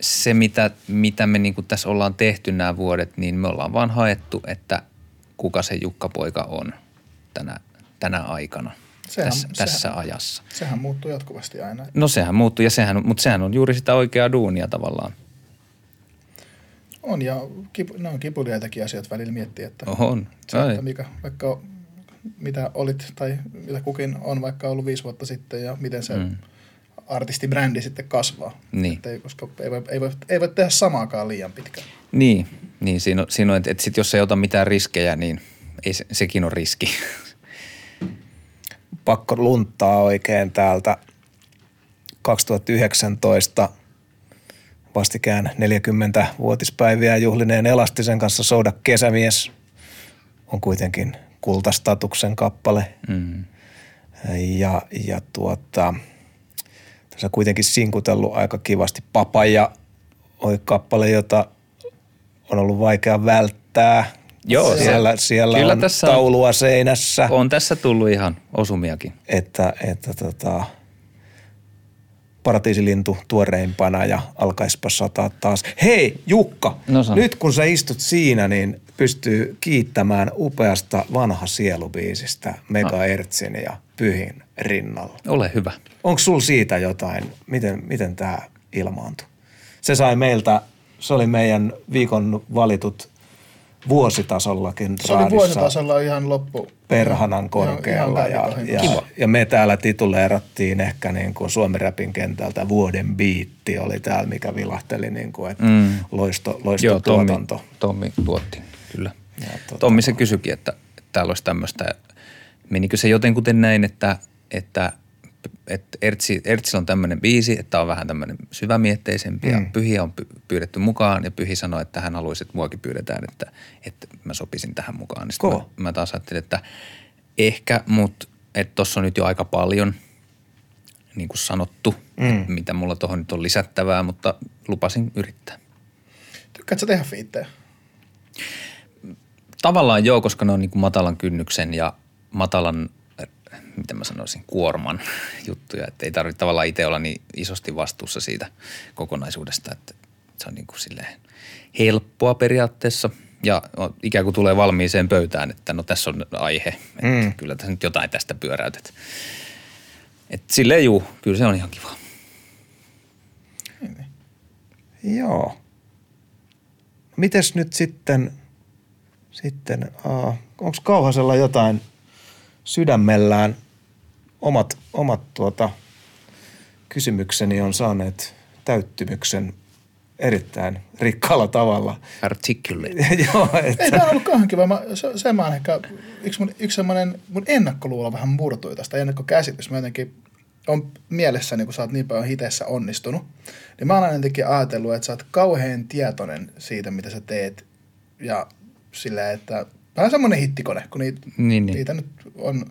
se, mitä, mitä me niin kuin tässä ollaan tehty nämä vuodet, niin me ollaan vaan haettu, että kuka se Jukka-poika on tänä, tänä aikana, Sehän- tässä, sehän- tässä ajassa. Sehän muuttuu jatkuvasti aina. No sehän muuttuu, ja sehän, mutta sehän on juuri sitä oikeaa duunia tavallaan. On ja kipu, ne on kipuliaitakin asiat välillä miettiä, että, On. se, että mikä, vaikka mitä olit tai mitä kukin on vaikka ollut viisi vuotta sitten ja miten se mm. Artistibrändi sitten kasvaa. Niin. Että ei, koska ei voi, ei, voi, ei voi tehdä samaakaan liian pitkään. Niin, niin siinä on, siinä on että, että sit jos ei ota mitään riskejä, niin ei se, sekin on riski. <laughs> Pakko lunttaa oikein täältä 2019 vastikään 40-vuotispäiviä juhlineen Elastisen kanssa Souda Kesämies on kuitenkin kultastatuksen kappale. Mm. Ja, ja tuota, on kuitenkin sinkutellut aika kivasti. Papaja oli kappale, jota on ollut vaikea välttää. Joo, siellä, siellä kyllä on tässä taulua seinässä. On tässä tullut ihan osumiakin. että, että tota, paratiisilintu tuoreimpana ja alkaispa sataa taas. Hei Jukka, No sano. nyt kun sä istut siinä, niin pystyy kiittämään upeasta vanha sielubiisistä Megahertzin ja Pyhin rinnalla. Ole hyvä. Onko sul siitä jotain, miten, miten tämä ilmaantui? Se sai meiltä, se oli meidän viikon valitut vuositasollakin Se oli vuositasolla ihan loppu. perhanan korkealla Ihan- ihan ja, ja, ja, me täällä tituleerattiin ehkä niin kuin Suomen räpin kentältä vuoden biitti oli täällä, mikä vilahteli niin kuin, että mm. loisto, loisto Joo, Tommi, tuotanto. Tommi tuotti, kyllä. Ja tota- Tommi se kysyikin, että, että täällä olisi tämmöistä. Menikö se jotenkuten näin, että, että, että Ertsi, Ertsillä on tämmöinen biisi, että on vähän tämmöinen syvämietteisempi mm. ja Pyhiä on py- pyydetty mukaan ja Pyhi sanoi, että hän haluaisi, että muakin pyydetään, että, että mä sopisin tähän mukaan. Niin sit Kova. mä, mä taas ajattelin, että ehkä, mutta että tossa on nyt jo aika paljon niin kuin sanottu, mm. että mitä mulla tuohon nyt on lisättävää, mutta lupasin yrittää. Tykkäätkö tehdä fiittejä? Tavallaan joo, koska ne on niin kuin matalan kynnyksen ja matalan, miten mä sanoisin, kuorman juttuja. Että ei tarvitse tavallaan itse olla niin isosti vastuussa siitä kokonaisuudesta, että se on niin kuin silleen helppoa periaatteessa. Ja ikään kuin tulee valmiiseen pöytään, että no tässä on aihe, että mm. kyllä tässä nyt jotain tästä pyöräytet. Että silleen juu, kyllä se on ihan kiva. Joo. Mites nyt sitten, sitten uh, onko Kauhasella jotain sydämellään omat, omat tuota, kysymykseni on saaneet täyttymyksen erittäin rikkaalla tavalla. Articulate. <laughs> Joo, Ei että tämä on ollut kauhean kiva. Mä, se, se mä ehkä, yksi, mun, yksi semmoinen, mun ennakkoluulo vähän murtui tästä, ennakkokäsitys. Mä jotenkin on mielessäni, kun sä oot niin paljon hiteissä onnistunut, niin mä oon aina jotenkin ajatellut, että sä oot kauhean tietoinen siitä, mitä sä teet. Ja sillä, että vähän semmoinen hittikone, kun niitä, Niin, niin. niitä nyt on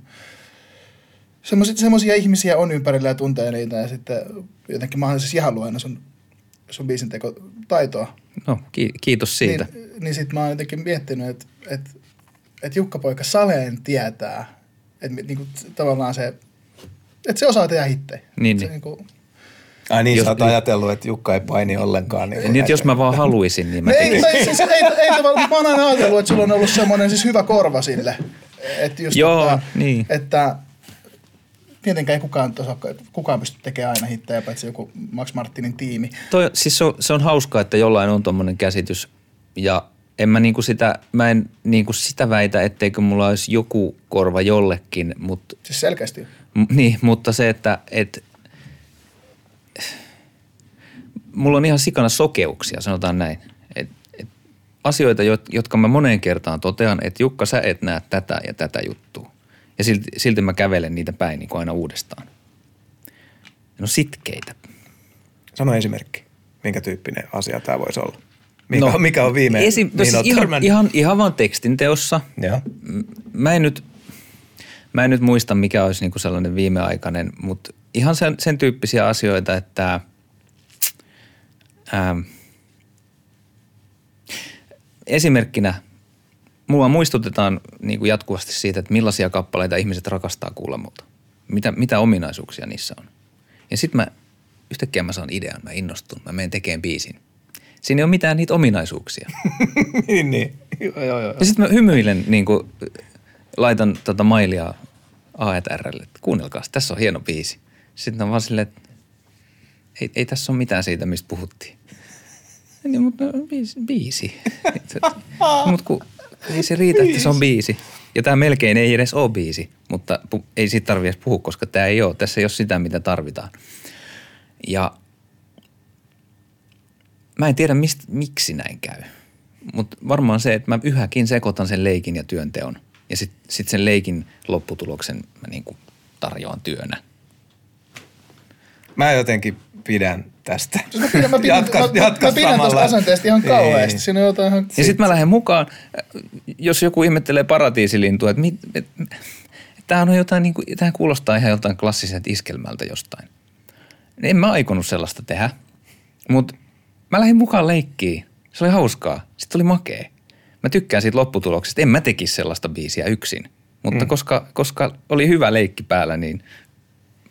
semmoisia ihmisiä on ympärillä ja tuntee niitä ja sitten jotenkin mä siis ihan aina sun, sun biisintekotaitoa. No, ki- kiitos siitä. Niin, niin sitten mä oon jotenkin miettinyt, että et, et Jukka-poika saleen tietää, että niinku, tavallaan se, että se osaa tehdä hittejä. Niin, se, niin. Niinku, ai niin, Jos- sä oot ajatellut, että Jukka ei paini ollenkaan. Niin Niin, jos mä vaan haluaisin, niin mä No ei, tekisin. tai, siis, ei, ei tavallaan, mä oon aina ajatellut, että sulla on ollut semmoinen siis hyvä korva sille. Että just, Joo, että, niin. että tietenkään ei kukaan, osaa, kukaan pysty tekemään aina hittejä, paitsi joku Max Martinin tiimi. Toi, siis se on, se on hauskaa, että jollain on tuommoinen käsitys ja en mä niinku sitä, mä en niinku sitä väitä, etteikö mulla olisi joku korva jollekin, mutta Siis selkeästi. M- Niin, mutta se, että et, mulla on ihan sikana sokeuksia, sanotaan näin. Et, et, asioita, jo- jotka mä moneen kertaan totean, että Jukka, sä et näe tätä ja tätä juttua. Ja silti, silti mä kävelen niitä päin niin kuin aina uudestaan. No sitkeitä. Sano esimerkki, minkä tyyppinen asia tämä voisi olla. Mikä, no, mikä on viime, esim, no mihin siis oot ihan, törmännyt? ihan, ihan vaan tekstin teossa. M- Mä en nyt, mä en nyt muista, mikä olisi niinku sellainen viimeaikainen, mutta ihan sen, sen tyyppisiä asioita, että ähm, esimerkkinä mua muistutetaan niinku jatkuvasti siitä, että millaisia kappaleita ihmiset rakastaa kuulla multa. Mitä, mitä ominaisuuksia niissä on. Ja sitten mä yhtäkkiä mä saan idean, mä innostun, mä menen tekemään biisin. Siinä ei ole mitään niitä ominaisuuksia. <laughs> niin, niin. Joo, joo, joo. Ja sitten mä hymyilen, niin kuin, laitan tota mailia AETRlle, että kuunnelkaa, tässä on hieno biisi. Sitten on vaan silleen, että ei, ei tässä ole mitään siitä, mistä puhuttiin. <laughs> Niin, mutta no, biisi. biisi. <laughs> mutta kun ei se riitä, että se on biisi. Ja tämä melkein ei edes ole biisi, mutta pu- ei siitä tarvitse edes puhua, koska tämä ei ole. Tässä ei ole sitä, mitä tarvitaan. Ja mä en tiedä, mist, miksi näin käy. Mutta varmaan se, että mä yhäkin sekoitan sen leikin ja työnteon. Ja sitten sit sen leikin lopputuloksen mä niinku tarjoan työnä. Mä jotenkin pidän tästä. Siis Mä pidän, mä pidän, Jatka- mä, jatka mä pidän tuosta samalla. asenteesta ihan kauheasti. Siinä on jotain ihan... Ja sitten mä lähden mukaan, jos joku ihmettelee paratiisilintua, että, mit, et, et, tämähän on jotain, niin kuin, tämähän kuulostaa ihan jotain klassiselta iskelmältä jostain. En mä aikonut sellaista tehdä, mutta mä lähdin mukaan leikkiin. Se oli hauskaa. Sitten oli makee. Mä tykkään siitä lopputuloksesta. En mä tekisi sellaista biisiä yksin. Mutta mm. koska, koska oli hyvä leikki päällä, niin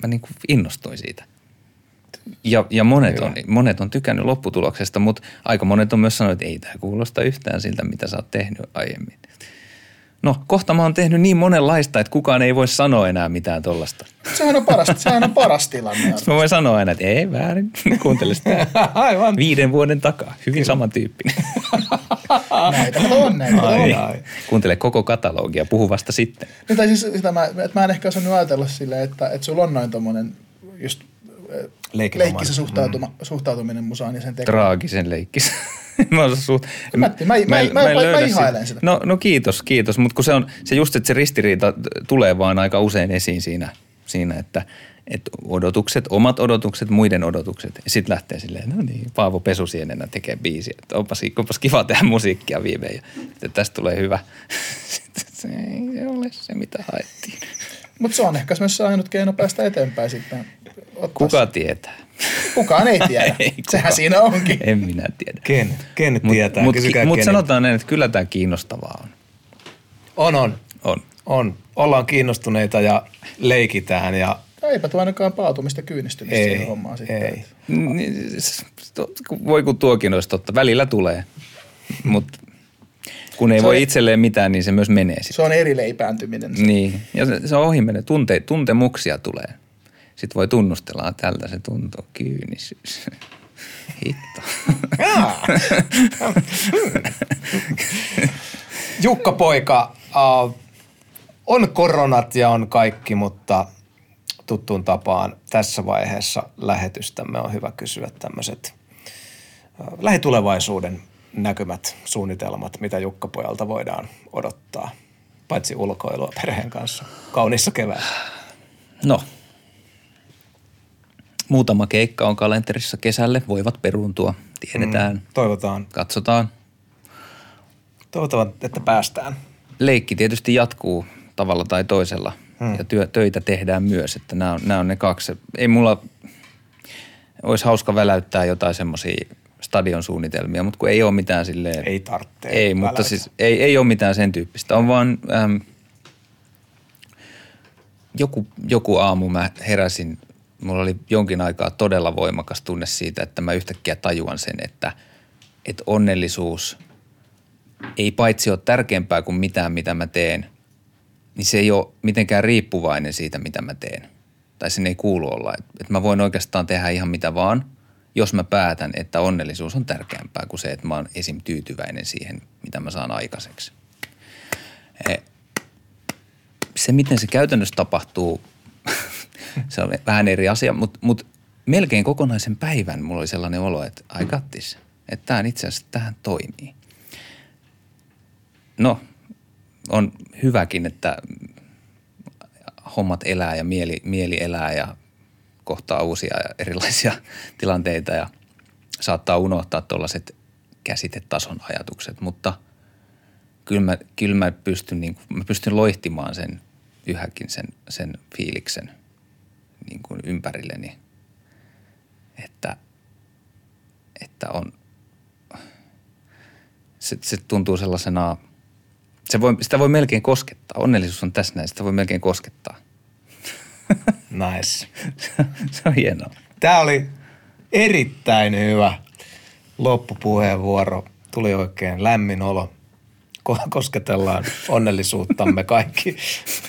mä niin kuin innostuin siitä. Ja, ja monet, on, monet on tykännyt lopputuloksesta, mutta aika monet on myös sanonut, että ei tämä kuulosta yhtään siltä, mitä sä oot tehnyt aiemmin. No, kohta mä oon tehnyt niin monenlaista, että kukaan ei voi sanoa enää mitään tollasta. Sehän on paras, sehän on paras tilanne. Sitten <laughs> mä voin sanoa aina, että ei väärin, <laughs> kuuntele sitä. <laughs> Aivan. Viiden vuoden takaa, hyvin samantyyppinen. Näitä on näitä. Ai, on. ai. Kuuntele koko katalogia, puhu vasta sitten. Niin, tai siis sitä mä, että mä en ehkä osannut ajatella silleen, että, että sulla on noin tommonen just. Leikkisä suhtautuma, suhtautuminen musaan ja sen teko. Traagisen leikkis. <laughs> mä, suht... Mä- mä- mä- mä- mä- mä löydä ihailen sitä. No, no kiitos, kiitos. Mutta kun se on se just, että se ristiriita tulee vaan aika usein esiin siinä, siinä että, että odotukset, omat odotukset, muiden odotukset. Ja sitten lähtee silleen, no niin, Paavo Pesusienenä tekee biisiä. Että onpas, onpas kiva tehdä musiikkia viimein. Ja sitten tästä tulee hyvä. <laughs> Sitten se ei ole se, mitä haettiin. Mutta se on ehkä myös se ainut keino päästä eteenpäin sitten. Kuka tietää? Kukaan ei tiedä. <laughs> Ei Sehän kukaan. siinä onkin. En minä tiedä. Ken? Ken tietää? Mutta mut sanotaan näin, että kyllä tämä kiinnostavaa on. On, on. On. On. Ollaan kiinnostuneita ja leikitään ja Eipä tuo ainakaan paatumista kyynistymistä ei, siihen hommaan sitten. ei. Voi kun tuokin olisi totta. Välillä tulee, mutta kun ei Se voi on- itselleen mitään, niin se myös menee sitten. Se on eri leipääntyminen. Niin, ja se, se on ohi menee. Tunte, tuntemuksia tulee. Sitten voi tunnustella, että tältä se tuntuu kyynisyys. <laughs> Hitto. Jukka Poika, uh, on koronat ja on kaikki, mutta tuttuun tapaan tässä vaiheessa lähetystämme on hyvä kysyä tämmöiset uh, lähitulevaisuuden näkymät, suunnitelmat, mitä Jukka Pojalta voidaan odottaa, paitsi ulkoilua perheen kanssa kaunissa kevään. No, muutama keikka on kalenterissa kesälle, voivat peruuntua, tiedetään, mm. Toivotaan, katsotaan. toivotaan, että päästään. Leikki tietysti jatkuu tavalla tai toisella hmm. ja työ, töitä tehdään myös, että nämä on, nämä on ne kaksi. Ei mulla, olisi hauska väläyttää jotain semmoisia stadion suunnitelmia, mutta kun ei ole mitään silleen. Ei tarvitse Ei, mutta siis ei, ei ole mitään sen tyyppistä. On vaan äm, joku, joku aamu mä heräsin, mulla oli jonkin aikaa todella voimakas tunne siitä, että mä yhtäkkiä tajuan sen, että, että onnellisuus ei paitsi ole tärkeämpää kuin mitään, mitä mä teen, niin se ei ole mitenkään riippuvainen siitä, mitä mä teen. Tai sen ei kuulu olla. Että et mä voin oikeastaan tehdä ihan mitä vaan, jos mä päätän, että onnellisuus on tärkeämpää kuin se, että mä oon esim. tyytyväinen siihen, mitä mä saan aikaiseksi. Eh, Se, miten se käytännössä tapahtuu, se on vähän eri asia, mutta, mutta melkein kokonaisen päivän mulla oli sellainen olo, että ai kattis, että tämä itse asiassa tähän toimii. No, on hyväkin, että hommat elää ja mieli, mieli elää ja kohtaa uusia ja erilaisia <laughs> tilanteita ja saattaa unohtaa tuollaiset käsitetason ajatukset, mutta kyllä mä, kyllä mä, pystyn, niin kuin, mä pystyn loihtimaan sen yhäkin sen, sen fiiliksen niin kuin ympärilleni, että, että on, se, se tuntuu sellaisena, se voi, sitä voi melkein koskettaa. Onnellisuus on tässä näin, sitä voi melkein koskettaa. <laughs> Nice. se on hienoa. Tämä oli erittäin hyvä loppupuheenvuoro. Tuli oikein lämmin olo. Ko- Kosketellaan onnellisuuttamme kaikki.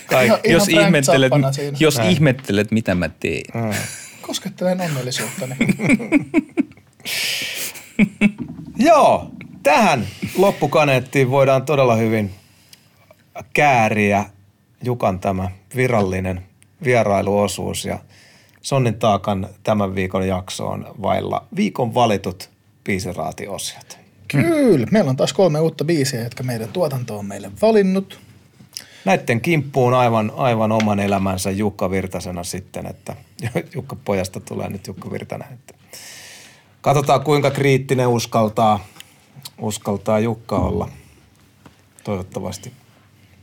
kaikki. Ihan- jos Frank ihmettelet, jos Näin. ihmettelet, mitä mä teen. Mm. Koskettelen onnellisuuttani. <laughs> Joo, tähän loppukaneettiin voidaan todella hyvin kääriä Jukan tämä virallinen vierailuosuus ja Sonnin Taakan tämän viikon jakso on vailla viikon valitut biisiraatiosiot. Kyllä, meillä on taas kolme uutta biisiä, jotka meidän tuotanto on meille valinnut. Näiden kimppuun aivan, aivan oman elämänsä Jukka Virtasena sitten, että <laughs> Jukka pojasta tulee nyt Jukka Virtanen. Että katsotaan kuinka kriittinen uskaltaa, uskaltaa Jukka olla. Toivottavasti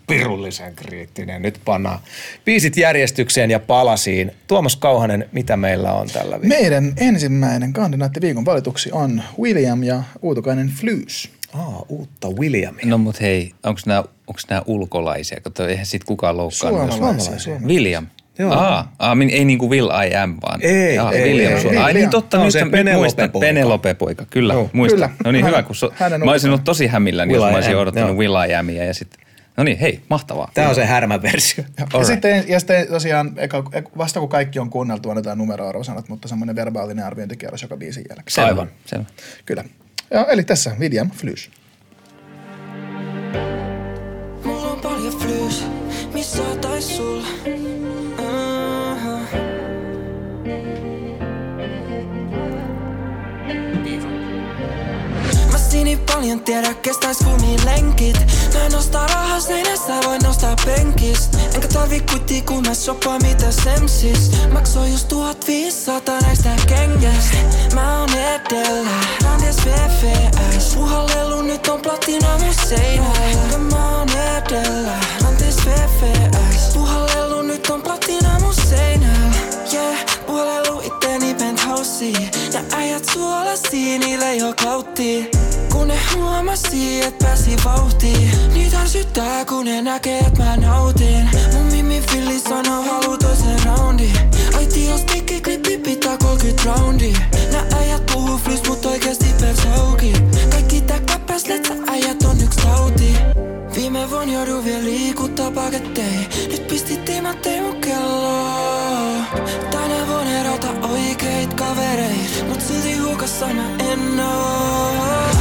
pirullisen kriittinen. Nyt pannaan biisit järjestykseen ja palasiin. Tuomas Kauhanen, mitä meillä on tällä viikolla? Meidän ensimmäinen kandidaatti viikon valituksi on William ja Uutukainen Flys. Aa, uutta Williamia. No mut hei, onko nämä onks nää ulkolaisia? Kato, eihän sit kukaan loukkaa. Suomalaisia. suomalaisia. William. Joo. Aa, aa, ei niinku Will I am, vaan. Ei, Aa, ei, William. ei, ei, Ai niin totta, No, nyt Penelope-poika. muistan. Penelope-poika, kyllä, Joo. muistan. Kyllä. No niin, Hän- hyvä, kun so, mä olisin ollut tosi hämilläni, jos Will mä olisin odottanut. Will I amia ja sitten, no niin, hei, mahtavaa. Tämä on se härmäversio. Ja, Alright. sitten, ja sitten tosiaan, eka, vasta kun kaikki on kuunneltu, annetaan numeroarvosanat, mutta semmoinen verbaalinen arviointikierros joka biisin jälkeen. Selvä, Aivan. Selvä. Kyllä. Ja, eli tässä William Flys. Mulla paljon tiedä kestäis kumiin lenkit. Mä en osta rahaa seinässä, voin nostaa penkistä Enkä tarvi kuitti kun mä shoppaan mitä semsis. Maksoi just 1500 näistä kengästä. Mä oon edellä, randes VVS Puhallelu nyt on platina mun seinällä Ja mä oon edellä, randes VVS Puhallelu nyt on platina mun seinällä Yeah, puhalelu itteni penthouseen Ja äijät suolasi, niille ei oo klauttia kun ne huomasi, et pääsi vauhtiin Niitä ärsyttää, kun ne näkee, et mä nautin. Mun mimi Filli sanoo, halu toisen roundi Aiti jos klippi pitää 30 roundi. Nää äijät puhuu flys, mut oikeesti pers auki. Kaikki tää käppäs, letsä äijät on yks tauti. Viime vuonna joudun vielä liikuttaa pakettei. Nyt pisti timattei mun kelloa Tänä vuonna erota oikeit kavereit Mut silti hukassa mä en oo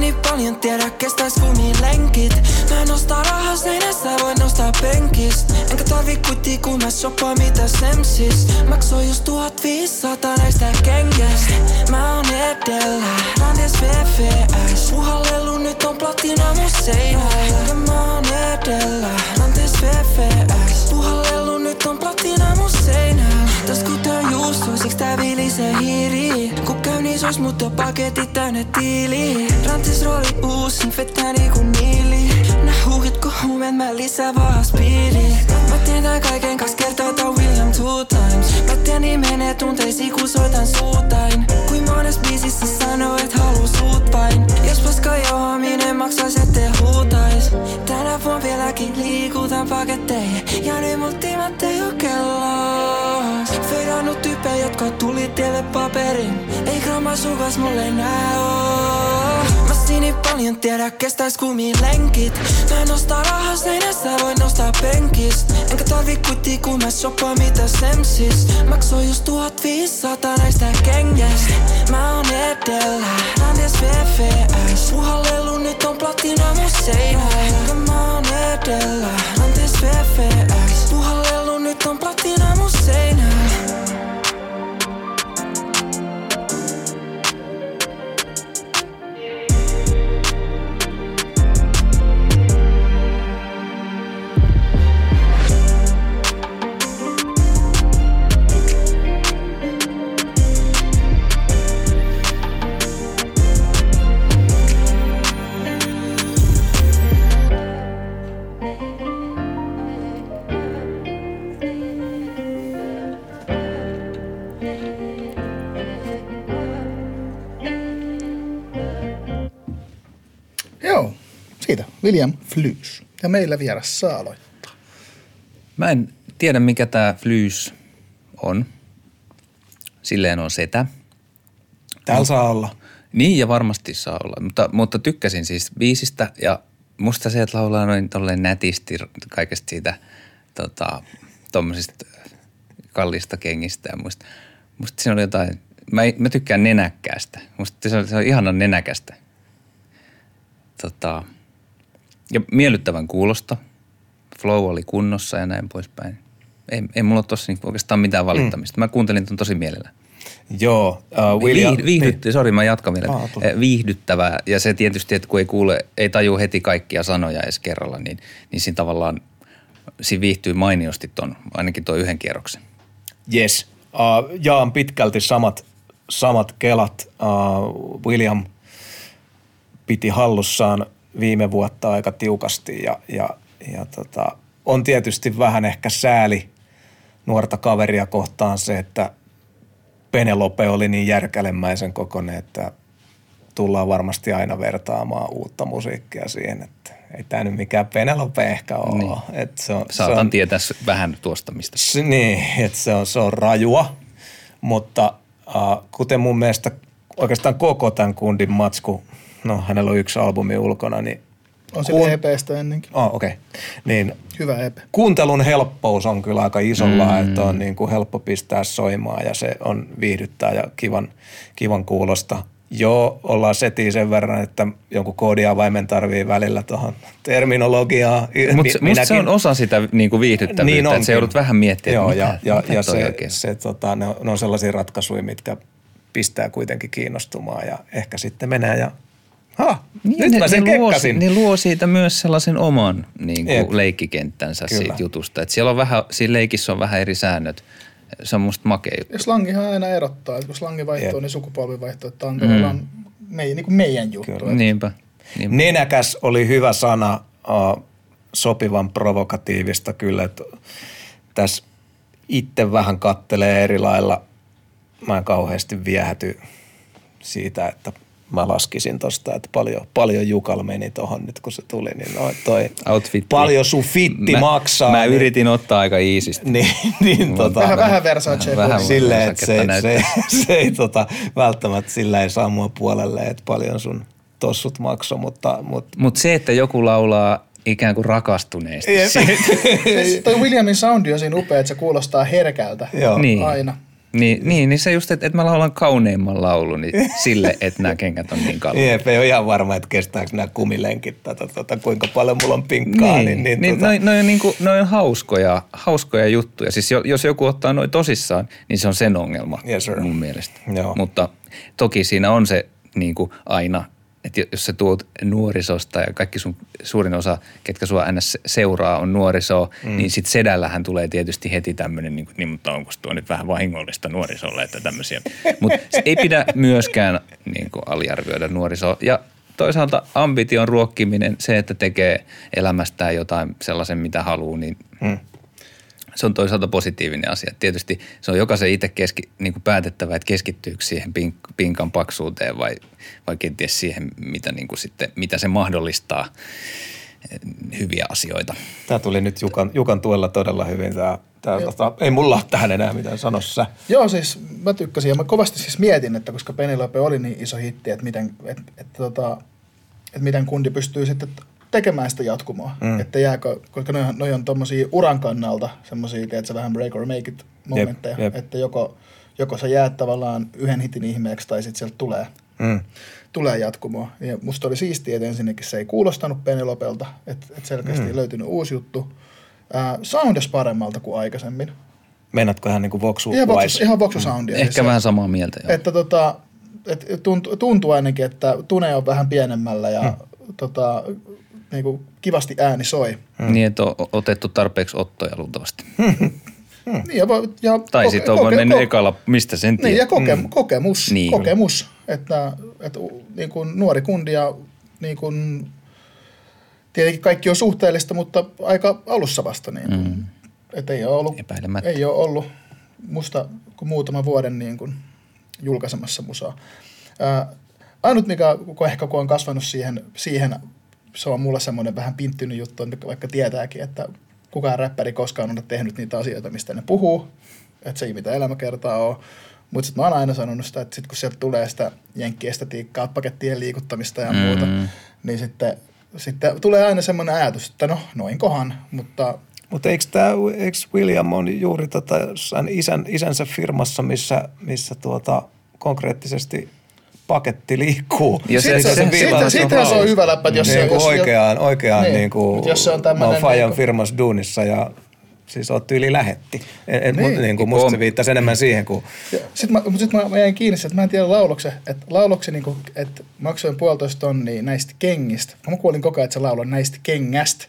Sini paljon tiedä kestäis kumiin lenkit. Mä en osta rahaa seinässä, voin nostaa penkistä Enkä tarvi kuitti kun mä shoppaan mitä semsis. Maksoi just 1500 näistä kengästä Mä oon edellä, randes VVS Puhallelu nyt on platina mun seinällä Ja mä oon edellä, randes VVS Puhallelu nyt on platina Kun käy niin sois mut on paketit täynnä tiili Rantis rooli uusin, vetää niinku niili Nää huuhit kun huumeet, mä lisää vaan speedi Mä teen tän kaiken kas kertaa tää William two times. Mä teen niin menee tunteisiin kun soitan suutain. Kuin mones biisissä sanoo et haluu suut vain. Jos paska johominen maksais ettei huutais. Tänä vuonna vieläkin liikutan paketteihin. Ja nyt mut timat ei oo kellos Feidannut tyyppejä, jotka tuli tielle paperin. Ei gramma sukas mulle nää oo. Mä sini paljon tiedä kestäis kumiin lenkit. Mä en osta rahaa seinässä, voin nostaa penkistä Enkä tarvi kuitti kun mä shoppaan mitä semsis. Maksoi just 1500 näistä kengästä. Mä oon edellä, randes VVS Puhallelu nyt on platina mun seinällä Ja mä oon edellä, randes VVS Puhallelu nyt on platina mun William Flys. Ja meillä vieras saa aloittaa. Mä en tiedä, mikä tämä Flys on. Silleen on setä. Täällä saa olla. Niin ja varmasti saa olla, mutta, mutta tykkäsin siis biisistä ja musta se, että laulaa noin tolleen nätisti kaikesta siitä tota, tommosista kallista kengistä ja muista. Musta siinä oli jotain, mä, mä tykkään nenäkkäästä. Musta se on, se on ihanan nenäkästä. tota, ja miellyttävän kuulosta. Flow oli kunnossa ja näin poispäin. Ei, ei mulla tossa niinku oikeastaan mitään valittamista. Mm. Mä kuuntelin ton tosi mielellä. Joo, uh, William. Viihdy, viihdytty, niin. sori mä jatkan vielä. Tule. Eh, Viihdyttävää ja se tietysti, että kun ei kuule, ei taju heti kaikkia sanoja edes kerralla, niin, niin siinä tavallaan siinä viihtyy mainiosti ton, ainakin tuo yhden kierroksen. Yes. Uh, jaan pitkälti samat, samat kelat. Uh, William piti hallussaan viime vuotta aika tiukasti ja, ja, ja tota, on tietysti vähän ehkä sääli nuorta kaveria kohtaan se, että Penelope oli niin järkälemäisen kokoinen, että tullaan varmasti aina vertaamaan uutta musiikkia siihen, että ei tämä nyt mikään Penelope ehkä ole. Niin. Et se on, Saatan se on, tietää vähän tuosta, mistä. se, niin, että se on, se on rajua, mutta äh, kuten mun mielestä oikeastaan koko tämän kundin matsku, no hänellä on yksi albumi ulkona, niin On sillä EPstä ennenkin. Oh, okei. Okay. Niin Hyvä EP. kuuntelun helppous on kyllä aika isolla, mm. että on niin kuin helppo pistää soimaan ja se on viihdyttää ja kivan, kivan kuulosta. Joo, ollaan setiin sen verran, että jonkun koodiavaimen tarvii välillä tuohon terminologiaa. Mutta musta se on osa sitä niinku viihdyttävyyttä, Niin niin että sä joudut vähän miettimään, Joo, että ja, mitä, ja, mitä ja se, oikein se tota, ne, on, ne on sellaisia ratkaisuja, mitkä pistää kuitenkin kiinnostumaan ja ehkä sitten menee ja ha, nyt Niin, ne, mä sen ne, luo, kekkasin. ne luo siitä myös sellaisen oman niin Jep. kuin leikkikenttänsä Kyllä. siitä jutusta. Et siellä on vähän, siinä leikissä on vähän eri säännöt. Se on musta makea juttu. Ja slangihan aina erottaa, että kun slangi vaihtuu, Jep. niin sukupolvi vaihtuu. Että tämä on tavallaan meidän, niin kuin meidän juttu. Kyllä. Että Niinpä. niinpä. Nenäkäs oli hyvä sana, uh, sopivan provokatiivista kyllä, että tässä itse vähän kattelee eri lailla. Mä en kauheasti viehäty siitä, että mä laskisin tosta, että paljon, paljon Jukal meni tohon nyt, kun se tuli, niin no, toi Outfitti. paljon sun fitti mä, maksaa. Mä niin, yritin ottaa aika iisisti. <laughs> Niin, niin tota, Vähän, vähän Versace. Vähän silleen, että se, se, näyttää. se, ei tota, välttämättä sillä ei saa mua puolelle, että paljon sun tossut makso, mutta, mutta Mutta se, että joku laulaa ikään kuin rakastuneesti. Se- <laughs> Siis toi Williamin soundi on siinä upea, että se kuulostaa herkältä Joo. niin. aina. Niin, niin, niin se just, että, että mä laulan kauneimman laulun niin <laughs> sille, että nämä kengät on niin kalliita. Jep, ei ole ihan varma, että kestääkö nämä kumilenkit tätä, tota, kuinka paljon mulla on pinkkaa. Niin, niin, niin, niin tota, noi, noi, on niinku, noi on hauskoja, hauskoja juttuja. Siis jo- jos joku ottaa noin tosissaan, niin se on sen ongelma Yes, sir. mun mielestä. Joo. Mutta toki siinä on se niinku aina, että jos sä tuot nuorisosta ja kaikki sun suurin osa, ketkä sua ns. seuraa, on nuorisoa, mm. niin sit sedällähän tulee tietysti heti tämmöinen, niin, niin mutta onko tuo nyt vähän vahingollista nuorisolle, että tämmöisiä. Mutta ei pidä myöskään niin kuin aliarvioida nuorisoa. Ja toisaalta ambition ruokkiminen, se, että tekee elämästään jotain sellaisen, mitä haluaa, niin Mm. Se on toisaalta positiivinen asia. Tietysti se on jokaisen itse keski, niin kuin päätettävä, että keskittyykö siihen pink, pinkan paksuuteen vai, vai kenties siihen, mitä, niin kuin sitten, mitä se mahdollistaa eh, hyviä asioita. Tämä tuli nyt Jukan, Jukan tuella todella hyvin. Tää, tää, tota, ei mulla ole tähän enää mitään sanossa. Joo, siis mä tykkäsin ja mä kovasti siis mietin, että koska Penelope oli niin iso hitti, että miten, että, että, tota, että miten kundi pystyy sitten tekemään sitä jatkumoa. Mm. Että jääkö, koska noi, on- noi on tommosia uran kannalta semmosia, tiedätkö, vähän break or make it momentteja, jep. että joko, joko sä jäät tavallaan yhden hitin ihmeeksi tai sitten sieltä tulee, Mm. tulee jatkumoa. Ja musta oli siistiä, että ensinnäkin se ei kuulostanut Penelopelta, että, että selkeästi mm. löytynyt uusi juttu. Äh, soundas paremmalta kuin aikaisemmin. Meinaatko ihan niin kuin Voxu Ihan, Wise? voksu, ihan voksusoundia. Ehkä se- vähän samaa mieltä. Joo. että tota, et tuntuu, tuntuu ainakin, että tune on vähän pienemmällä ja hmm. tota, niin kuin kivasti ääni soi. Mm. Niin, että on otettu tarpeeksi ottoja luultavasti. Hmm. <laughs> Ja, ja Tai koke- sitten on koke- vaan mennyt ko- ekalla, mistä sen Niin, ja koke, mm. kokemus, Niin. kokemus, että, että niin kuin nuori kundi ja niin kuin, tietenkin kaikki on suhteellista, mutta aika alussa vasta. Niin kuin, mm. että ei ole ollut, ei ole ollut musta kuin muutama vuoden niin kuin julkaisemassa musaa. Ää, ainut, mikä kun ehkä kun on kasvanut siihen, siihen, se on mulle semmoinen vähän pinttynyt juttu, että vaikka tietääkin, että kukaan räppäri koskaan ole tehnyt niitä asioita, mistä ne puhuu, että se ei mitä elämäkertaa ole. Mutta sitten mä oon aina sanonut sitä, että sit kun sieltä tulee sitä jenkkiestetiikkaa, pakettien liikuttamista ja muuta, Mm. niin sitten, sitten tulee aina semmoinen ajatus, että no noinkohan, mutta Mutta eikö, tää, eikö William on juuri tota jossain isän, isänsä firmassa, missä, missä tuota, konkreettisesti paketti liikkuu. Ja se- Niin se- se- siitä- siitähän se on hyvä läppä, jos se- niin kuin jos- oikeaan, oikeaan Niin, niin kuin, mut jos se on mä oon Fajan niinku- firmassa duunissa ja siis oot tyyli lähetti. Et, et, Niin. niin. niin kuin, musta se viittasi enemmän siihen kuin Sitten mä, mut sit mä, mä jäin kiinni, että mä en tiedä laulokse, että laulokse niinku, että maksoin puolitoista tonnia näistä kengistä. Mä kuulin koko ajan, että se lauloi näistä kengästä.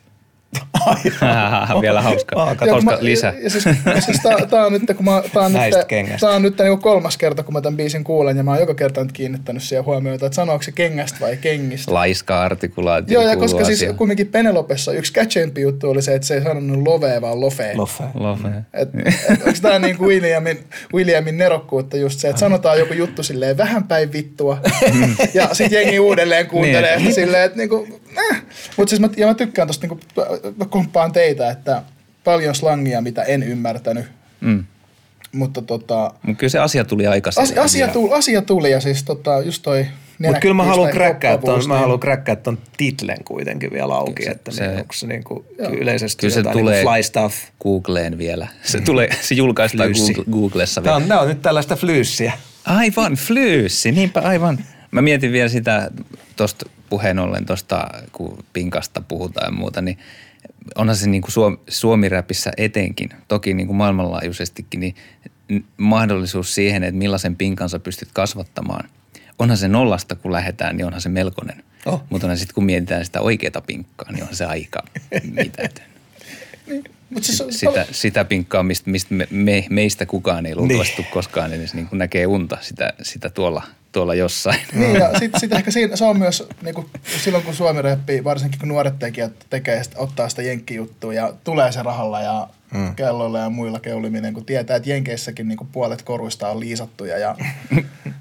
Vielä hauska. Aa, kato, Joo, kun Koska mä, lisä. Ja, ja siis, siis tää, tää, on nyt, kun mä, tää on Näistä nyt, kengästä. tää on nyt niinku kolmas kerta, kun mä tämän biisin kuulen, ja mä oon joka kerta nyt kiinnittänyt siihen huomiota, että sanooko se kengästä vai kengistä. Laiska artikulaatio Joo, ja koska siis asiaan. kumminkin Penelopessa yksi catchempi juttu oli se, että se ei sanonut lovee, vaan lofee. Loffe. Lofe. Et, et, onko tämä niin kuin Williamin, Williamin nerokkuutta just se, että sanotaan joku juttu silleen vähän päin vittua ja sitten jengi uudelleen kuuntelee Niin. silleen, että niinku, äh. Mutta siis mä, ja mä tykkään tosta, niinku, mä komppaan teitä, että paljon slangia, mitä en ymmärtänyt, Mm. mutta tota, Mutta kyllä se asia tuli aika asia, asia, tuli, asia tuli ja siis tota, just toi Mutta kyllä mä haluan kräkkää ton, mä niin- haluan kräkkää ton titlen kuitenkin vielä auki, Se- että se- niin, onko se niinku yleisesti Kyllä se jotain tulee niinku fly stuff. Googleen vielä. Se, tulee, se julkaistaan. Google, Googlessa Tää vielä. on, tää on nyt tällaista flyyssiä. Aivan, flyyssi, niinpä aivan. Mä mietin vielä sitä tuosta puheen ollen tuosta, kun pinkasta puhutaan ja muuta, niin onhan se niin kuin Suom- suomiräpissä etenkin, toki niin kuin maailmanlaajuisestikin, niin mahdollisuus siihen, että millaisen pinkan sä pystyt kasvattamaan. Onhan se nollasta, kun lähdetään, niin onhan se melkoinen. Oh. Mutta sitten kun mietitään sitä oikeaa pinkkaa, niin on se aika <laughs> mitätön. Mut siis, Sitä, sitä pinkkaa, mistä, mistä me, me, meistä kukaan ei luultavasti niin. koskaan edes niin näkee unta, sitä, sitä tuolla, tuolla jossain. Niin, ja <laughs> sitten sit ehkä siinä, se on myös, niin kuin, silloin kun Suomi räppii, varsinkin kun nuoret tekijät tekee, sitä, ottaa sitä jenkkijuttua ja tulee se rahalla ja mm. kelloilla ja muilla keuliminen, kun tietää, että Jenkeissäkin niin kuin puolet koruista on liisattuja ja <laughs>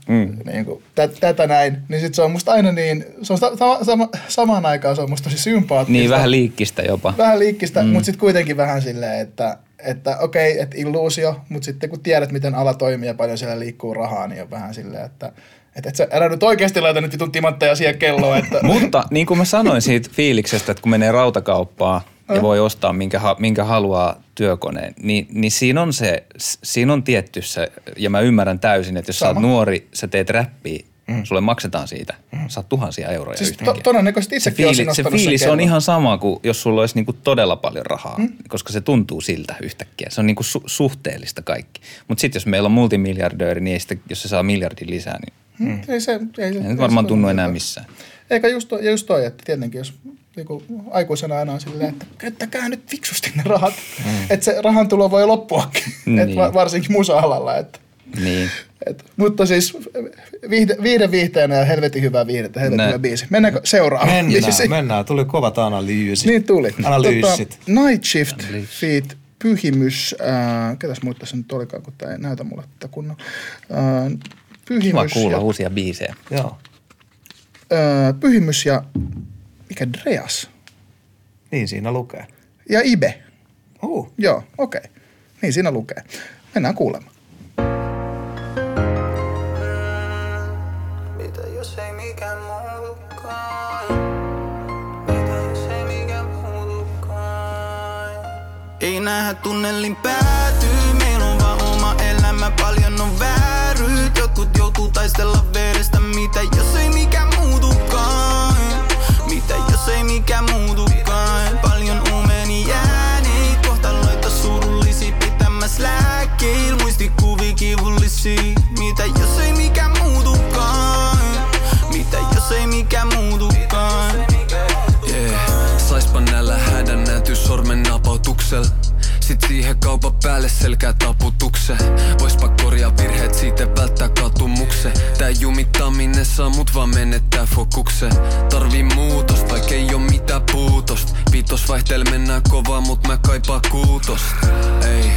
mm. niin kuin, tä, tätä näin, niin sitten se on musta aina niin, se on sama, sama, samaan aikaan se on musta tosi sympaattista. Niin, vähän liikkistä jopa. Vähän liikkistä, mm. mutta sitten kuitenkin vähän silleen, että, että okei, että illuusio, mutta sitten kun tiedät, miten ala toimii ja paljon siellä liikkuu rahaa, niin on vähän silleen, että että et sä älä nyt oikeasti laita nyt vitun timantteja siihen kelloon, että <laughs> Mutta niin kuin mä sanoin siitä fiiliksestä, että kun menee rautakauppaan ja voi ostaa minkä, minkä haluaa työkoneen, niin, niin siinä on se, siinä on tietty se, ja mä ymmärrän täysin, että jos Sama. sä oot nuori, sä teet räppiä, mm. sulle maksetaan siitä, mm. saat tuhansia euroja siis yhtäkkiä. to, todennäköisesti se, itsekin olisin fiili, se fiilis on kellon. ihan sama kuin jos sulla olisi niinku todella paljon rahaa, mm. koska se tuntuu siltä yhtäkkiä. Se on niinku su- suhteellista kaikki. Mutta sitten jos meillä on multimiljardööri, niin ei sitä, jos se saa miljardin lisää, niin Mm. Ei se, ei se, ei se varmaan tunnu enää missään. Eikä just, toi- just toi, että tietenkin jos niinku, aikuisena aina on silleen, että käyttäkää nyt fiksusti ne rahat. Mm. Että se rahan tulo voi loppuakin, Niin. et va, varsinkin musa-alalla. Että, Niin. et, mutta siis viihde, viihde viihteenä ja helvetin hyvää viihdettä, helvetin hyvä biisi. Mennäänkö seuraavaan biisiin? Mennään, mennään. Tuli kovat analyysit. Niin tuli. Analyysit. Tota, Night Shift feat Pyhimys. Äh, ketäs muut tässä nyt olikaan, kun tämä ei näytä mulle tätä kunnon. Äh, pyhimys, Kiva kuulla ja, uusia biisejä. Joo. äh, pyhimys ja mikä Dreas Niin siinä lukee. ja Ibe. Uh. Joo, okei. Okay. Niin siinä lukee. Mennään kuulemaan. Mitä jos ei mikään muutukaan? Mitä jos ei mikään muutukaan? Ei nähdä tunnelin päätyy, Taistella verestä, mitä jos ei mikään muutukaan? Mitä jos ei mikään muutukaan? Paljon uumeni jääneet, kohtaloita surullisia pitämäs lääkkeillä. Muistikuvi kivullisia, mitä jos ei mikään muutukaan? Mitä jos ei mikään muutukaan? Yeah. Saispa näillä hädän näty sormen napautuksel Sit siihen kaupan päälle selkää taputukse. Voispa korjaa virheet, siitä välttää katumukse. Tää jumittaminen saa mut vaan menettää fokukse Tarvii muutosta, vaik ei oo mitään puutost Viitos vaihtel mennään kovaa, mut mä kaipaa kuutost Ei,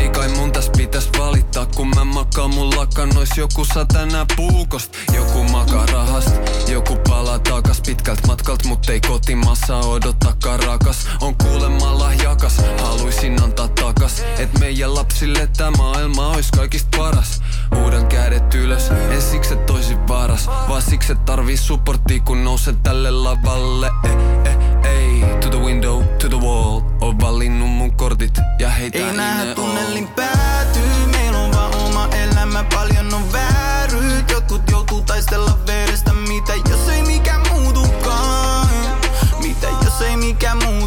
ei kai mun täs pitäis valittaa Kun mä makaan mun lakanois joku saa tänään puukost Joku makaa rahast, joku palaa takas pitkältä matkalta Mut ei kotimaassa odottakaan rakas. On kuulemma lahjakas, haluisin antaa takas Et meidän lapsille tää maailma ois kaikista paras Huudan kädet ylös, en siksi et toisi varas Vaan siksi et tarvii supporttia kun nousen tälle lavalle. Eh, eh, ei, to the window, to the wall. Oon valinnut mun kortit ja heitä Ei nähdä tunnelin päätyy. Meillä on vaan oma elämä, paljon on vääryyt Jotkut joutuu taistella verestä Mitä jos ei mikään muutukaan? Mitä jos ei mikään muutu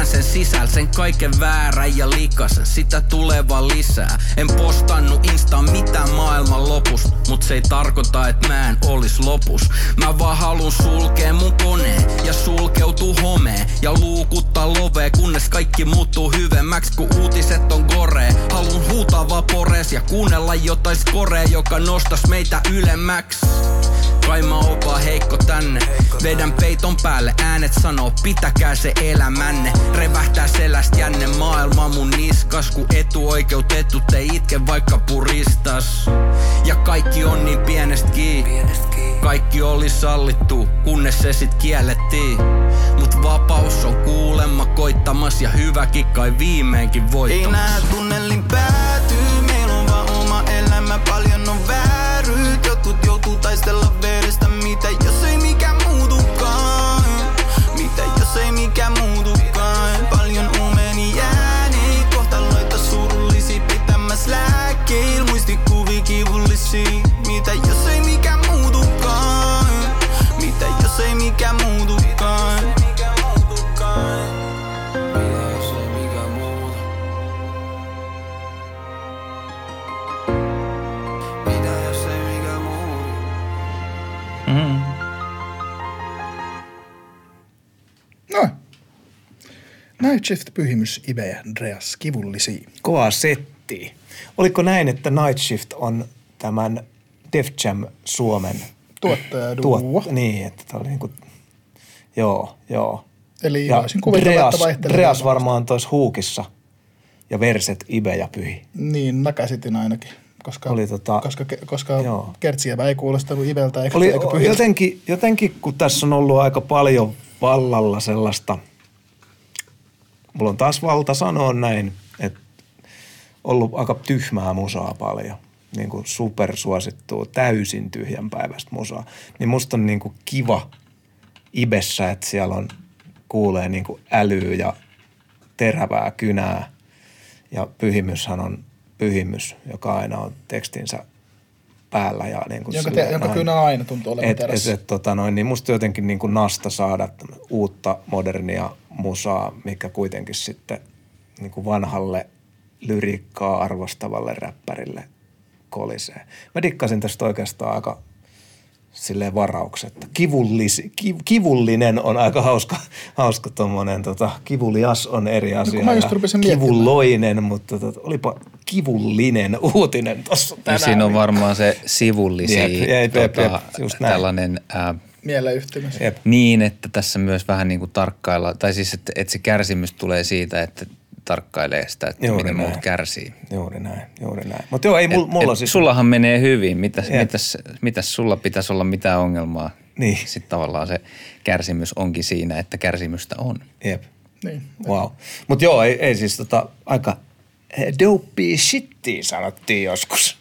pidän sen sisällä, sen kaiken väärän ja likasen. Sitä tulee vaan lisää. En postannu Insta mitään maailman lopus. Mut se ei tarkoita, että mä en olis lopus. Mä vaan halun sulkea mun koneen ja sulkeutuu homeen. Ja luukuttaa lovee, kunnes kaikki muuttuu hyvemmäksi, kun uutiset on gore. Halun huutaa vapores ja kuunnella jotain skorea, joka nostas meitä ylemmäksi. Kai mä vaan heikko tänne. Vedän peiton päälle, äänet sanoo pitäkää se elämänne. Revähtää selästä jänne maailma mun niskas. Kun etuoikeutettu te itke vaikka puristas. Ja kaikki on niin pienestä kiinni. Kaikki oli sallittu, kunnes se sit kiellettiin. Mut vapaus on kuulemma koittamas ja hyväkin kai viimeinkin Ei voittamas näe tunnelin päätyy, joutuu taistella verestä, mitä jos ei mikään muutukaan? Mitä jos ei mikään muutukaan? Night Shift, Pyhimys, Ibe ja Andreas Kivullisia. Kova setti. Oliko näin, että Night Shift on tämän Def Jam Suomen Tuottaja tuot, niin, että tämä oli niinku, joo, joo. Eli Ja Dreas. Dreas varmaan tois huukissa ja verset Ibe ja Pyhi. Niin, mä käsitin ainakin. Koska, Oli tota- koska, koska Joo. Kertsiävä ei kuulostanut Ibeltä eikä, Oli eikä Pyhiltä. jotenkin, jotenkin, kun tässä on ollut aika paljon vallalla sellaista, mulla on taas valta sanoa näin, että ollut aika tyhmää musaa paljon, niin kuin supersuosittua, täysin tyhjänpäiväistä musaa. Niin musta on niin kuin kiva Ibessä, että siellä on, kuulee niin kuin älyä ja terävää kynää. Ja pyhimyshän on pyhimys, joka aina on tekstinsä päällä. Ja niin kuin Jonka, te, jonka kynä aina tuntuu olevan Et, et, terässä. et, tota noin, niin musta jotenkin niin kuin nasta saada uutta modernia musaa, mikä kuitenkin sitten niin kuin vanhalle lyriikkaa arvostavalle räppärille kolisee. Mä dikkasin tästä oikeastaan aika silleen varauksetta. Kivullisi, kiv, kivullinen on aika hauska, hauska tommonen, tota, kivulias on eri asia. kun mä just ja rupesin miettimään. Kivulloinen, mutta tota, olipa kivullinen uutinen tossa Ja tänään. siinä on varmaan se sivullisi Jep, jep, jep, tota, jep, just näin. tällainen ää, Mieleyhtymys. Jep. niin, että tässä myös vähän niin kuin tarkkailla, tai siis että, että se kärsimys tulee siitä, että tarkkailee sitä, että Juuri miten muut näin. kärsii. Juuri näin, juuri näin. Mutta joo, ei mul, Et- mulla et siis... Sullahan menee hyvin. Mitäs, mitäs, mitäs sulla pitäisi olla mitään ongelmaa? Niin. Sitten tavallaan se kärsimys onkin siinä, että kärsimystä on. Jep. Niin. Wow. Mutta joo, ei, ei siis tota, aika dopey shittiä sanottiin joskus.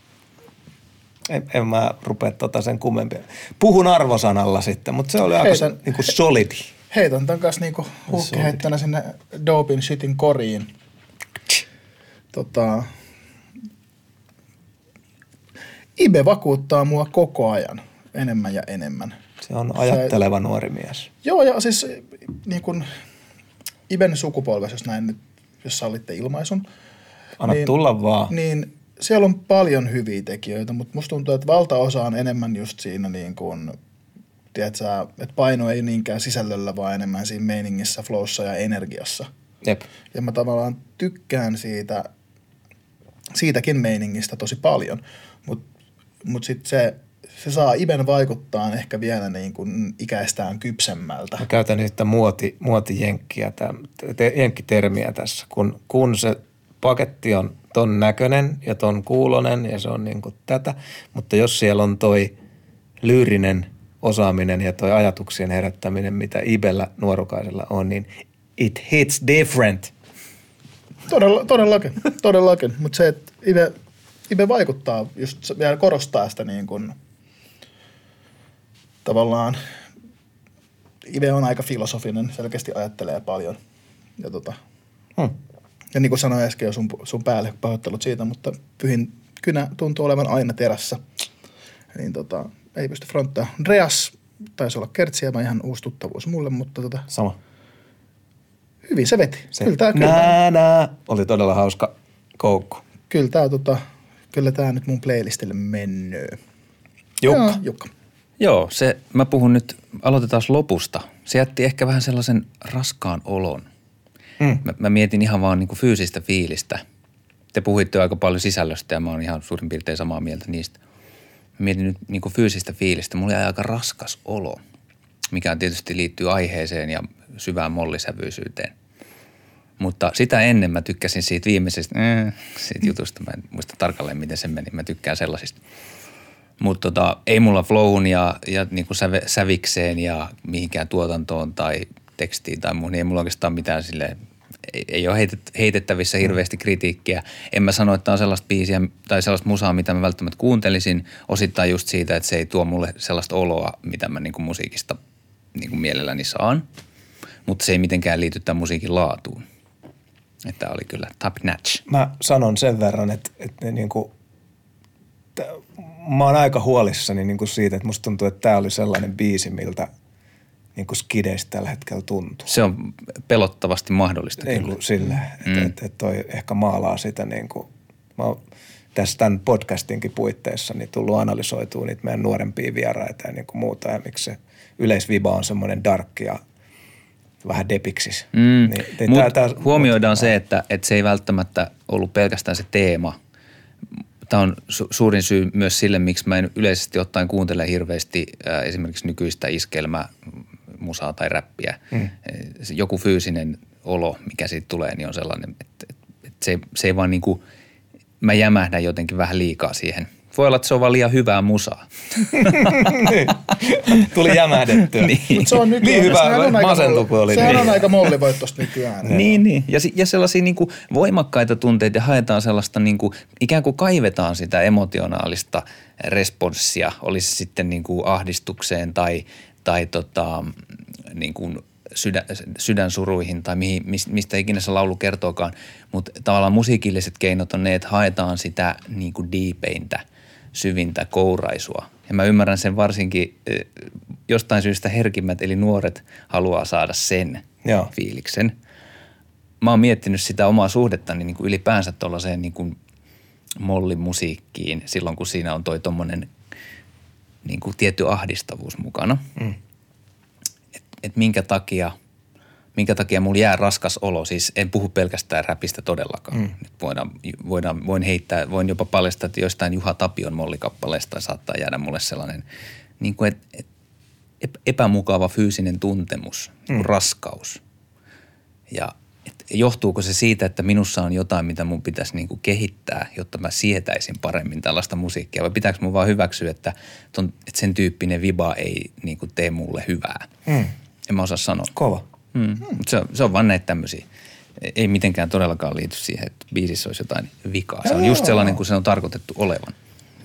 En, en mä rupea tota sen kummempia. Puhun arvosanalla sitten, mutta se oli aika Heitän- niinku solidi. Heitän tämän kanssa niinku huukkiheittänä sinne dopin shitin koriin. Tota, Ibe vakuuttaa mua koko ajan enemmän ja enemmän. Se on ajatteleva nuori mies. Joo, ja siis niin kuin Iben sukupolvessa, jos näin nyt, jos sallitte ilmaisun. Anna Niin- tulla vaan. Niin siellä on paljon hyviä tekijöitä, mutta musta tuntuu, että valtaosa on enemmän just siinä niin kuin, tiedätkö, että paino ei niinkään sisällöllä, vaan enemmän siinä meiningissä, flowssa ja energiassa. Jep. Ja mä tavallaan tykkään siitä, siitäkin meiningistä tosi paljon, mutta mut sitten se, se saa Iben vaikuttaa ehkä vielä niin kuin ikäistään kypsemmältä. Mä käytän yhtä muoti, muotijenkkiä, te, jenkkitermiä tässä. Kun, kun se paketti on ton näköinen ja ton kuulonen ja se on niinku tätä, mutta jos siellä on toi lyyrinen osaaminen ja toi ajatuksien herättäminen, mitä Ibellä nuorukaisella on, niin it hits different. Todella, todellakin, todellakin. Mutta se, että Ibe, Ibe vaikuttaa, just vielä korostaa sitä niin kuin, tavallaan, Ibe on aika filosofinen, selkeästi ajattelee paljon. Ja, tota, Hmm. ja niin kuin sanoin äsken jo sun, sun päälle, pahoittelut siitä, mutta pyhin kynä tuntuu olevan aina terässä. Niin tota, ei pysty fronttaa. Dreas taisi olla kertsiä, ihan uusi tuttavuus mulle, mutta tota, Sama. Hyvin se veti. Se kyllä tämä, kyllä, nää, nää oli todella hauska koukku. kyllä tämä, tota, kyllä tämä nyt mun playlistille mennyt. Jukka. Joo, Jukka. Joo, se, mä puhun nyt, aloitetaan lopusta. Se jätti ehkä vähän sellaisen raskaan olon. Mm. Mä, mä mietin ihan vaan niin kuin fyysistä fiilistä. Te puhuitte jo aika paljon sisällöstä ja mä oon ihan suurin piirtein samaa mieltä niistä. Mietin nyt niin kuin fyysistä fiilistä. Mulla jäi aika raskas olo, mikä tietysti liittyy aiheeseen ja syvään mollisävyisyyteen. Mutta sitä ennen mä tykkäsin siitä viimeisestä, äh, siitä jutusta. Mä en muista tarkalleen, miten se meni. Mä tykkään sellaisista. Mutta tota, ei mulla flowhun ja, ja niinku säve, sävikseen ja mihinkään tuotantoon tai tekstiin tai muuhun, niin ei mulla oikeastaan mitään sille ei, ole heitet, heitettävissä hirveästi kritiikkiä. En mä sano, että on sellaista biisiä tai sellaista musaa, mitä mä välttämättä kuuntelisin. Osittain just siitä, että se ei tuo mulle sellaista oloa, mitä mä niinku musiikista niinku mielelläni saan. Mutta se ei mitenkään liity tämän musiikin laatuun. Että oli kyllä top notch. Mä sanon sen verran, että, että ne niinku, t- mä oon aika huolissani niinku siitä, että musta tuntuu, että tää oli sellainen biisi, miltä niinku skideistä tällä hetkellä tuntuu. Se on pelottavasti mahdollista Niin kuin sille, että Mm. et, et toi ehkä maalaa sitä niin kuin, mä oon tässä tämän podcastinkin puitteissa niin tullut analysoitua niitä meidän nuorempia vieraita ja niin kuin muuta ja miksi se yleisviba on semmoinen dark ja vähän depiksis. Mm. Niin, niin Mut tää- tää- huomioidaan se, että, että se ei välttämättä ollut pelkästään se teema. Tämä on su- suurin syy myös sille, miksi mä en yleisesti ottaen kuuntele hirveästi äh, esimerkiksi nykyistä iskelmää, musaa tai räppiä. Mm. Joku fyysinen olo, mikä siitä tulee, niin on sellainen, että, että, se, se ei vaan niin kuin, mä jämähdän jotenkin vähän liikaa siihen. Voi olla, että se on vaan liian hyvää musaa. <laughs> Tuli jämähdettyä. niin. Mut se on nykyään, Niin hyvä sehän on aika masentu kuin oli. Sehän Niin. on aika mollivoittosta nykyään. Niin, niin. Ja, si- ja sellaisia niin kuin voimakkaita tunteita ja haetaan sellaista, niin kuin, ikään kuin kaivetaan sitä emotionaalista responssia, olisi se sitten niin kuin ahdistukseen tai, tai tota, niin kuin sydän, sydänsuruihin tai mihin, mis- mistä ikinä se laulu kertookaan. Mutta tavallaan musiikilliset keinot on ne, että haetaan sitä niin kuin diipeintä, syvintä kouraisua. Ja mä ymmärrän sen varsinkin jostain syystä herkimmät eli nuoret haluaa saada sen Joo. fiiliksen. Mä oon miettinyt sitä omaa suhdettani niin kuin ylipäänsä tuollaiseen niin kuin mollimusiikkiin silloin, kun siinä on toi tommonen niin kuin tietty ahdistavuus mukana. Mm. Et, et minkä takia, minkä takia mulla jää raskas olo, siis en puhu pelkästään räpistä todellakaan. Mm. Nyt voidaan, voidaan, voin heittää, voin jopa paljastaa, että jostain Juha Tapion mollikappaleesta saattaa jäädä mulle sellainen, niin kuin et, et, ep- epämukava fyysinen tuntemus, mm. raskaus. Ja johtuuko se siitä, että minussa on jotain, mitä mun pitäisi niinku kehittää, jotta mä sietäisin paremmin tällaista musiikkia? Vai pitääkö mun vaan hyväksyä, että, ton, että sen tyyppinen viba ei niinku tee mulle hyvää? Mm. En mä osaa sanoa. Kova. Mm. Mut Se, on, se on vaan näitä tämmöisiä. Ei mitenkään todellakaan liity siihen, että biisissä olisi jotain vikaa. Se on just sellainen kuin se on tarkoitettu olevan.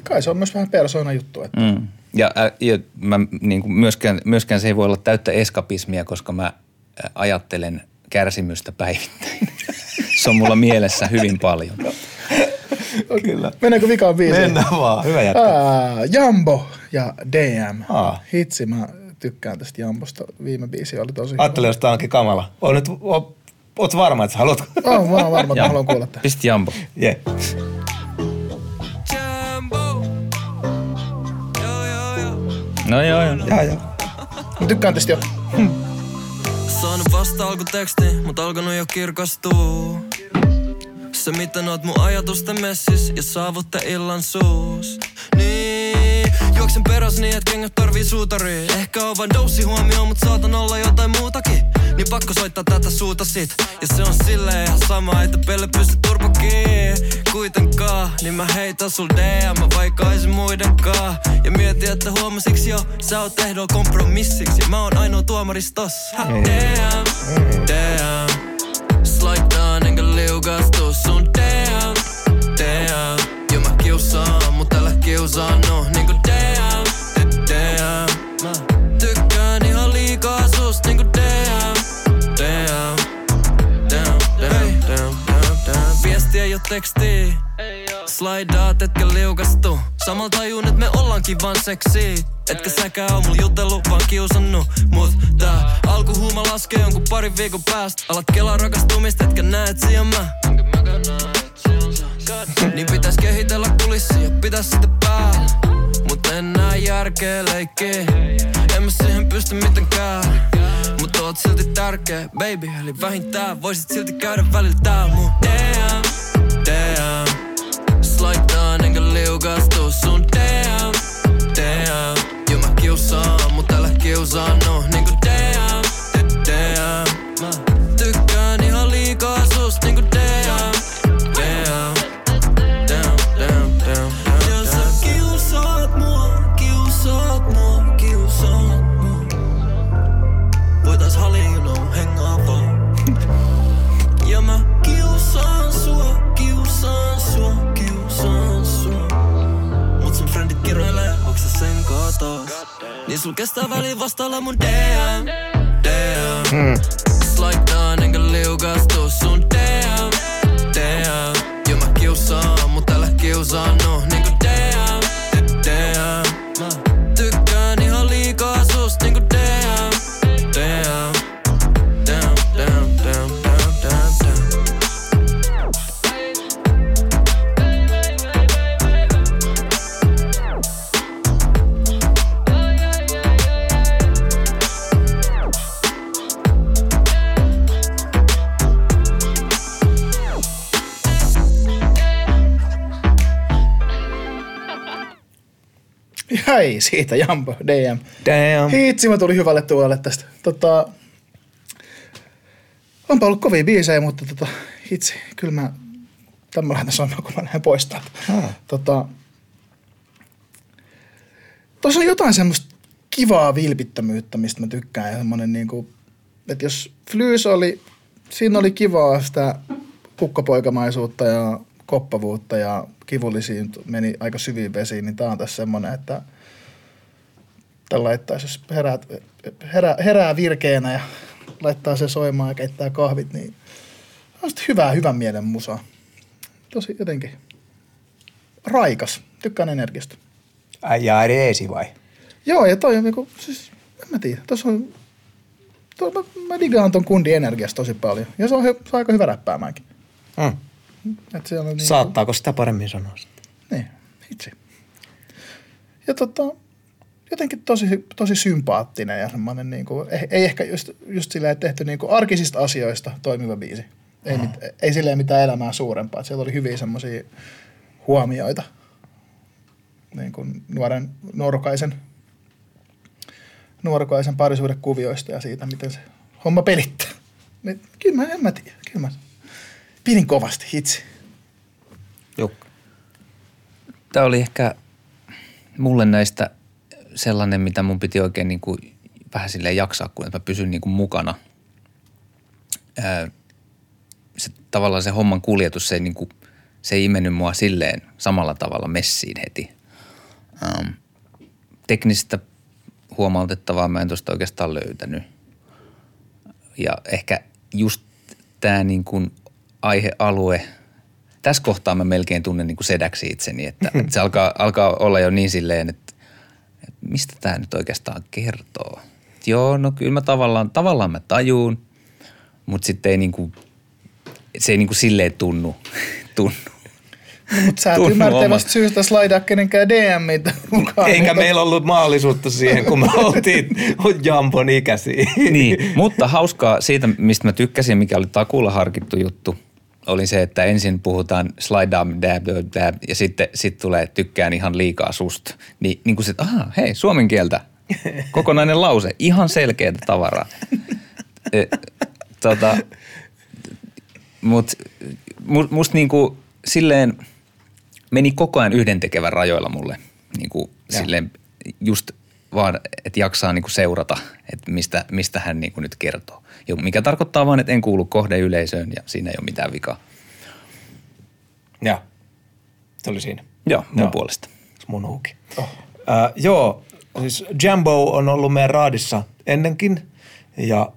Kai se on myös vähän persona juttu. Että Mm. Ja, ja mä, niin kuin myöskään, myöskään se ei voi olla täyttä eskapismia, koska mä ajattelen kärsimystä päivittäin. <laughs> se on mulla mielessä hyvin paljon. Kyllä. Mennäänkö vikaan biisiin? Mennään vaan. Hyvä jätkä. Aa, Jambo ja DM. Aa. Hitsi, mä tykkään tästä Jambosta. Viime biisi oli tosi Ajattelin, jos tää onkin kamala. On nyt, o, oot varma, että sä haluat? Oh, mä oon varma, että mä haluan kuulla tämän. Pisti Jambo. Yeah. Jambo. Joo, joo, joo. No joo, joo. Jaa, joo. Mä tykkään tästä jo. Saanut vasta alkuteksti, mut alkanut jo kirkastuu. Se miten oot mun ajatusten messis ja saavutte illan suus. Niin, juoksen peräs niin, et kengät tarvii suutari. Ehkä on vain doussi huomioon, mut saatan olla jotain muutakin. Niin pakko soittaa tätä suuta sit. Ja se on silleen ihan sama, että pelle pysty turpakiin. Kuitenkaan, niin mä heitän sul DM, vaikka eisin muidenkaan. Ja mietin, että huomasiks jo, sä oot ehdolla kompromissiksi. Ja mä oon ainoa tuomaris tossa. Ha, damn, damn. Slidaan enkä liukastu sun damn, damn Jo mä kiusaan, mut älä kiusaannu niinku teksti Slaidaat, etkä liukastu. Samalla tajun, että me ollaankin vaan seksi. Etkä säkään oo mulla jutellut, vaan kiusannut mut. Tää Alkuhuuma laskee jonkun parin viikon päästä. Alat kelaa rakastumista, etkä näet siihen mä. Niin pitäis kehitellä kulissia, pitäis sitten päällä. Mut en näe järkeä leikkiä. En mä siihen pysty mitenkään. Mut oot silti tärkeä, baby. Eli vähintään voisit silti käydä välillä täällä mun DM, DM Slaidaan enkä liukastu sun DM, DM Jo mä kiusaan, mut älä kiusaannu Niinku Niin sul kestää väliin vastailla mun DM, DM Slaidaan enkä liukastu sun DM, DM Jo mä kiusaan, mut älä kiusaannu. niinku <laughs> Jäi siitä, Jambo, DM. Damn. Hitsi, mä tulin hyvälle tuolle tästä. Tota, onpa ollut kovia biisejä, mutta tota, hitsi, kyllä mä, tämän mä lähden sanoa, kun mä lähden pois täältä. Tota, tuossa on jotain semmoista kivaa vilpittömyyttä, mistä mä tykkään. Ja semmoinen niinku, että jos Flys oli, siinä oli kivaa sitä kukkapoikamaisuutta ja koppavuutta ja kivullisiin meni aika syviin vesiin, niin tää on tässä semmoinen, että Tän laittaisi, jos herää, herää, herää virkeänä ja laittaa se soimaan ja keittää kahvit, niin on sitten hyvää, hyvän mielen musaa. Tosi jotenkin raikas. Tykkään energiasta. Äijä eesi vai? Joo, ja toi on niinku, siis, en mä tiedä, tuossa on, toi, mä, mä digaan ton kundin energiasta tosi paljon. Ja se on, se on aika hyvä räppäämäänkin. Mm. Et siellä on niinku, Saattaako sitä paremmin sanoa sitten? Niin, itse. Ja tota, jotenkin tosi, tosi sympaattinen ja semmoinen, niin kuin, ei, ei ehkä just, just silleen tehty niin kuin arkisista asioista toimiva biisi. Ei, mit, ei silleen mitään elämää suurempaa. Siellä oli hyviä semmoisia huomioita niin kuin nuoren, nuorukaisen, nuorukaisen parisuuden kuvioista ja siitä, miten se homma pelittää. Niin, kyllä mä, en mä tiedä. Kyllä mä pidin kovasti itse. Jukka. Tämä oli ehkä mulle näistä sellainen, mitä mun piti oikein niin kuin vähän silleen jaksaa, kun mä pysyn niin kuin mukana. Se, tavallaan se homman kuljetus, se ei, niin kuin, se ei imennyt mua silleen samalla tavalla messiin heti. Ähm, teknistä huomautettavaa mä en tuosta oikeastaan löytänyt. Ja ehkä just tämä niin kuin aihealue, tässä kohtaa mä melkein tunnen niin kuin sedäksi itseni, että, että se alkaa, alkaa olla jo niin silleen, että, että mistä tämä nyt oikeastaan kertoo. Et joo, no kyllä mä tavallaan, tavallaan mä tajuun, mutta sitten ei niin kuin, se ei niin kuin silleen tunnu, <laughs> tunnu. Mutta sä et Tunnu ymmärtävästä syystä slaidaa kenenkään DM-itä mukaan. Eikä Niin meillä ollut mahdollisuutta siihen, kun me oltiin Jambon ikäisiä. niin, mutta hauskaa siitä, mistä mä tykkäsin, mikä oli takulla harkittu juttu, oli se, että ensin puhutaan slide down, dab, dab, dab, ja sitten sit tulee tykkään ihan liikaa susta. Niin, niin kuin se, aha, hei, suomen kieltä. <laughs> Kokonainen lause, ihan selkeää tavaraa. E, tota, mut mu- musta niinku silleen meni koko ajan yhdentekevän rajoilla mulle. Niinku silleen just vaan, että jaksaa niinku seurata, että mistä, mistä hän niinku nyt kertoo. Mikä tarkoittaa vaan, että en kuulu kohdeyleisöön ja siinä ei ole mitään vikaa. Joo. Se oli siinä. Joo, mun Joo. puolesta. Mun huuki. Oh. Äh, joo, siis Jambo on ollut meidän raadissa ennenkin ja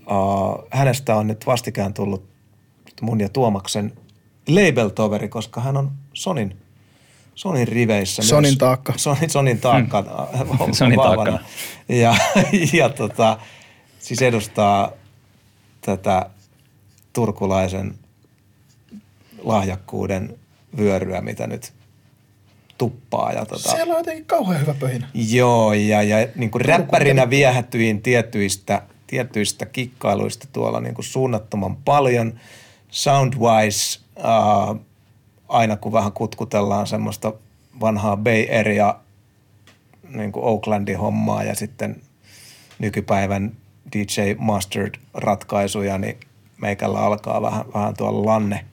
äh, hänestä on nyt vastikään tullut mun ja Tuomaksen label-toveri, koska hän on Sonin, Sonin riveissä. Sonin myös. taakka. Sonin, Sonin taakka. Hmm. <laughs> Sonin taakkana. Ja, <laughs> ja tota, siis edustaa tätä turkulaisen lahjakkuuden vyöryä, mitä nyt tuppaa. Ja tota, Siellä on jotenkin kauhean hyvä pöhinä. Joo, ja, ja niin kuin räppärinä viehätyin tietyistä, tietyistä kikkailuista tuolla niin kuin suunnattoman paljon. Soundwise, äh, aina kun vähän kutkutellaan semmoista vanhaa Bay Area, niin kuin Oaklandin hommaa ja sitten nykypäivän DJ Mustard-ratkaisuja, niin meikällä alkaa vähän, vähän tuolla lanne,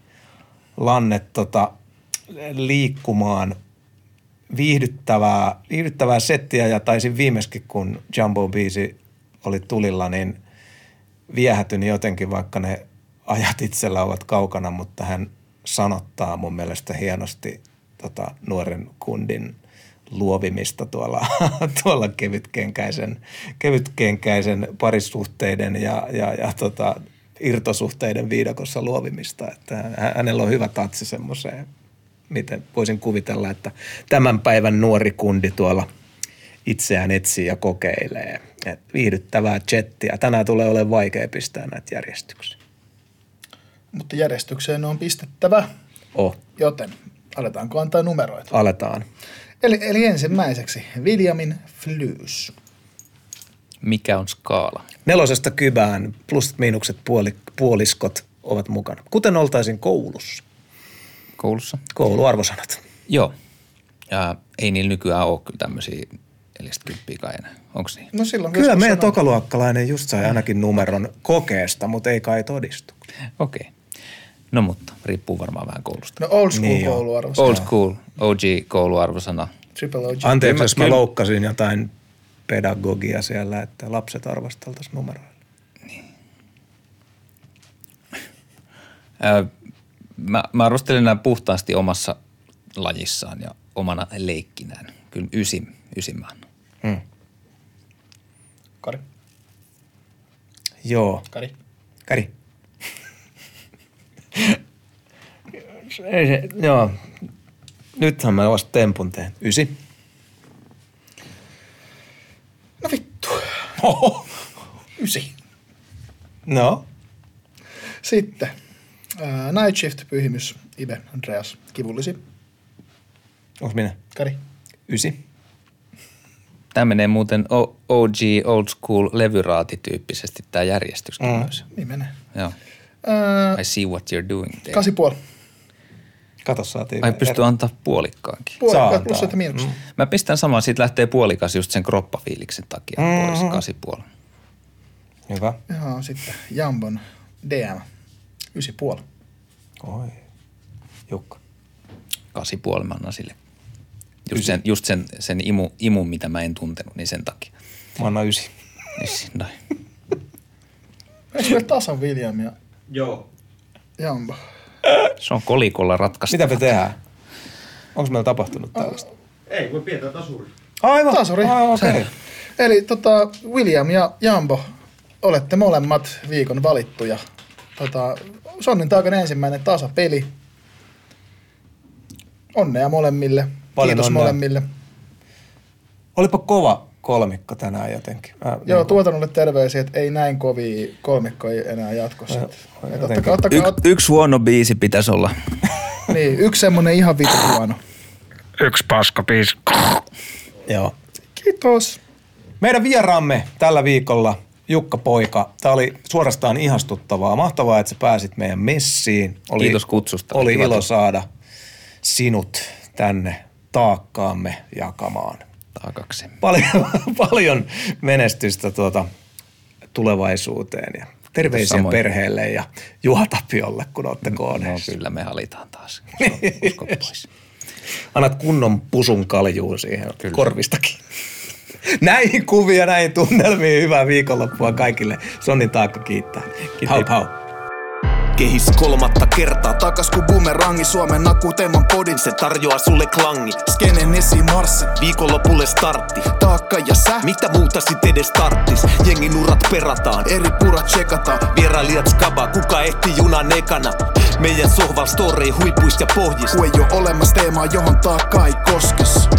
lanne tota, liikkumaan – viihdyttävää, viihdyttävää settiä. Ja taisin viimeiskin, kun Jumbo-biisi oli tulilla, niin viehätyn jotenkin, vaikka ne ajat itsellä ovat kaukana, mutta hän sanottaa mun mielestä hienosti tota, nuoren kundin luovimista tuolla, <laughs> tuolla kevytkenkäisen, kevytkenkäisen parisuhteiden ja, ja, ja tota, irtosuhteiden viidakossa luovimista. Että hänellä on hyvä tatsi semmoiseen miten voisin kuvitella, että tämän päivän nuori kundi tuolla itseään etsii ja kokeilee. Et viihdyttävää chattia. Tänään tulee olemaan vaikea pistää näitä järjestyksiä. Mutta järjestykseen on pistettävä, Oh, joten aletaanko antaa numeroita. aletaan. Eli, eli ensimmäiseksi Williamin Flys. Mikä on skaala? Nelosesta kybään plus miinukset puoli, puoliskot ovat mukana. Kuten oltaisiin koulussa. Koulussa? Kouluarvosanat. Joo. Ja ei niillä nykyään ole kyllä tämmöisiä 40 kai enää. Onko niin? No silloin Kyllä meidän sanoin- tokaluokkalainen just sai ainakin numeron kokeesta, mutta ei kai todistu. Okei. Okay. No mutta, riippuu varmaan vähän koulusta. No old school Niin niin kouluarvosana. Old school, OG kouluarvosana. Triple OG. Anteeksi, jos mä loukkasin jotain pedagogia siellä, että lapset arvosteltaisiin numeroilla. Ää, mä, mä arvostelen nämä puhtaasti omassa lajissaan ja omana leikkinään. Kyllä ysin, ysin mä annan. Hmm. Kari. Joo. Kari. Kari. Ei se, joo. Nythän mä vasta tempun teen. Ysi. No vittu. Oho. Ysi. No. Sitten. Ää, Night Shift, Pyhimys, Ibe, Andreas, Kivullisi, Onks minä? Kari. Ysi. Tämä menee muuten OG, old school levyraatityyppisesti tämä järjestyskin Mm. mm. myös. Niin menee. Joo. Ää, I see what you're doing there. kasi puoli. Kato, saatiin. Ai pystyy antaa puolikkaankin. Saa Puoli, antaa. plus että miinus. Mm. Mä pistän saman, siitä lähtee puolikas just sen kroppafiiliksen takia Mhm. pois, kasi puoli. Hyvä. Joo, sitten Jambon DM, ysi puoli. Oi. Jukka. Kasi puoli mä annan sille. Just sen, just sen, sen imu, imun, mitä mä en tuntenut, niin sen takia. Mä annan ysi. Yes, noin. Eikö tasan William ja Joo. Jambo? Se on kolikolla ratkaistu. Mitä me tehdään? Onko meillä tapahtunut tällaista? Ei, voi pidetään tasuri. Aivan. Tasuri. Ai, okei. Okay. Eli tota, William ja Jambo, olette molemmat viikon valittuja. Tota, Sonnin taakan ensimmäinen tasapeli. Onnea molemmille. Paljon Kiitos onnea. molemmille. Olipa kova kolmikko tänään jotenkin. Mä, Joo, niin tuotannolle terveisiä, että ei näin kovia kolmikkoja enää jatkossa. Et- jotenkin. ottakaa, ottakaa, ot, Y- yksi huono biisi pitäisi olla. <laughs> niin, yksi semmonen ihan vitu huono. Yksi paskapiisi. Joo. Kiitos. Meidän vieraamme tällä viikolla Jukka Poika. Tämä oli suorastaan ihastuttavaa. Mahtavaa, että sä pääsit meidän messiin. Oli, Kiitos kutsusta. Oli Kiva ilo saada sinut tänne taakkaamme jakamaan. Taakaksemme. Paljon, <laughs> paljon menestystä tuota tulevaisuuteen ja terveisiä Samoin. perheelle ja Juha Tapiolle, kun olette No kooneissa. kyllä me halitaan taas. <laughs> Usko pois. Annat kunnon pusun kaljuun siihen Kyllä. korvistakin. <laughs> Näihin kuvia, näihin tunnelmiin. Hyvää viikonloppua kaikille. Sonnin taakka kiittää. Hau, hau. Kehis kolmatta kertaa. Takas ku bumerangi Suomen akuteeman podin se tarjoaa sulle klangi. Skenen esi marssi, viikonlopulle startti. Taakka ja sä, mitä muuta sit edes tarttis? Jengin urat perataan, eri purat tsekataan Vierailijat skaba, kuka ehti junan ekana? Meidän sohval story huipuista ja pohjista Kun ei oo olemassa teemaa, johon taakka ei koskes.